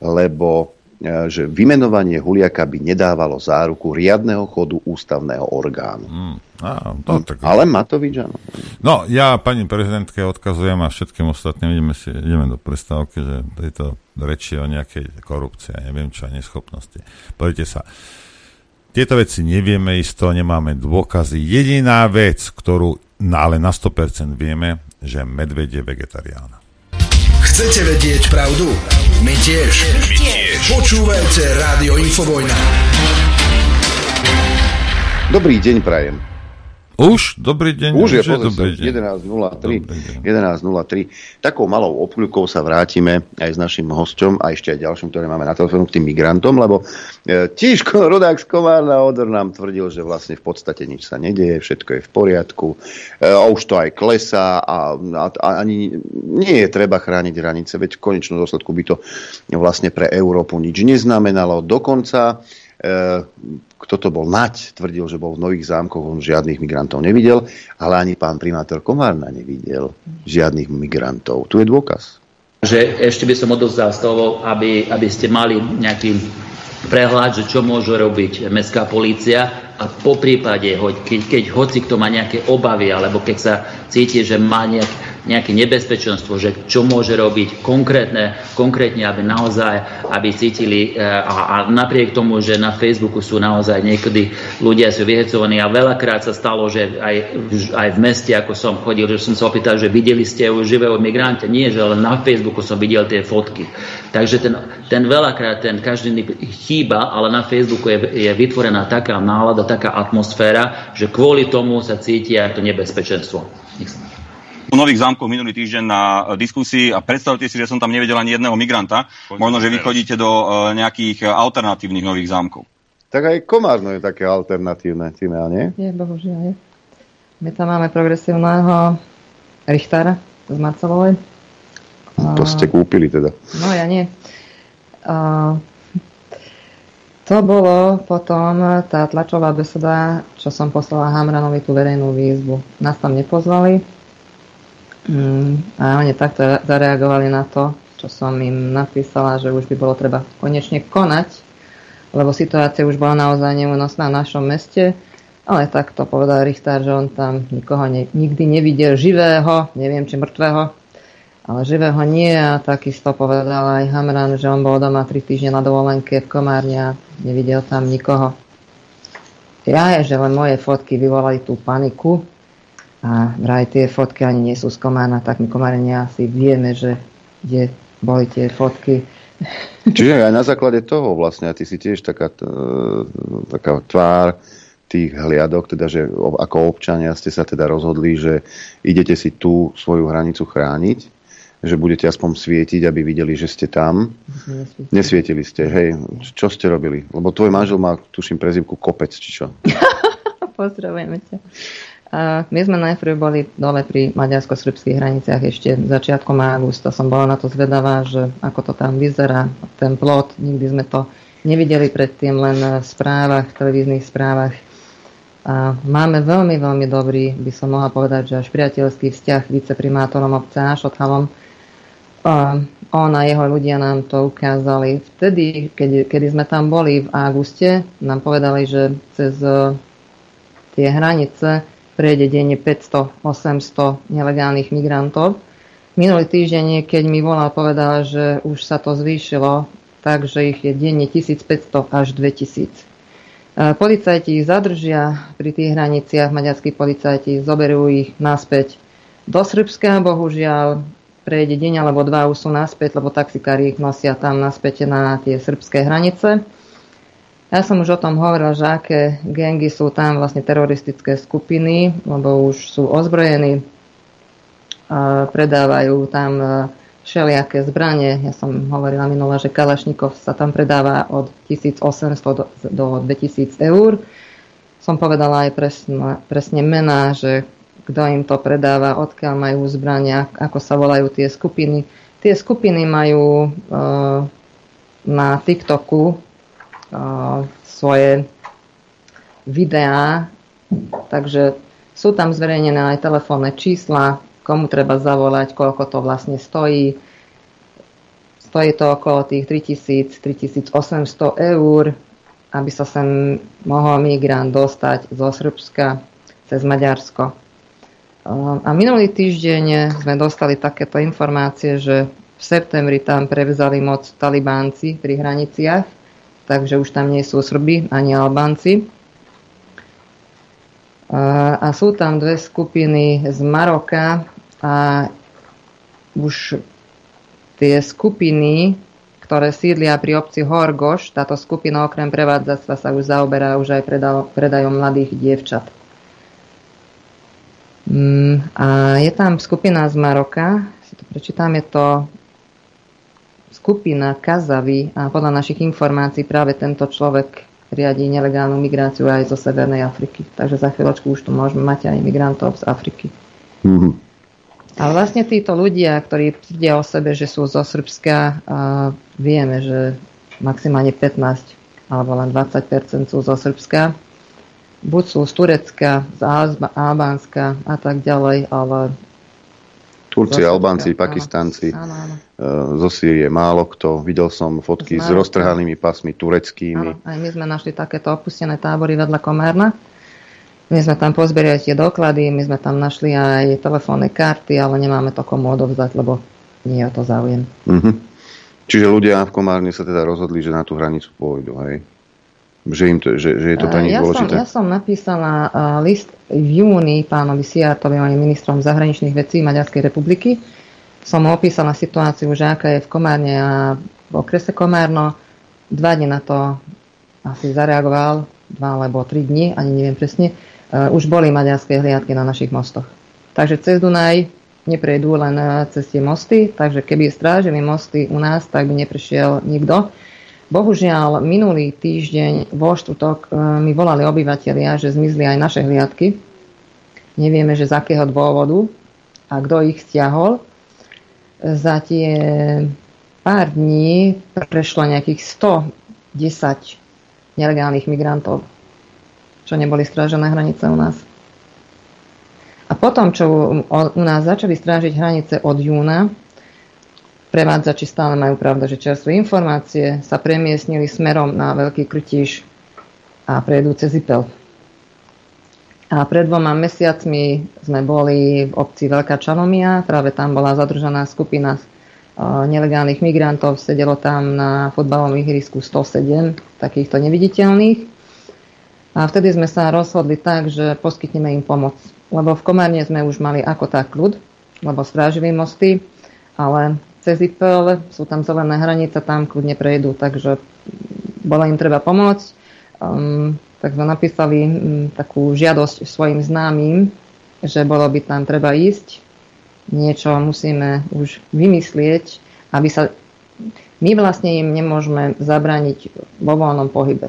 lebo že vymenovanie Huliaka by nedávalo záruku riadneho chodu ústavného orgánu. Mm, á, to, tak... Ale Matovič, áno. No, ja pani prezidentke odkazujem a všetkým ostatným ideme, si, ideme do prestávky, že tejto reči o nejakej korupcii, a neviem čo, a neschopnosti. Pozrite sa, tieto veci nevieme isto, nemáme dôkazy. Jediná vec, ktorú ale na 100% vieme, že medveď je vegetarián. Chcete vedieť pravdu? My tiež. My tiež. Počúvajte Rádio Infovojna. Dobrý deň, prajem. Už? Dobrý deň. Už je, je dobrý deň. 11.03. 11.03. Takou malou obkľukou sa vrátime aj s našim hosťom a ešte aj ďalším, ktoré máme na telefónu k tým migrantom, lebo e, tiež rodák z Komárna Odor nám tvrdil, že vlastne v podstate nič sa nedieje, všetko je v poriadku e, a už to aj klesá a, a, a ani nie je treba chrániť hranice, veď v konečnom dôsledku by to vlastne pre Európu nič neznamenalo. Dokonca kto to bol Nať, tvrdil, že bol v Nových zámkoch, on žiadnych migrantov nevidel, ale ani pán primátor Komárna nevidel žiadnych migrantov. Tu je dôkaz. Že ešte by som odozdal slovo, aby, aby ste mali nejaký prehľad, že čo môže robiť mestská polícia a po prípade, keď, keď hoci kto má nejaké obavy, alebo keď sa cíti, že má nejak, nejaké nebezpečenstvo, že čo môže robiť konkrétne, konkrétne, aby naozaj, aby cítili e, a, a napriek tomu, že na Facebooku sú naozaj niekedy ľudia sú vyhecovaní a veľakrát sa stalo, že aj, aj v meste, ako som chodil, že som sa opýtal, že videli ste už živého migranta. Nie, že len na Facebooku som videl tie fotky. Takže ten, ten veľakrát, ten každý chýba, ale na Facebooku je, je vytvorená taká nálada, taká atmosféra, že kvôli tomu sa cíti aj to nebezpečenstvo. Nech sa Nových zámkov minulý týždeň na e, diskusii a predstavte si, že som tam nevedel ani jedného migranta. Možno, že vy chodíte do uh, nejakých alternatívnych Nových zámkov. Tak aj Komárno je také alternatívne, Timea, nie? Nie, bohužiaľ, nie. My tam máme progresívneho Richtara z Marcelovej. To ste kúpili teda. No ja nie. A, to bolo potom tá tlačová beseda, čo som poslala Hamranovi tú verejnú výzvu. Nás tam nepozvali, Mm, a oni takto zareagovali na to, čo som im napísala, že už by bolo treba konečne konať, lebo situácia už bola naozaj neúnosná v našom meste. Ale takto povedal Richter, že on tam nikoho ne, nikdy nevidel živého, neviem či mŕtvého, ale živého nie a takisto povedal aj Hamran, že on bol doma 3 týždne na dovolenke v Komárne a nevidel tam nikoho. Ja je, že len moje fotky vyvolali tú paniku, a vraj tie fotky ani nie sú z Komána, tak my Komárenia asi vieme, že kde boli tie fotky. (laughs) Čiže aj na základe toho vlastne, ty si tiež taká, taká tvár tých hliadok, teda, že ako občania ste sa teda rozhodli, že idete si tú svoju hranicu chrániť, že budete aspoň svietiť, aby videli, že ste tam. Nesvietili. Nesvietili ste, hej. Čo ste robili? Lebo tvoj manžel má, tuším, prezivku Kopec, či čo? (laughs) Pozdravujeme ťa. My sme najprv boli dole pri maďarsko-srbských hraniciach ešte začiatkom augusta. Som bola na to zvedavá, že ako to tam vyzerá, ten plot. Nikdy sme to nevideli predtým len v správach, v televíznych správach. A máme veľmi, veľmi dobrý, by som mohla povedať, že až priateľský vzťah viceprimátorom obce Našothalom. On a jeho ľudia nám to ukázali. Vtedy, keď, kedy sme tam boli v auguste, nám povedali, že cez tie hranice prejde denne 500-800 nelegálnych migrantov. Minulý týždeň, keď mi volal, povedal, že už sa to zvýšilo, takže ich je denne 1500 až 2000. E, policajti ich zadržia pri tých hraniciach, maďarskí policajti zoberú ich naspäť do Srbska, bohužiaľ prejde deň alebo dva už sú naspäť, lebo taxikári ich nosia tam naspäť na tie srbské hranice. Ja som už o tom hovorila, že aké gengy sú tam vlastne teroristické skupiny, lebo už sú ozbrojení, predávajú tam e, všelijaké zbranie. Ja som hovorila minula, že Kalašnikov sa tam predáva od 1800 do, do 2000 eur. Som povedala aj presne, presne mená, že kto im to predáva, odkiaľ majú zbrania, ako sa volajú tie skupiny. Tie skupiny majú uh, na TikToku svoje videá, takže sú tam zverejnené aj telefónne čísla, komu treba zavolať, koľko to vlastne stojí. stojí to okolo tých 3000-3800 eur, aby sa sem mohol migrant dostať zo Srbska cez Maďarsko. A minulý týždeň sme dostali takéto informácie, že v septembri tam prevzali moc talibánci pri hraniciach, takže už tam nie sú Srby ani Albánci. A sú tam dve skupiny z Maroka a už tie skupiny, ktoré sídlia pri obci Horgoš, táto skupina okrem prevádzactva sa už zaoberá už aj predajom mladých dievčat. Mm, a je tam skupina z Maroka, si to prečítam, je to skupina Kazavy a podľa našich informácií práve tento človek riadi nelegálnu migráciu aj zo Severnej Afriky. Takže za chvíľočku už tu môžeme mať aj migrantov z Afriky. Mm-hmm. Ale vlastne títo ľudia, ktorí tvrdia o sebe, že sú zo Srbska, a vieme, že maximálne 15 alebo len 20% sú zo Srbska buď sú z Turecka, z Albánska a tak ďalej, ale... Turci, Albánci, Pakistanci, áno, áno. Eh, zo Sýrie málo kto. Videl som fotky s roztrhanými pasmi tureckými. Áno, aj my sme našli takéto opustené tábory vedľa Komárna. My sme tam pozbierali tie doklady, my sme tam našli aj telefónne karty, ale nemáme to komu odovzdať, lebo nie je o to záujem. Mm-hmm. Čiže ľudia v Komárne sa teda rozhodli, že na tú hranicu pôjdu, hej? Že, im to, že, že je to pre nich ja dôležité? Som, ja som napísala list v júni pánovi Siartovi, on je ministrom zahraničných vecí Maďarskej republiky. Som opísala situáciu, že aká je v Komárne a v okrese Komárno. Dva dní na to asi zareagoval, dva alebo tri dni, ani neviem presne. Uh, už boli maďarské hliadky na našich mostoch. Takže cez Dunaj neprejdú len cez tie mosty, takže keby strážili mosty u nás, tak by neprišiel nikto. Bohužiaľ, minulý týždeň vo štvrtok e, mi volali obyvateľia, že zmizli aj naše hliadky. Nevieme, že z akého dôvodu a kto ich stiahol. Za tie pár dní prešlo nejakých 110 nelegálnych migrantov, čo neboli strážené hranice u nás. A potom, čo u nás začali strážiť hranice od júna, Prevádzači stále majú pravda, že čerstvé informácie sa premiestnili smerom na Veľký Krytíž a prejdú cez Ipel. A pred dvoma mesiacmi sme boli v obci Veľká Čanomia, práve tam bola zadržaná skupina nelegálnych migrantov, sedelo tam na fotbalovom ihrisku 107 takýchto neviditeľných. A vtedy sme sa rozhodli tak, že poskytneme im pomoc. Lebo v Komárne sme už mali ako tak ľud, lebo strážili mosty, ale cez IPL, sú tam zelené hranice, tam kľudne prejdú, takže bola im treba pomôcť. Um, tak sme napísali um, takú žiadosť svojim známym, že bolo by tam treba ísť. Niečo musíme už vymyslieť, aby sa... My vlastne im nemôžeme zabrániť vo voľnom pohybe.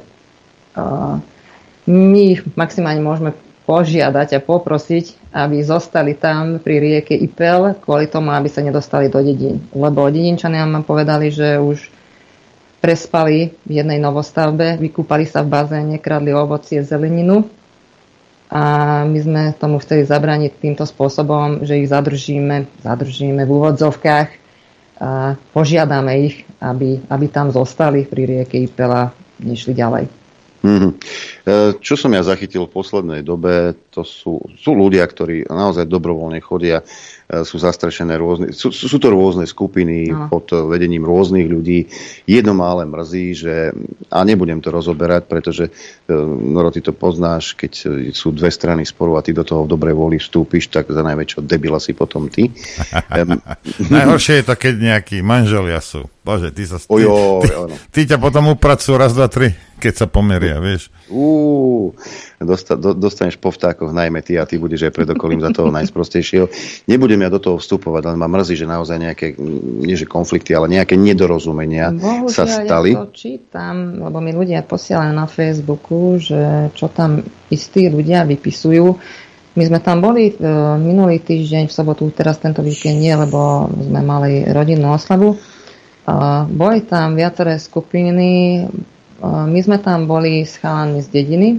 My ich maximálne môžeme požiadať a poprosiť, aby zostali tam pri rieke Ipel kvôli tomu, aby sa nedostali do dedín. Lebo dedinčania nám povedali, že už prespali v jednej novostavbe, vykúpali sa v bazéne, kradli ovocie, zeleninu a my sme tomu chceli zabrániť týmto spôsobom, že ich zadržíme, zadržíme v úvodzovkách a požiadame ich, aby, aby tam zostali pri rieke Ipel a nešli ďalej. Mm-hmm. Čo som ja zachytil v poslednej dobe, to sú, sú ľudia, ktorí naozaj dobrovoľne chodia sú zastrešené rôzne, sú, sú to rôzne skupiny no. pod vedením rôznych ľudí. Jedno ma ale mrzí, že, a nebudem to rozoberať, pretože e, Noro, ty to poznáš, keď sú dve strany sporu a ty do toho v dobrej voli vstúpiš, tak za najväčšieho debila si potom ty. (laughs) Najhoršie je to, keď nejakí manželia sú. Bože, ty sa... Ty, Ojo, ty, ty, ty ťa potom upracujú raz, dva, tri, keď sa pomeria, vieš. Uú, dosta, do, dostaneš po vtákoch najmä ty a ty budeš aj pred okolím za toho najsprostejšieho. Nebudem ja do toho vstupovať, len ma mrzí, že naozaj nejaké, nie že konflikty, ale nejaké nedorozumenia Bohužiaľ, sa stali. ja to čítam, lebo mi ľudia posielajú na Facebooku, že čo tam istí ľudia vypisujú. My sme tam boli e, minulý týždeň, v sobotu, teraz tento víkend nie, lebo sme mali rodinnú oslavu. Uh, boli tam viaceré skupiny, my sme tam boli s chalami z dediny.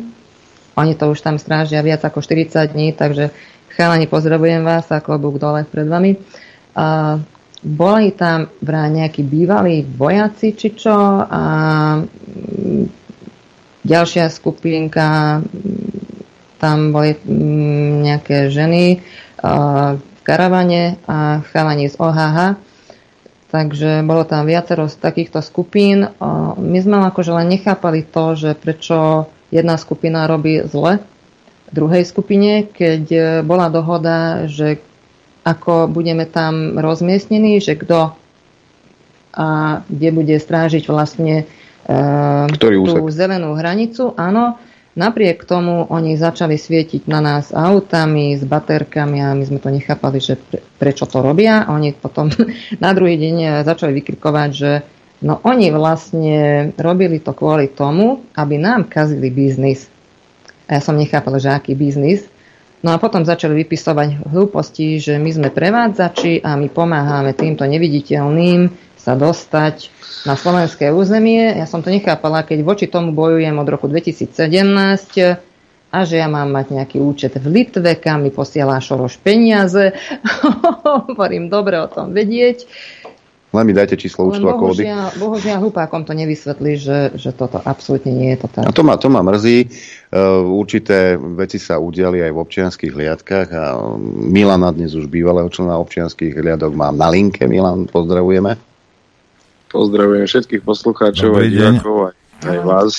Oni to už tam strážia viac ako 40 dní, takže chalani, pozdravujem vás a klobúk dole pred vami. A boli tam vraj nejakí bývalí vojaci či čo a mm, ďalšia skupinka, tam boli nejaké ženy v karavane a chalani z OHH Takže bolo tam viacero z takýchto skupín. My sme akože len nechápali to, že prečo jedna skupina robí zle druhej skupine, keď e, bola dohoda, že ako budeme tam rozmiestnení, že kto a kde bude strážiť vlastne e, tú zelenú hranicu. Áno, Napriek tomu oni začali svietiť na nás autami s baterkami a my sme to nechápali, že pre, prečo to robia. Oni potom (laughs) na druhý deň začali vykrikovať, že no oni vlastne robili to kvôli tomu, aby nám kazili biznis. A ja som nechápala, že aký biznis. No a potom začali vypisovať hlúposti, že my sme prevádzači a my pomáhame týmto neviditeľným sa dostať na slovenské územie. Ja som to nechápala, keď voči tomu bojujem od roku 2017 a že ja mám mať nejaký účet v Litve, kam mi posiela Šoroš peniaze. (laughs) Hovorím, dobre o tom vedieť. Len mi dajte číslo účtu a kódy. Bohužiaľ, hlupákom to nevysvetlí, že, že toto absolútne nie je to tak. A to ma, to ma mrzí. Uh, určité veci sa udiali aj v občianských hliadkách a Milana dnes už bývalého člena občianských hliadok mám na linke. Milan, pozdravujeme. Pozdravujem všetkých poslucháčov a divákov, aj, aj vás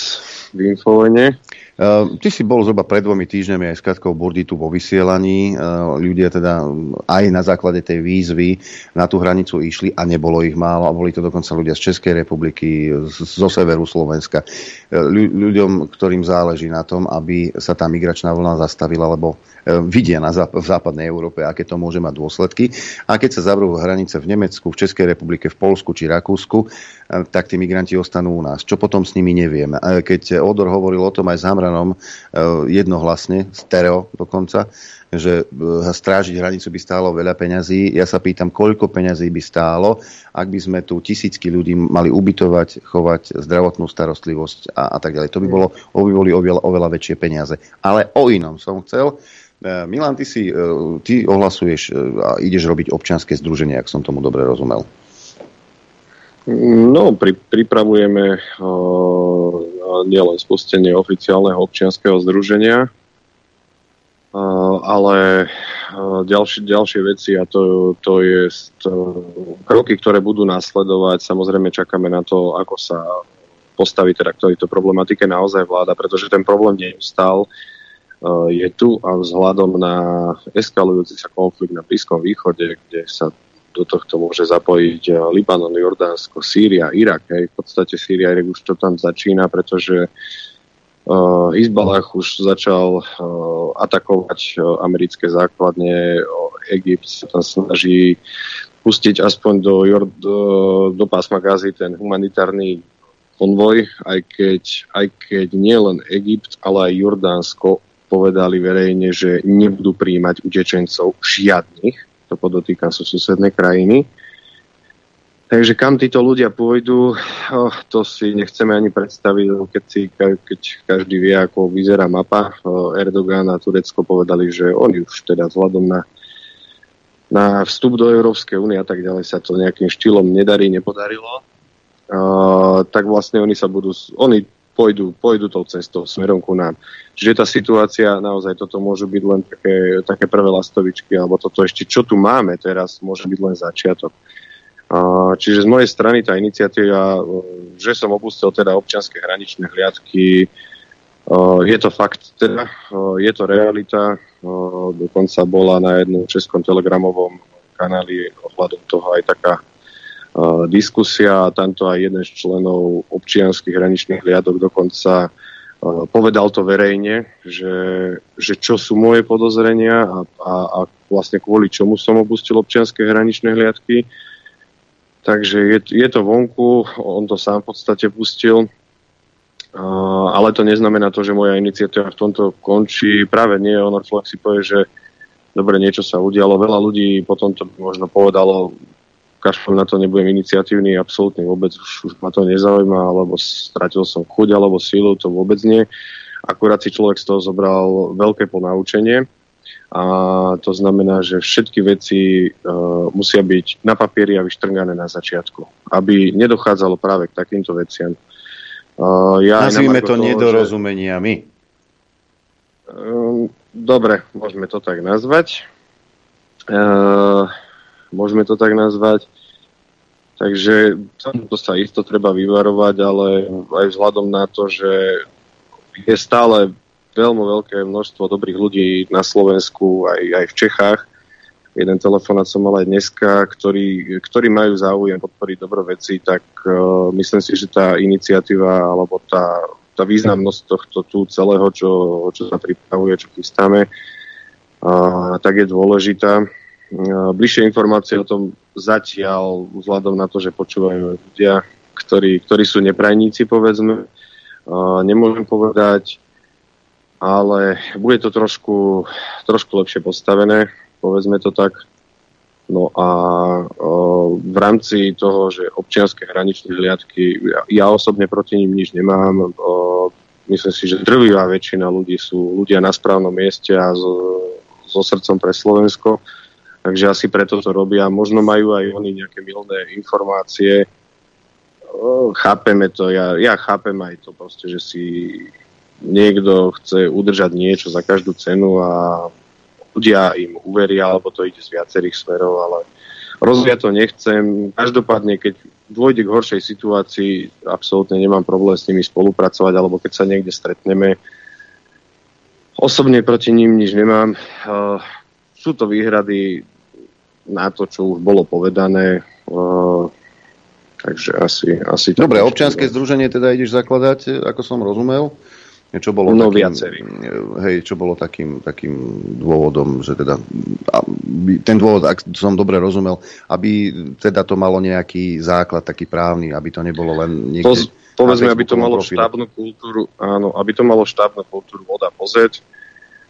v Infovojne. Uh, ty si bol zhruba pred dvomi týždňami aj s Katkou Burditu vo vysielaní. Uh, ľudia teda aj na základe tej výzvy na tú hranicu išli a nebolo ich málo a boli to dokonca ľudia z Českej republiky, z, zo severu Slovenska. Uh, ľuďom, ktorým záleží na tom, aby sa tá migračná vlna zastavila, lebo vidia na záp- v západnej Európe, aké to môže mať dôsledky. A keď sa zavrú hranice v Nemecku, v Českej republike, v Polsku či Rakúsku, tak tí migranti ostanú u nás. Čo potom s nimi neviem. Keď Odor hovoril o tom aj s Hamranom jednohlasne, stereo dokonca, že strážiť hranicu by stálo veľa peňazí. Ja sa pýtam, koľko peňazí by stálo, ak by sme tu tisícky ľudí mali ubytovať, chovať zdravotnú starostlivosť a, a tak ďalej. To by, bolo, by boli oveľa, oveľa väčšie peniaze. Ale o inom som chcel. E, Milan, ty, si, e, ty ohlasuješ e, a ideš robiť občianske združenie, ak som tomu dobre rozumel. No, pri, pripravujeme uh, nielen spustenie oficiálneho občianského združenia, uh, ale uh, ďalšie, ďalšie veci a to, to je to, kroky, ktoré budú následovať. Samozrejme čakáme na to, ako sa postaví teda k tejto problematike naozaj vláda, pretože ten problém neustal. Uh, je tu a vzhľadom na eskalujúci sa konflikt na Blízkom východe, kde sa do tohto môže zapojiť eh, Libanon, Jordánsko, Sýria, Irak. Hej. V podstate Sýria, Irak už to tam začína, pretože uh, Izbalách už začal uh, atakovať uh, americké základne. Egypt sa tam snaží pustiť aspoň do, Jord, do, do pásma Gazy ten humanitárny konvoj, aj keď, aj keď nielen Egypt, ale aj Jordánsko povedali verejne, že nebudú príjmať utečencov žiadnych, to podotýka sú susedné krajiny. Takže kam títo ľudia pôjdu, oh, to si nechceme ani predstaviť, keď, si, keď každý vie, ako vyzerá mapa. Oh, Erdogan a Turecko povedali, že oni už teda vzhľadom na, na vstup do Európskej únie a tak ďalej sa to nejakým štýlom nedarí, nepodarilo. Uh, tak vlastne oni sa budú, oni pôjdu, pôjdu tou cestou smerom ku nám. Čiže tá situácia, naozaj toto môžu byť len také, také prvé lastovičky, alebo toto ešte, čo tu máme teraz, môže byť len začiatok. Čiže z mojej strany tá iniciatíva, že som opustil teda občianske hraničné hliadky, je to fakt, teda, je to realita, dokonca bola na jednom českom telegramovom kanáli ohľadom toho aj taká diskusia. Tamto aj jeden z členov občianských hraničných hliadok dokonca povedal to verejne, že, že čo sú moje podozrenia a, a, a vlastne kvôli čomu som opustil občianské hraničné hliadky. Takže je, je to vonku, on to sám v podstate pustil, uh, ale to neznamená to, že moja iniciatíva v tomto končí. Práve nie, on si povie, že dobre, niečo sa udialo. Veľa ľudí potom to možno povedalo, kašlem na to, nebudem iniciatívny, absolútne vôbec už, už ma to nezaujíma, alebo stratil som chuť alebo sílu, to vôbec nie. Akurát si človek z toho zobral veľké ponaučenie A to znamená, že všetky veci uh, musia byť na papieri a vyštrngané na začiatku, aby nedochádzalo práve k takýmto veciam. Uh, ja Nazvime to toho, nedorozumeniami. Že, uh, dobre, môžeme to tak nazvať. Uh, môžeme to tak nazvať. Takže to sa isto treba vyvarovať, ale aj vzhľadom na to, že je stále veľmi veľké množstvo dobrých ľudí na Slovensku, aj, aj v Čechách. Jeden telefonát som mal aj dneska, ktorí, ktorí majú záujem podporiť dobro veci, tak uh, myslím si, že tá iniciatíva alebo tá, tá významnosť tohto tu celého, čo, čo sa pripravuje, čo chystáme, uh, tak je dôležitá. Uh, bližšie informácie o tom zatiaľ, vzhľadom na to, že počúvajú ľudia, ktorí, ktorí sú neprajníci, povedzme, uh, nemôžem povedať, ale bude to trošku, trošku lepšie postavené, povedzme to tak. No a o, v rámci toho, že občianske hraničné hliadky, ja, osobne proti ním nič nemám. Myslím si, že drvivá väčšina ľudí sú ľudia na správnom mieste a so, so srdcom pre Slovensko. Takže asi preto to robia. Možno majú aj oni nejaké milné informácie. Chápeme to, ja, ja chápem aj to proste, že si niekto chce udržať niečo za každú cenu a ľudia im uveria, alebo to ide z viacerých smerov, ale rozvíjať to nechcem. Každopádne, keď dôjde k horšej situácii, absolútne nemám problém s nimi spolupracovať, alebo keď sa niekde stretneme. Osobne proti ním nič nemám. Sú to výhrady na to, čo už bolo povedané. Uh, takže asi, asi Dobre, občianske združenie teda ideš zakladať, ako som rozumel. Čo bolo no, takým, hej, čo bolo takým, takým dôvodom, že teda, ten dôvod, ak som dobre rozumel, aby teda to malo nejaký základ taký právny, aby to nebolo len niekde... povedzme, aby to malo profile. štábnu kultúru, áno, aby to malo štábnu kultúru voda pozrieť.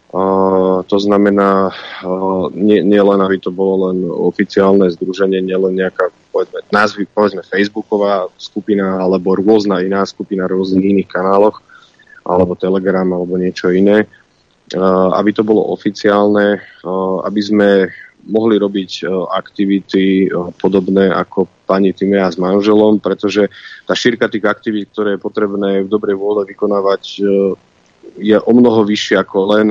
To znamená, uh, nie, nie len, aby to bolo len oficiálne združenie, nielen nejaká, povedzme, názvy, povedzme, Facebooková skupina, alebo rôzna iná skupina rôznych iných kanáloch, alebo Telegram alebo niečo iné, aby to bolo oficiálne, aby sme mohli robiť aktivity podobné ako pani Timea s manželom, pretože tá šírka tých aktivít, ktoré je potrebné v dobrej vôle vykonávať, je o mnoho vyššie ako len,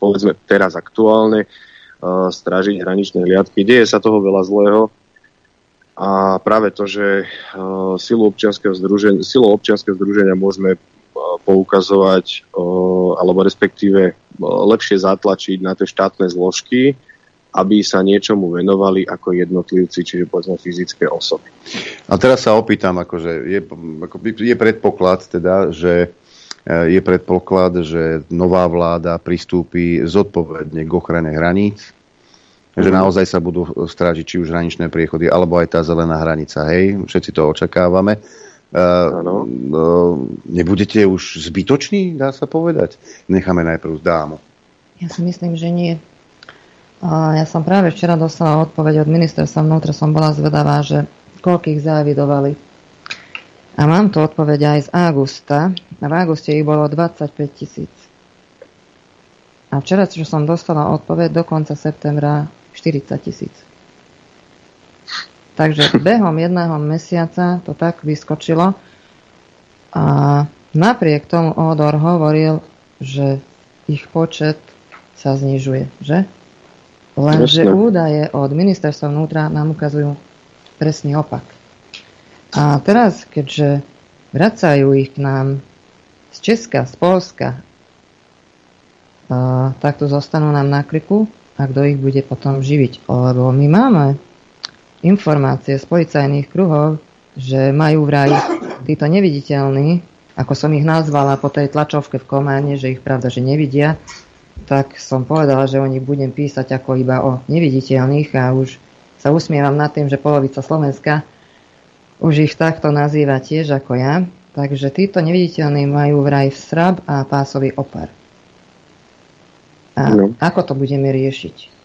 povedzme teraz aktuálne, strážiť hraničné hliadky. Deje sa toho veľa zlého, a práve to, že silou občianského združenia, silou občianského združenia môžeme poukazovať, alebo respektíve lepšie zatlačiť na tie štátne zložky, aby sa niečomu venovali ako jednotlivci, čiže povedzme fyzické osoby. A teraz sa opýtam, akože je, ako, je predpoklad teda, že e, je predpoklad, že nová vláda pristúpi zodpovedne k ochrane hraníc, že mhm. naozaj sa budú strážiť či už hraničné priechody, alebo aj tá zelená hranica. Hej, všetci to očakávame. Uh, nebudete už zbytoční, dá sa povedať? Necháme najprv dámu. Ja si myslím, že nie. A ja som práve včera dostala odpoveď od ministerstva vnútra, som bola zvedavá, že koľkých závidovali. A mám tu odpoveď aj z augusta. A v auguste ich bolo 25 tisíc. A včera, čo som dostala odpoveď, do konca septembra 40 tisíc. Takže (laughs) behom jedného mesiaca to tak vyskočilo a napriek tomu Odor hovoril, že ich počet sa znižuje, že? Lenže údaje od ministerstva vnútra nám ukazujú presný opak. A teraz, keďže vracajú ich k nám z Česka, z Polska, a, tak tu zostanú nám na kriku a kto ich bude potom živiť. Lebo my máme informácie z policajných kruhov, že majú vraj títo neviditeľní, ako som ich nazvala po tej tlačovke v Kománe, že ich pravda, že nevidia, tak som povedala, že o nich budem písať ako iba o neviditeľných a už sa usmievam nad tým, že polovica Slovenska už ich takto nazýva tiež ako ja. Takže títo neviditeľní majú vraj srab a pásový opar. A no. ako to budeme riešiť?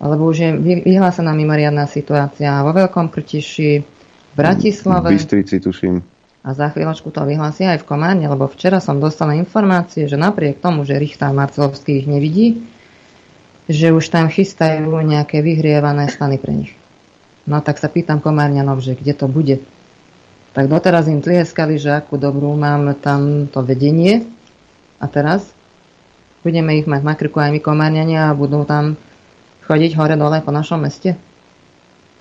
lebo už je vyhlásená mimoriadná situácia vo Veľkom Krtiši, v Bratislave. V Bystrici, tuším. A za chvíľočku to vyhlásia aj v Komárne, lebo včera som dostala informácie, že napriek tomu, že Richtár Marcelovský ich nevidí, že už tam chystajú nejaké vyhrievané stany pre nich. No tak sa pýtam Komárňanov, že kde to bude. Tak doteraz im tlieskali, že akú dobrú mám tam to vedenie. A teraz budeme ich mať na krku aj my Komárňania a budú tam chodiť hore-dole po našom meste.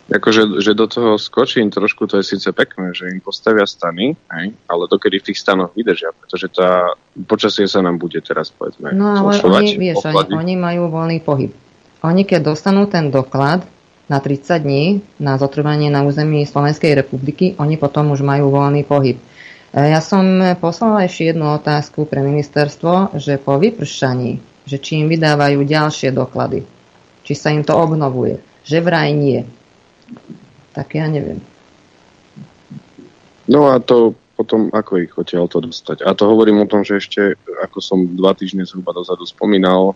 Akože, že do toho skočím trošku, to je síce pekné, že im postavia stany, hej, ale dokedy v tých stanoch vydržia, pretože tá počasie sa nám bude teraz, povedzme, No ale oni, vieš, oni, oni majú voľný pohyb. Oni keď dostanú ten doklad na 30 dní na zotrvanie na území Slovenskej republiky, oni potom už majú voľný pohyb. E, ja som poslala ešte jednu otázku pre ministerstvo, že po vypršaní, že či im vydávajú ďalšie doklady, či sa im to obnovuje, že vraj nie tak ja neviem. No a to potom, ako ich odtiaľ to dostať. A to hovorím o tom, že ešte, ako som dva týždne zhruba dozadu spomínal,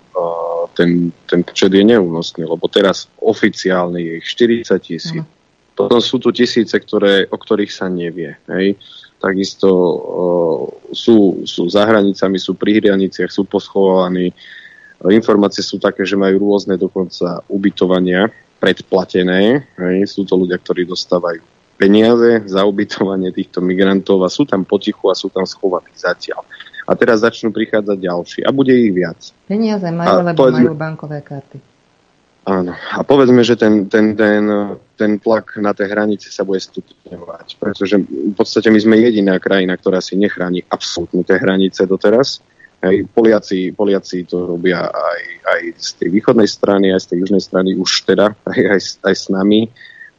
ten, ten počet je neúnosný, lebo teraz oficiálne je ich 40 tisíc. Uh-huh. Potom sú tu tisíce, ktoré, o ktorých sa nevie. Hej. Takisto uh, sú, sú za hranicami, sú pri hraniciach, sú poschovaní. Informácie sú také, že majú rôzne dokonca ubytovania, predplatené. Hej. Sú to ľudia, ktorí dostávajú peniaze za ubytovanie týchto migrantov a sú tam potichu a sú tam schovaní zatiaľ. A teraz začnú prichádzať ďalší a bude ich viac. Peniaze majú, a lebo povedzme, majú bankové karty. Áno. A povedzme, že ten, ten, ten, ten tlak na tej hranici sa bude stupňovať. Pretože v podstate my sme jediná krajina, ktorá si nechráni absolútne tie hranice doteraz. Hej, Poliaci, Poliaci to robia aj, aj z tej východnej strany, aj z tej južnej strany už teda, aj, aj, aj s nami.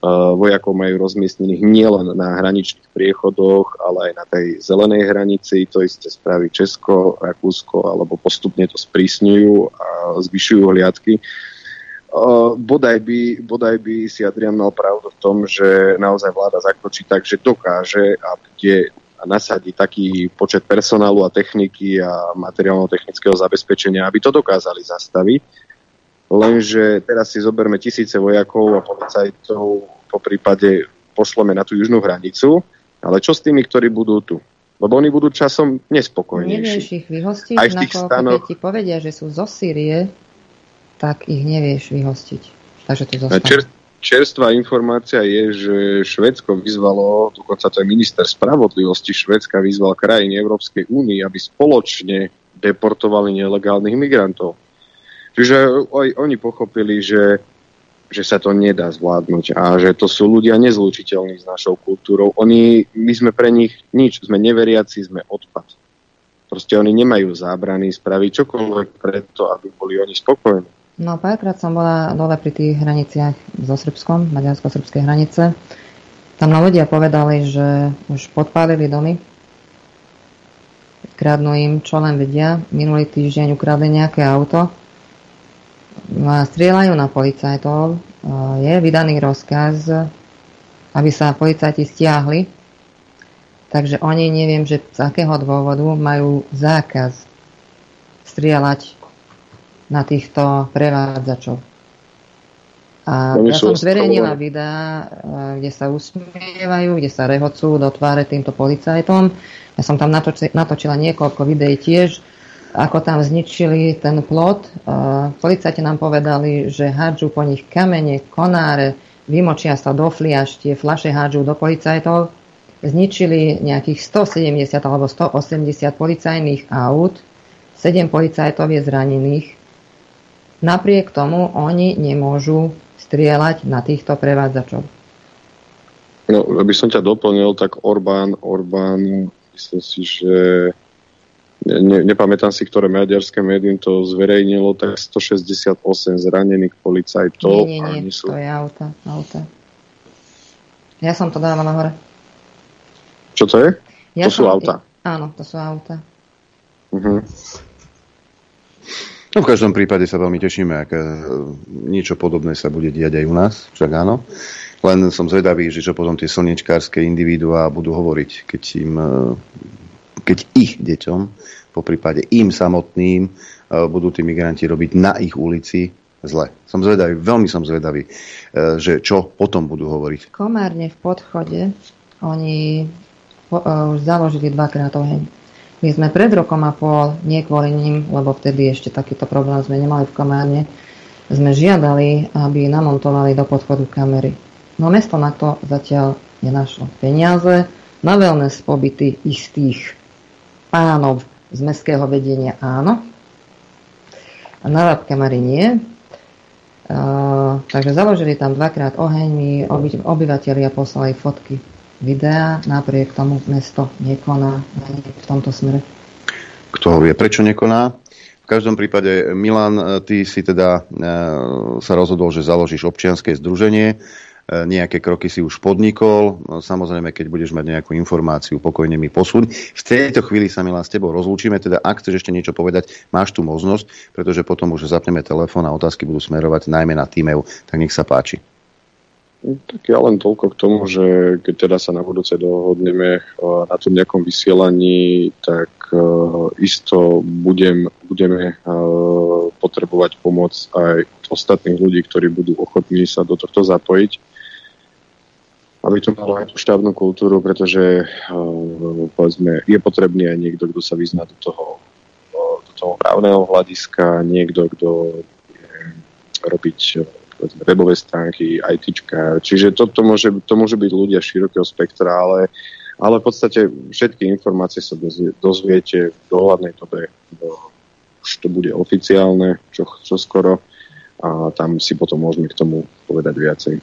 Uh, vojakov majú rozmiestnených nielen na hraničných priechodoch, ale aj na tej zelenej hranici. To isté spraví Česko, Rakúsko, alebo postupne to sprísňujú a zvyšujú hliadky. Uh, bodaj, by, bodaj by si Adrian mal pravdu v tom, že naozaj vláda zakročí tak, že dokáže a bude a nasadí taký počet personálu a techniky a materiálno-technického zabezpečenia, aby to dokázali zastaviť. Lenže teraz si zoberme tisíce vojakov a policajtov, po prípade pošleme na tú južnú hranicu, ale čo s tými, ktorí budú tu? Lebo oni budú časom nespokojnejší. Nevieš ich vyhostiť, Aj v tých stanoch... keď ti povedia, že sú zo Sýrie, tak ich nevieš vyhostiť. Takže to zostane. Čer, čerstvá informácia je, že Švedsko vyzvalo, dokonca to je minister spravodlivosti Švedska vyzval krajiny Európskej únie, aby spoločne deportovali nelegálnych migrantov. Čiže aj oni pochopili, že, že sa to nedá zvládnuť a že to sú ľudia nezlučiteľní s našou kultúrou. Oni, my sme pre nich nič, sme neveriaci, sme odpad. Proste oni nemajú zábrany spraviť čokoľvek preto, aby boli oni spokojní. No párkrát som bola dole pri tých hraniciach so Srbskom, maďarsko-srbskej hranice. Tam na ľudia povedali, že už podpálili domy, kradnú im, čo len vedia. Minulý týždeň ukradli nejaké auto strieľajú na policajtov. Je vydaný rozkaz, aby sa policajti stiahli. Takže oni neviem, že z akého dôvodu majú zákaz strieľať na týchto prevádzačov. A ja som zverejnila videá, eh, kde sa usmievajú, kde sa rehocú do tváre týmto policajtom. Ja som tam natočila niekoľko videí tiež, ako tam zničili ten plot. Policajti nám povedali, že hádžu po nich kamene, konáre, vymočia sa do fliaš, tie flaše hádžu do policajtov. Zničili nejakých 170 alebo 180 policajných aut, 7 policajtov je zranených, Napriek tomu oni nemôžu strieľať na týchto prevádzačov. No, aby som ťa doplnil, tak Orbán, Orbán, myslím si, že ne, nepamätám si, ktoré maďarské médium to zverejnilo, tak 168 zranených policajtov. Nie, nie, nie, sú... to je auta, auta. Ja som to dávala hore. Čo to je? Ja to som... sú auta. Áno, to sú auta. Uh-huh. No v každom prípade sa veľmi tešíme, ak e, niečo podobné sa bude diať aj u nás, však áno. Len som zvedavý, že čo potom tie slnečkárske individuá budú hovoriť, keď, im, e, keď ich deťom, po prípade im samotným, e, budú tí migranti robiť na ich ulici zle. Som zvedavý, veľmi som zvedavý, že čo potom budú hovoriť. Komárne v podchode oni už založili dvakrát oheň my sme pred rokom a pol, nie kvôli ním, lebo vtedy ešte takýto problém sme nemali v Komárne, sme žiadali, aby namontovali do podchodu kamery. No mesto na to zatiaľ nenašlo peniaze. Na wellness pobyty istých pánov z mestského vedenia áno. A na kamery nie. Uh, takže založili tam dvakrát oheň, mi oby, obyvateľia poslali fotky, videa, napriek tomu mesto nekoná v tomto smere. Kto vie, prečo nekoná? každom prípade, Milan, ty si teda e, sa rozhodol, že založíš občianske združenie, nejaké kroky si už podnikol. Samozrejme, keď budeš mať nejakú informáciu, pokojne mi posúď. V tejto chvíli sa Milan s tebou rozlúčime, teda ak chceš ešte niečo povedať, máš tu možnosť, pretože potom už zapneme telefón a otázky budú smerovať najmä na týmev, tak nech sa páči. Tak ja len toľko k tomu, že keď teda sa na budúce dohodneme na tom nejakom vysielaní, tak uh, isto budem, budeme uh, potrebovať pomoc aj ostatných ľudí, ktorí budú ochotní sa do tohto zapojiť, aby to malo aj tú štávnu kultúru, pretože uh, povedzme, je potrebný aj niekto, kto sa vyzná do toho, do toho právneho hľadiska, niekto, kto robiť povedzme, webové stránky, ITčka. Čiže to, to, môže, to môže byť ľudia širokého spektra, ale, ale v podstate všetky informácie sa dozviete v dohľadnej dobe. Už to bude oficiálne, čo, čo skoro a tam si potom môžeme k tomu povedať viacej.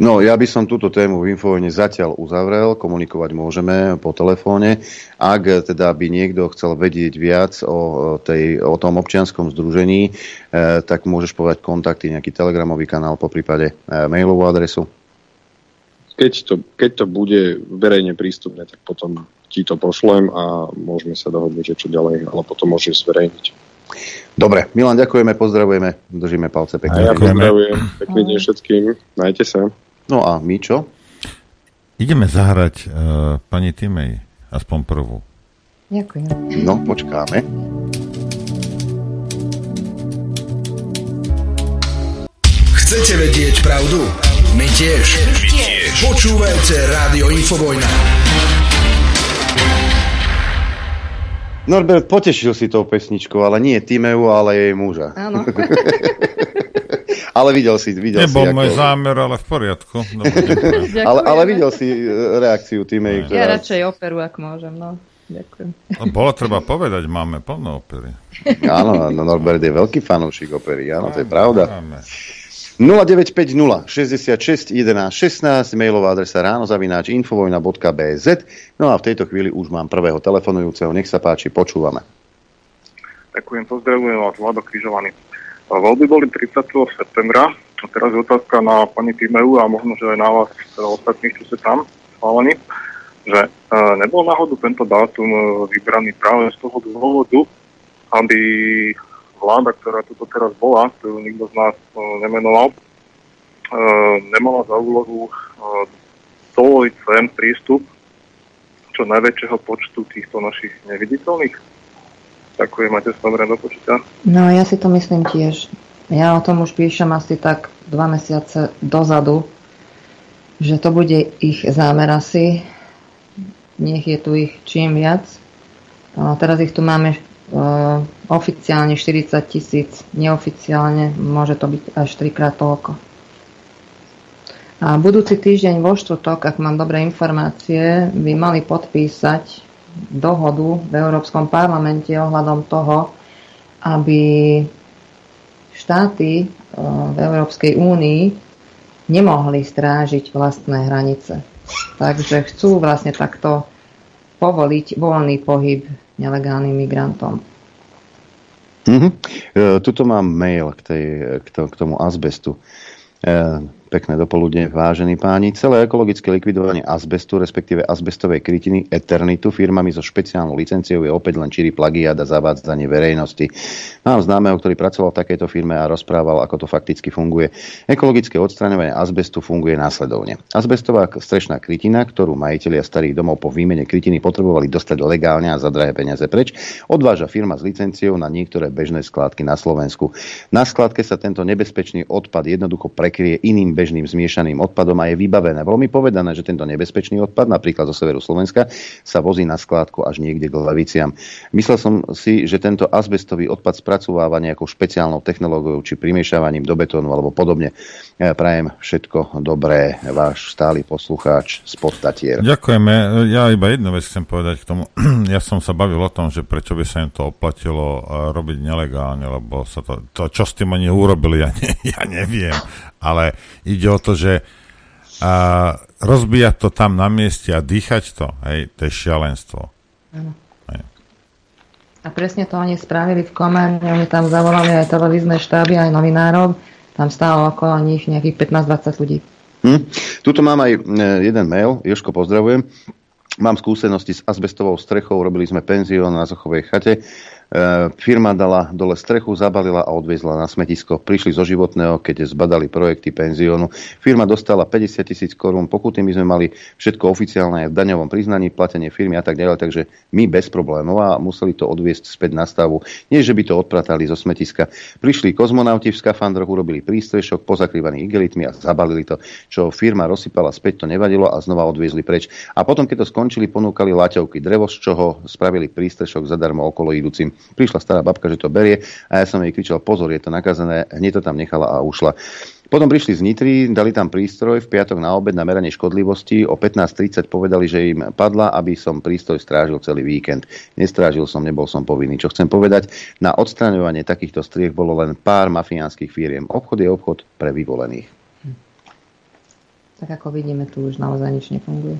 No, ja by som túto tému v Infovojne zatiaľ uzavrel, komunikovať môžeme po telefóne. Ak teda by niekto chcel vedieť viac o, tej, o tom občianskom združení, e, tak môžeš povedať kontakty, nejaký telegramový kanál, po prípade e, mailovú adresu. Keď to, keď to bude verejne prístupné, tak potom ti to pošlem a môžeme sa dohodnúť, že čo ďalej, ale potom môžeš zverejniť. Dobre, Milan, ďakujeme, pozdravujeme, držíme palce pekne. A ja pozdravujem, pekne deň všetkým, majte sa. No a my čo? Ideme zahrať uh, pani Timej, aspoň prvú. Ďakujem. No, počkáme. Chcete vedieť pravdu? My tiež. My tiež. Počúvajte Rádio Infovojna. Norbert potešil si tou pesničkou, ale nie Timeu, ale jej muža. Áno. (laughs) ale videl si, videl Nebol si. môj ako... zámer, ale v poriadku. (laughs) ale, ale videl si e, reakciu týmej. Ktorá... Ja radšej operu, ak môžem, no. Ďakujem. No, bolo treba povedať, máme plno opery. (laughs) áno, no Norbert je veľký fanúšik opery, áno, to je pravda. Máme. 0950 66 11 16, mailová adresa ráno zavináč infovojna.bz. No a v tejto chvíli už mám prvého telefonujúceho. Nech sa páči, počúvame. Ďakujem, pozdravujem vás, Vlado Križovaný. Voľby boli 30. septembra. A teraz je otázka na pani Timeu a možno, že aj na vás, teda ostatných, čo ste tam schválení, že e, nebol náhodou tento dátum e, vybraný práve z toho dôvodu, aby vláda, ktorá tu teraz bola, ktorú nikto z nás e, nemenoval, nemala za úlohu dovoliť sem prístup čo najväčšieho počtu týchto našich neviditeľných Ďakujem, máte sa dobre do počutia. No ja si to myslím tiež. Ja o tom už píšem asi tak dva mesiace dozadu, že to bude ich zámer asi. Nech je tu ich čím viac. A teraz ich tu máme uh, oficiálne 40 tisíc, neoficiálne môže to byť až trikrát toľko. A budúci týždeň vo štvrtok, ak mám dobré informácie, by mali podpísať dohodu v Európskom parlamente ohľadom toho, aby štáty e, v Európskej únii nemohli strážiť vlastné hranice. Takže chcú vlastne takto povoliť voľný pohyb nelegálnym migrantom. Mm-hmm. tuto mám mail k, tej, k, to, k tomu azbestu. E, Pekné dopoludne, vážení páni. Celé ekologické likvidovanie azbestu, respektíve azbestovej krytiny Eternitu firmami so špeciálnou licenciou je opäť len čiri plagiát a zavádzanie verejnosti. Mám známeho, ktorý pracoval v takejto firme a rozprával, ako to fakticky funguje. Ekologické odstraňovanie azbestu funguje následovne. Azbestová strešná krytina, ktorú majiteľia starých domov po výmene krytiny potrebovali dostať legálne a za drahé peniaze preč, odváža firma s licenciou na niektoré bežné skládky na Slovensku. Na skládke sa tento nebezpečný odpad jednoducho prekrie iným bežným zmiešaným odpadom a je vybavené. Bolo mi povedané, že tento nebezpečný odpad, napríklad zo severu Slovenska, sa vozí na skládku až niekde k Leviciam. Myslel som si, že tento azbestový odpad spracováva nejakou špeciálnou technológiou či primiešavaním do betónu alebo podobne. Prajem všetko dobré, váš stály poslucháč z Podtatier. Ďakujeme. Ja iba jednu vec chcem povedať k tomu. (clears throat) Ja som sa bavil o tom, že prečo by sa im to oplatilo robiť nelegálne, lebo sa to, to čo s tým oni urobili, ja, ne, (laughs) ja neviem. Ale ide o to, že a, rozbíjať to tam na mieste a dýchať to, hej, to je šialenstvo. Ano. A presne to oni spravili v Komárne, oni tam zavolali aj televízne štáby, aj novinárov, tam stálo okolo nich nejakých 15-20 ľudí. Hm. Tuto mám aj e, jeden mail, Joško, pozdravujem. Mám skúsenosti s azbestovou strechou, robili sme penzión na Zochovej chate firma dala dole strechu, zabalila a odviezla na smetisko. Prišli zo životného, keď zbadali projekty penziónu. Firma dostala 50 tisíc korún pokuty, my sme mali všetko oficiálne v daňovom priznaní, platenie firmy a tak ďalej, takže my bez problémov a museli to odviesť späť na stavu. Nie, že by to odpratali zo smetiska. Prišli kozmonauti v skafandroch, urobili prístrešok, pozakrývaný igelitmi a zabalili to. Čo firma rozsypala späť, to nevadilo a znova odviezli preč. A potom, keď to skončili, ponúkali laťovky drevo, z čoho spravili prístrešok zadarmo okolo idúcim. Prišla stará babka, že to berie a ja som jej kričal, pozor, je to nakazené, hneď to tam nechala a ušla. Potom prišli z Nitry, dali tam prístroj v piatok na obed na meranie škodlivosti. O 15.30 povedali, že im padla, aby som prístroj strážil celý víkend. Nestrážil som, nebol som povinný. Čo chcem povedať, na odstraňovanie takýchto striech bolo len pár mafiánskych firiem. Obchod je obchod pre vyvolených. Tak ako vidíme, tu už naozaj nič nefunguje.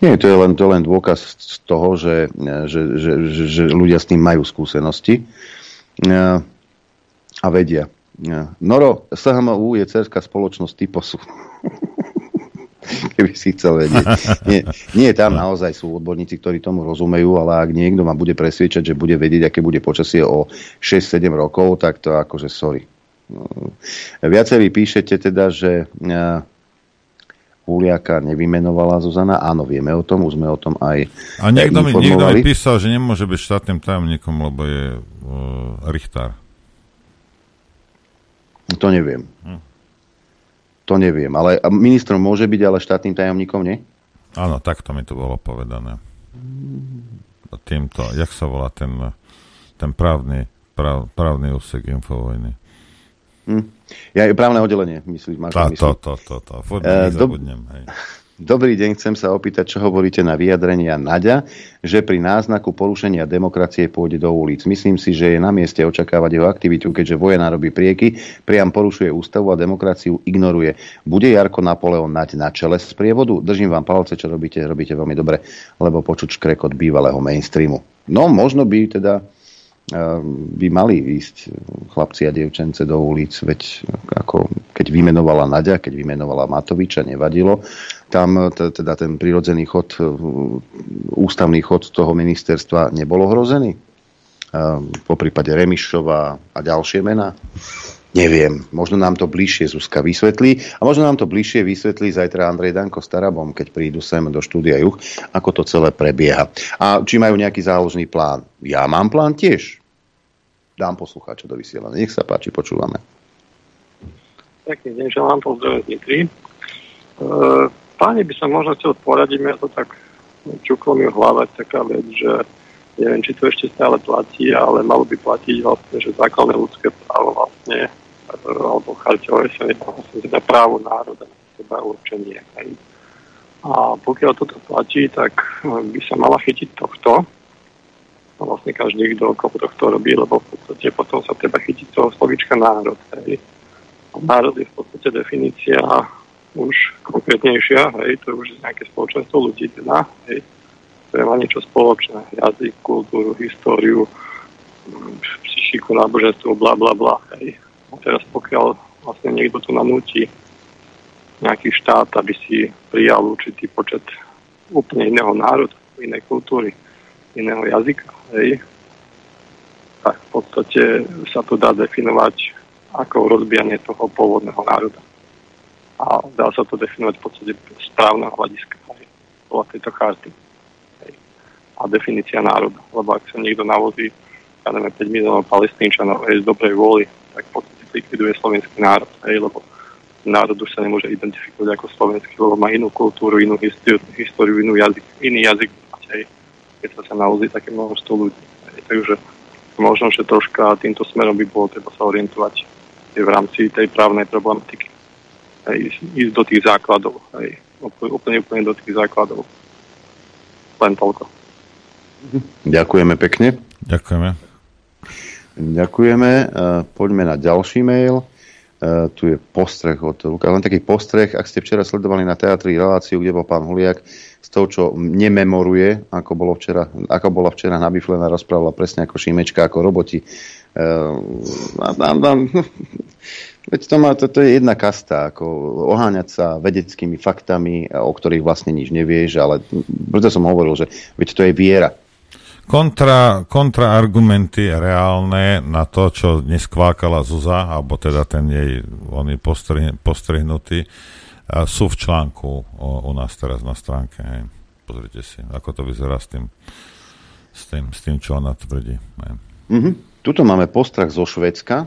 Nie, to je len, to je len dôkaz z toho, že, že, že, že, že ľudia s tým majú skúsenosti a vedia. Noro, SHMU je cerská spoločnosť typosu. (laughs) Keby si chcel vedieť. Nie, nie, tam naozaj sú odborníci, ktorí tomu rozumejú, ale ak niekto ma bude presviečať, že bude vedieť, aké bude počasie o 6-7 rokov, tak to akože sorry. Viacerí píšete teda, že Huliaka nevymenovala Zuzana. Áno, vieme o tom, už sme o tom aj A niekto mi, niekto mi písal, že nemôže byť štátnym tajomníkom, lebo je uh, Richtár. To neviem. Hm. To neviem, ale ministrom môže byť, ale štátnym tajomníkom nie? Áno, takto mi to bolo povedané. Týmto, jak sa volá ten, ten právny, práv, právny úsek infovojny? Hm. Ja je právne oddelenie, myslíš, máš to, to, to, to, to, furt uh, do, hej. (laughs) Dobrý deň, chcem sa opýtať, čo hovoríte na vyjadrenia Naďa, že pri náznaku porušenia demokracie pôjde do ulic. Myslím si, že je na mieste očakávať jeho aktivitu, keďže vojená robí prieky, priam porušuje ústavu a demokraciu ignoruje. Bude Jarko Napoleon Naď na čele z prievodu? Držím vám palce, čo robíte, robíte veľmi dobre, lebo počuť škrekot bývalého mainstreamu. No, možno by teda by mali ísť chlapci a dievčence do ulic, veď ako keď vymenovala Nadia, keď vymenovala Matoviča, nevadilo. Tam teda ten prirodzený chod, e, ústavný chod toho ministerstva nebol ohrozený. Ehm, po prípade Remišova a ďalšie mená. Neviem, možno nám to bližšie Zuzka vysvetlí a možno nám to bližšie vysvetlí zajtra Andrej Danko Starabom, keď prídu sem do štúdia Juch, ako to celé prebieha. A či majú nejaký záložný plán. Ja mám plán tiež dám poslucháča do vysielania. Nech sa páči, počúvame. Pekný deň, želám pozdravujem z Nitry. E, páni by som možno chcel poradiť, ja to tak čuklo mi hlave taká vec, že neviem, či to ešte stále platí, ale malo by platiť vlastne, že základné ľudské právo vlastne, alebo charte OSN vlastne teda právo národa na seba určenie. A pokiaľ toto platí, tak by sa mala chytiť tohto, vlastne každý, kto okolo tohto robí, lebo v podstate potom sa treba chytiť toho slovička národ. Hej. Národ je v podstate definícia už konkrétnejšia, hej, to je už nejaké spoločenstvo ľudí, teda, hej, ktoré má niečo spoločné, jazyk, kultúru, históriu, psychiku, náboženstvo, bla, bla, bla, hej. A teraz pokiaľ vlastne niekto tu nanúti nejaký štát, aby si prijal určitý počet úplne iného národa, inej kultúry, iného jazyka, hej, tak v podstate sa to dá definovať ako rozbijanie toho pôvodného národa. A dá sa to definovať v podstate správneho hľadiska hej, podľa tejto karty. Hej. A definícia národa. Lebo ak sa niekto navozí, ja neviem, 5 miliónov palestínčanov z dobrej vôly, tak v podstate likviduje slovenský národ, hej, lebo národ už sa nemôže identifikovať ako slovenský, lebo má inú kultúru, inú históriu, inú jazyk, iný jazyk, hej, keď sa sa naozaj také množstvo ľudí. Takže možno, že troška týmto smerom by bolo treba sa orientovať v rámci tej právnej problematiky. Hej, ísť do tých základov. Hej, úplne, úplne do tých základov. Len toľko. Ďakujeme pekne. Ďakujeme. Ďakujeme. Poďme na ďalší mail. Uh, tu je postreh od Luka. Len taký postreh, ak ste včera sledovali na teatri reláciu, kde bol pán Huliak, z toho, čo nememoruje, ako, bolo včera, ako bola včera nabiflená, rozprávala presne ako Šimečka, ako roboti. A, (laughs) veď to, má, to, to je jedna kasta, ako oháňať sa vedeckými faktami, o ktorých vlastne nič nevieš, ale preto som hovoril, že veď to je viera kontra, kontraargumenty reálne na to, čo dnes kvákala Zuza, alebo teda ten jej, on je postrih, sú v článku o, u nás teraz na stránke. Hej. Pozrite si, ako to vyzerá s tým, s tým, s tým čo ona tvrdí. Mm-hmm. Tuto máme postrach zo Švedska,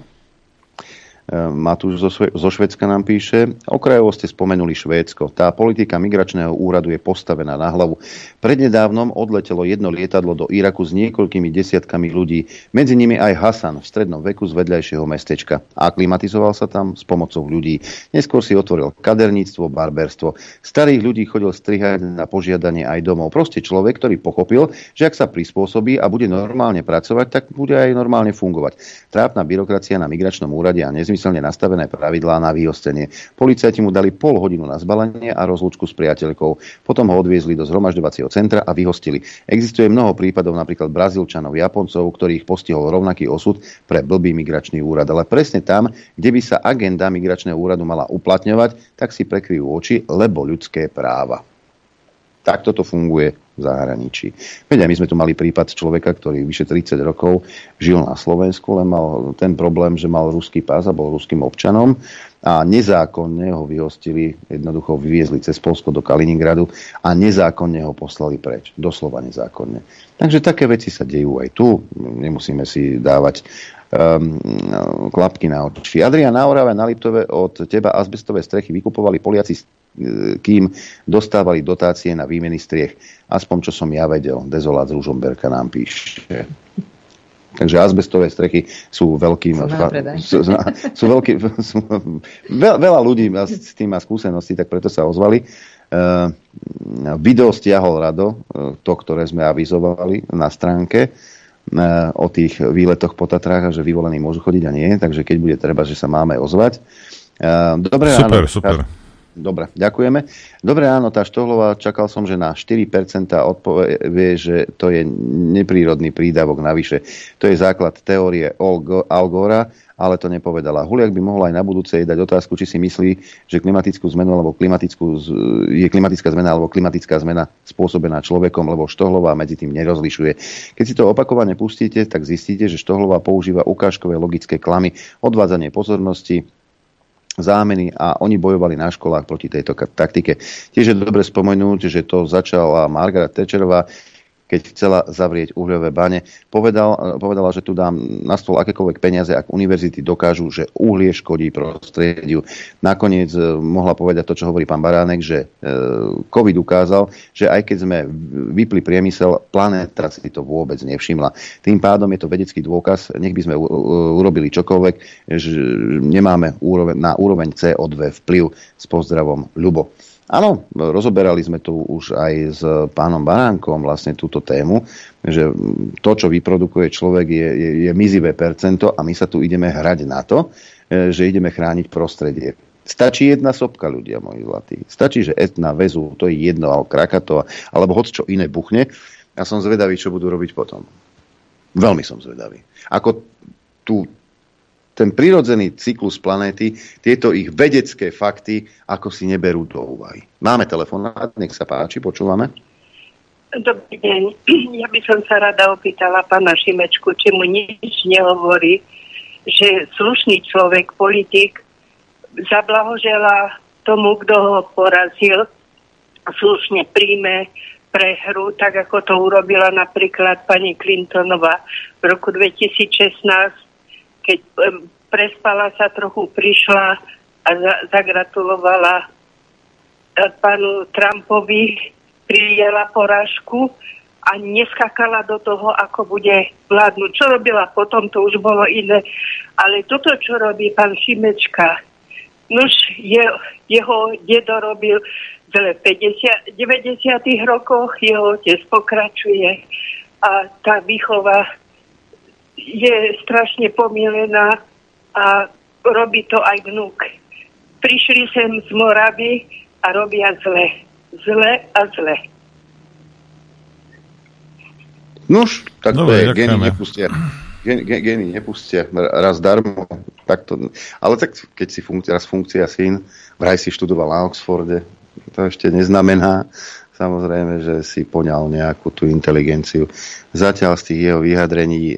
Matúš zo, Švedska nám píše, okrajovo ste spomenuli Švédsko. Tá politika migračného úradu je postavená na hlavu. Prednedávnom odletelo jedno lietadlo do Iraku s niekoľkými desiatkami ľudí, medzi nimi aj Hasan v strednom veku z vedľajšieho mestečka. A klimatizoval sa tam s pomocou ľudí. Neskôr si otvoril kaderníctvo, barberstvo. Starých ľudí chodil strihať na požiadanie aj domov. Proste človek, ktorý pochopil, že ak sa prispôsobí a bude normálne pracovať, tak bude aj normálne fungovať. Trápna byrokracia na migračnom úrade a nezmysel nezmyselne nastavené pravidlá na vyhostenie. Policajti mu dali pol hodinu na zbalenie a rozlúčku s priateľkou. Potom ho odviezli do zhromažďovacieho centra a vyhostili. Existuje mnoho prípadov napríklad Brazílčanov, Japoncov, ktorých postihol rovnaký osud pre blbý migračný úrad. Ale presne tam, kde by sa agenda migračného úradu mala uplatňovať, tak si prekryjú oči, lebo ľudské práva. Takto to funguje v zahraničí. Veď my sme tu mali prípad človeka, ktorý vyše 30 rokov žil na Slovensku, len mal ten problém, že mal ruský pás a bol ruským občanom a nezákonne ho vyhostili, jednoducho vyviezli cez Polsko do Kaliningradu a nezákonne ho poslali preč. Doslova nezákonne. Takže také veci sa dejú aj tu. Nemusíme si dávať um, klapky na oči. Adrian na Orave, na Liptove od teba azbestové strechy vykupovali Poliaci kým dostávali dotácie na výmeny striech. Aspoň čo som ja vedel, dezolát z Ružomberka nám píše. Takže azbestové strechy sú veľkým... Sú, sú, sú veľký, sú, veľa, veľa ľudí s tým má skúsenosti, tak preto sa ozvali. Uh, video stiahol Rado, uh, to, ktoré sme avizovali na stránke uh, o tých výletoch po Tatrách a že vyvolení môžu chodiť a nie, takže keď bude treba, že sa máme ozvať. Uh, dobre, super, áno, super. Dobre, ďakujeme. Dobre, áno, tá Štohlová, čakal som, že na 4% odpovie, že to je neprírodný prídavok navyše. To je základ teórie Algora, ale to nepovedala. Huliak by mohol aj na budúce dať otázku, či si myslí, že klimatickú zmenu alebo klimatickú, je klimatická zmena alebo klimatická zmena spôsobená človekom, lebo Štohlová medzi tým nerozlišuje. Keď si to opakovane pustíte, tak zistíte, že Štohlová používa ukážkové logické klamy, odvádzanie pozornosti, zámeny a oni bojovali na školách proti tejto taktike. Tiež je dobre spomenúť, že to začala Margaret Thatcherová, keď chcela zavrieť uhľové bane. Povedal, povedala, že tu dám na stôl akékoľvek peniaze, ak univerzity dokážu, že uhlie škodí prostrediu. Nakoniec e, mohla povedať to, čo hovorí pán Baránek, že e, COVID ukázal, že aj keď sme vypli priemysel, planéta si to vôbec nevšimla. Tým pádom je to vedecký dôkaz, nech by sme urobili čokoľvek, že nemáme na úroveň CO2 vplyv s pozdravom Ľubo. Áno, rozoberali sme tu už aj s pánom Baránkom vlastne túto tému, že to, čo vyprodukuje človek, je, je, je mizivé percento a my sa tu ideme hrať na to, e, že ideme chrániť prostredie. Stačí jedna sopka, ľudia moji zlatí. Stačí, že etna, väzu, to je jedno, alebo krakato, alebo hoď čo iné buchne. Ja som zvedavý, čo budú robiť potom. Veľmi som zvedavý. Ako tú ten prirodzený cyklus planéty, tieto ich vedecké fakty, ako si neberú do úvahy. Máme telefonát, nech sa páči, počúvame. Dobrý deň. (clears throat) Ja by som sa rada opýtala pána Šimečku, či mu nič nehovorí, že slušný človek, politik, zablahožela tomu, kto ho porazil, slušne príjme prehru, tak ako to urobila napríklad pani Clintonová v roku 2016 keď prespala sa trochu, prišla a za, zagratulovala e, panu Trumpovi, prijela porážku a neskakala do toho, ako bude vládnuť. Čo robila potom, to už bolo iné. Ale toto, čo robí pán Šimečka, nož je, jeho dedo robil v 50, 90. rokoch, jeho otec pokračuje a tá výchova je strašne pomilená a robí to aj vnúk. Prišli sem z Moravy a robia zle. Zle a zle. Nož, tak to je, geny nepustia. Geny nepustia raz darmo. Tak to, ale tak keď si funkcia, raz funkcia syn, vraj si študoval na Oxforde, to ešte neznamená, samozrejme, že si poňal nejakú tú inteligenciu. Zatiaľ z tých jeho vyjadrení, e,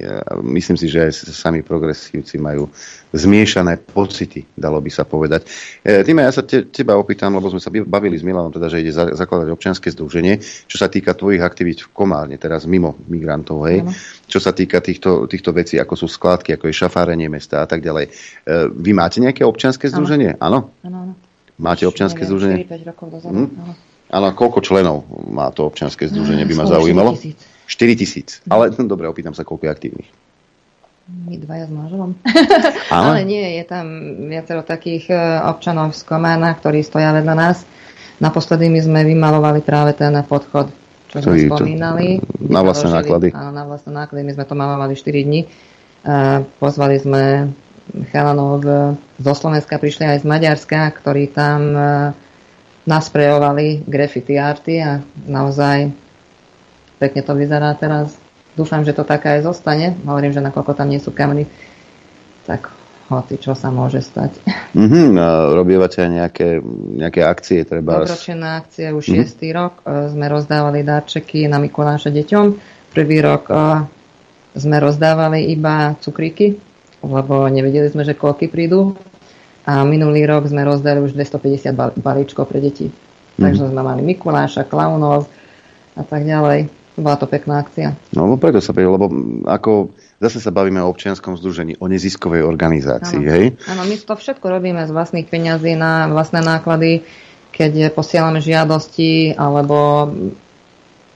myslím si, že aj sami progresívci majú zmiešané pocity, dalo by sa povedať. E, Týme, ja sa te, teba opýtam, lebo sme sa bavili s Milanom, teda, že ide za, zakladať občianske združenie, čo sa týka tvojich aktivít v Komárne, teraz mimo migrantov, hej, čo sa týka týchto, týchto vecí, ako sú skladky, ako je šafárenie mesta a tak ďalej. E, vy máte nejaké občianske združenie? Áno. Áno. Máte občianske združenie? 4-5 rokov dozadu. Hm? Áno, koľko členov má to občianske združenie, by ma zaujímalo? 4 tisíc. Ale no, (laughs) dobre, opýtam sa, koľko je aktívnych. My dvaja s manželom. (laughs) Ale nie, je tam viacero takých e, občanov z Komána, ktorí stoja vedľa nás. Naposledy my sme vymalovali práve ten podchod, čo sme spomínali. Na vlastné náklady. Áno, na vlastné náklady. My sme to malovali 4 dní. Uh, pozvali sme chalanov zo Slovenska, prišli aj z Maďarska, ktorí tam uh, nasprejovali graffiti arty a naozaj pekne to vyzerá teraz. Dúfam, že to také aj zostane. Hovorím, že nakoľko tam nie sú kamery, tak hoci čo sa môže stať. Mm-hmm, a robievate aj nejaké, nejaké akcie? Treba... Dobročinné akcie už mm-hmm. šiestý rok. E, sme rozdávali darčeky na Mikuláša deťom. Prvý rok uh, sme rozdávali iba cukríky, lebo nevedeli sme, že koľky prídu a minulý rok sme rozdali už 250 balíčkov pre deti. Mm. Takže sme mali Mikuláša, klaunov a tak ďalej. Bola to pekná akcia. No, no preto sa príde, lebo ako zase sa bavíme o občianskom združení, o neziskovej organizácii, ano. hej? Áno, my to všetko robíme z vlastných peňazí na vlastné náklady, keď posielame žiadosti, alebo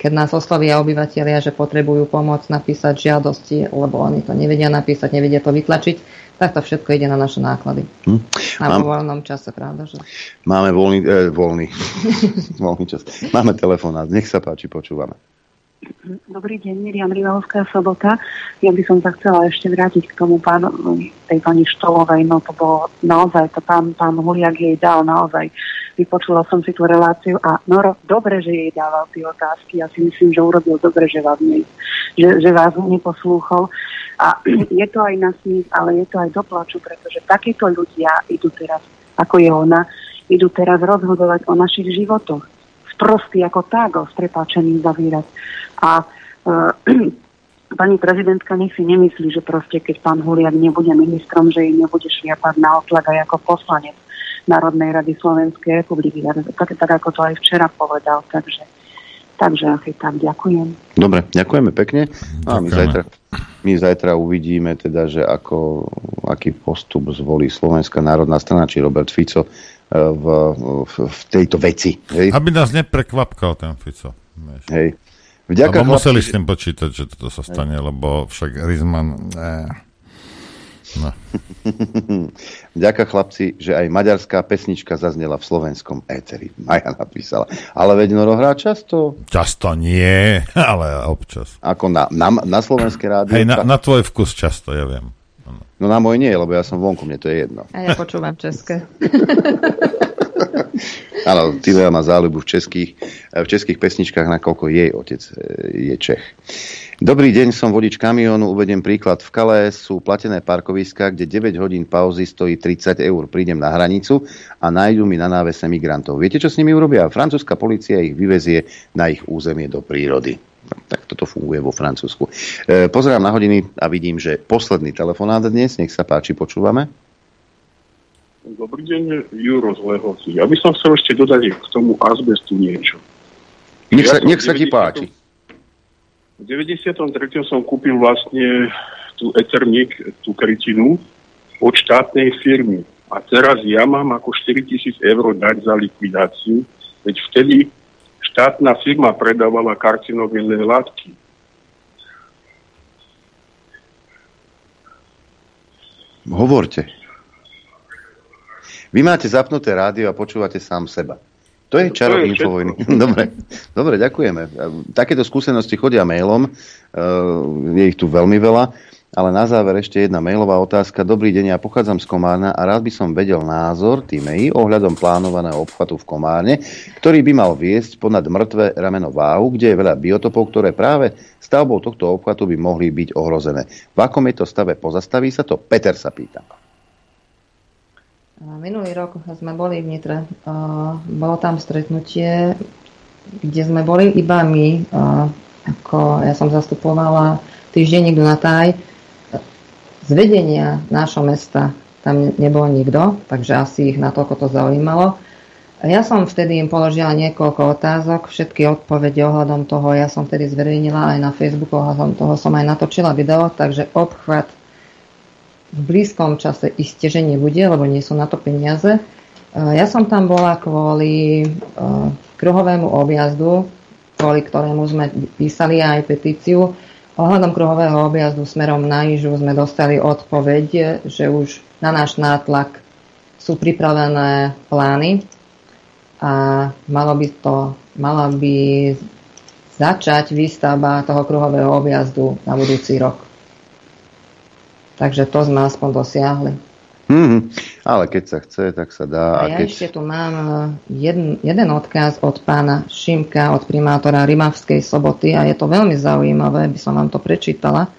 keď nás oslovia obyvateľia, že potrebujú pomoc napísať žiadosti, lebo oni to nevedia napísať, nevedia to vytlačiť, tak to všetko ide na naše náklady. Hm. Na Mám... voľnom čase, pravda? Že? Máme voľný, eh, voľný. (laughs) voľný čas. Máme telefonát, nech sa páči, počúvame. Dobrý deň, Miriam Rivalovská sobota. Ja by som sa chcela ešte vrátiť k tomu pán, tej pani Štolovej. No to bolo naozaj, to pán, pán Huliak jej dal naozaj. Vypočula som si tú reláciu a no dobre, že jej dával tie otázky. Ja si myslím, že urobil dobre, že vás, ne, že, že vás neposlúchol. A (clears throat) je to aj na smiech, ale je to aj do plaču, pretože takíto ľudia idú teraz, ako je ona, idú teraz rozhodovať o našich životoch. Sprostý ako tágo, s prepáčením zavírať. A e, (clears throat) pani prezidentka nech si nemyslí, že proste keď pán Huliak nebude ministrom, že jej nebude šliapať na otlak aj ako poslanec Národnej rady Slovenskej republiky. Tak, tak ako to aj včera povedal. Takže Takže asi tak, ďakujem. Dobre, ďakujeme pekne. A my zajtra, my zajtra uvidíme teda, že ako, aký postup zvolí Slovenská národná strana, či Robert Fico e, v, v, v tejto veci. Hej. Aby nás neprekvapkal ten Fico. Hej. Vďaka Lebo museli s tým počítať, že toto sa stane, hej. lebo však Rizman... Eh. No. (laughs) Ďakujem chlapci, že aj maďarská pesnička zaznela v slovenskom éteri. (laughs) Maja napísala. Ale veď Noro hrá často. Často nie, (laughs) ale občas. Ako na, na, na slovenské rádio. Hej, na, na tvoj vkus často, ja viem. No na môj nie, lebo ja som vonku, mne to je jedno. A ja počúvam české. Áno, Tivea má záľubu v českých, v českých pesničkách, nakoľko jej otec e, je Čech. Dobrý deň, som vodič kamiónu, uvediem príklad. V Kale sú platené parkoviska, kde 9 hodín pauzy stojí 30 eur. Prídem na hranicu a nájdu mi na návese migrantov. Viete, čo s nimi urobia? Francúzska policia ich vyvezie na ich územie do prírody. Tak toto funguje vo Francúzsku. E, pozerám na hodiny a vidím, že posledný telefonát dnes, nech sa páči, počúvame. Dobrý deň, Juro z Lehoci. Ja by som chcel ešte dodať k tomu azbestu niečo. Nech sa, ja nech sa ti páči. V 93. som kúpil vlastne tú Ethernik, tú krytinu od štátnej firmy. a teraz ja mám ako 4 tisíc eur dať za likvidáciu, veď vtedy štátna firma predávala karcinogénne látky. Hovorte. Vy máte zapnuté rádio a počúvate sám seba. To je čaro infovojny. (laughs) Dobre, dobre, ďakujeme. Takéto skúsenosti chodia mailom, je ich tu veľmi veľa, ale na záver ešte jedna mailová otázka. Dobrý deň, ja pochádzam z Komárna a rád by som vedel názor týmej ohľadom plánovaného obchvatu v Komárne, ktorý by mal viesť ponad mŕtve rameno váhu, kde je veľa biotopov, ktoré práve stavbou tohto obchvatu by mohli byť ohrozené. V akom je to stave? Pozastaví sa to? Peter sa pýta. Minulý rok sme boli v Nitre. Bolo tam stretnutie, kde sme boli iba my, ako ja som zastupovala týždenník Dunataj. Z vedenia nášho mesta tam nebol nikto, takže asi ich na to, to zaujímalo. Ja som vtedy im položila niekoľko otázok, všetky odpovede ohľadom toho ja som vtedy zverejnila aj na Facebooku, ohľadom toho som aj natočila video, takže obchvat v blízkom čase iste, že nebude, lebo nie sú na to peniaze. E, ja som tam bola kvôli e, kruhovému objazdu, kvôli ktorému sme písali aj petíciu. Ohľadom kruhového objazdu smerom na Ižu sme dostali odpoveď, že už na náš nátlak sú pripravené plány a malo by to, mala by začať výstavba toho kruhového objazdu na budúci rok. Takže to sme aspoň dosiahli. Mm-hmm. Ale keď sa chce, tak sa dá. A, a ja keď... ešte tu mám eh, jeden, jeden odkaz od pána Šimka, od primátora Rimavskej soboty a je to veľmi zaujímavé, by som vám to prečítala,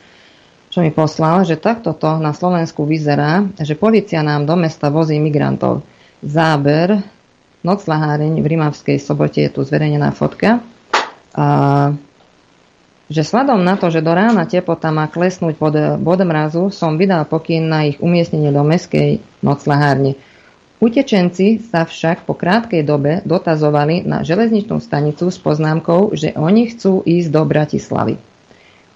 čo mi poslal, že takto to na Slovensku vyzerá, že policia nám do mesta vozí migrantov. Záber, noclaháreň v Rimavskej sobote je tu zverejnená fotka. A že sladom na to, že do rána teplota má klesnúť pod bod mrazu, som vydal pokyn na ich umiestnenie do meskej noclahárne. Utečenci sa však po krátkej dobe dotazovali na železničnú stanicu s poznámkou, že oni chcú ísť do Bratislavy.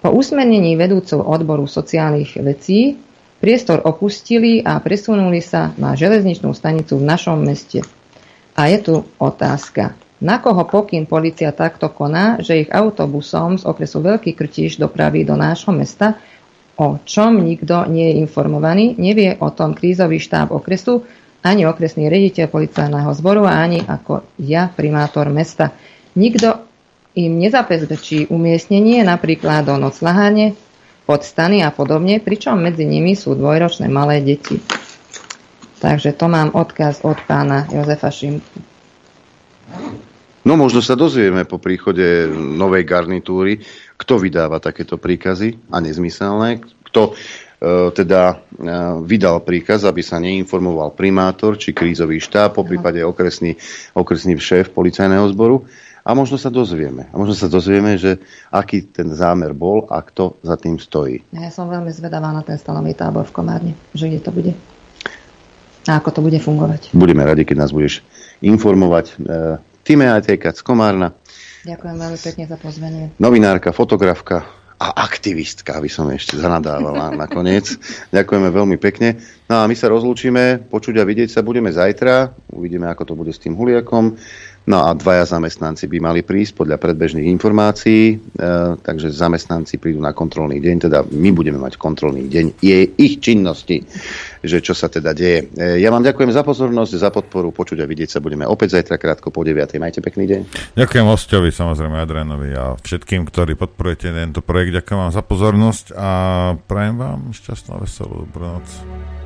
Po usmernení vedúcov odboru sociálnych vecí priestor opustili a presunuli sa na železničnú stanicu v našom meste. A je tu otázka. Na koho pokyn policia takto koná, že ich autobusom z okresu Veľký Krtiš dopraví do nášho mesta, o čom nikto nie je informovaný, nevie o tom krízový štáb okresu, ani okresný rediteľ policajného zboru ani ako ja, primátor mesta. Nikto im nezapezpečí umiestnenie napríklad do noclaháne, podstany a podobne, pričom medzi nimi sú dvojročné malé deti. Takže to mám odkaz od pána Jozefa Šimku. No možno sa dozvieme po príchode novej garnitúry, kto vydáva takéto príkazy a nezmyselné, kto e, teda e, vydal príkaz, aby sa neinformoval primátor či krízový štáb, po prípade okresný, okresný šéf policajného zboru. A možno sa dozvieme. A možno sa dozvieme, že aký ten zámer bol a kto za tým stojí. Ja som veľmi zvedavá na ten stanový tábor v Komárne, že kde to bude. A ako to bude fungovať. Budeme radi, keď nás budeš informovať. E, Time Ajtejka z Komárna. Ďakujem veľmi pekne za pozvanie. Novinárka, fotografka a aktivistka, aby som ešte zanadávala nakoniec. Ďakujeme veľmi pekne. No a my sa rozlúčime, počuť a vidieť sa budeme zajtra. Uvidíme, ako to bude s tým Huliakom. No a dvaja zamestnanci by mali prísť podľa predbežných informácií, e, takže zamestnanci prídu na kontrolný deň, teda my budeme mať kontrolný deň je ich činnosti, že čo sa teda deje. E, ja vám ďakujem za pozornosť, za podporu, počuť a vidieť sa budeme opäť zajtra krátko po 9. Majte pekný deň. Ďakujem hostovi, samozrejme Adrianovi a všetkým, ktorí podporujete tento projekt. Ďakujem vám za pozornosť a prajem vám šťastnú a veselú dobrú noc.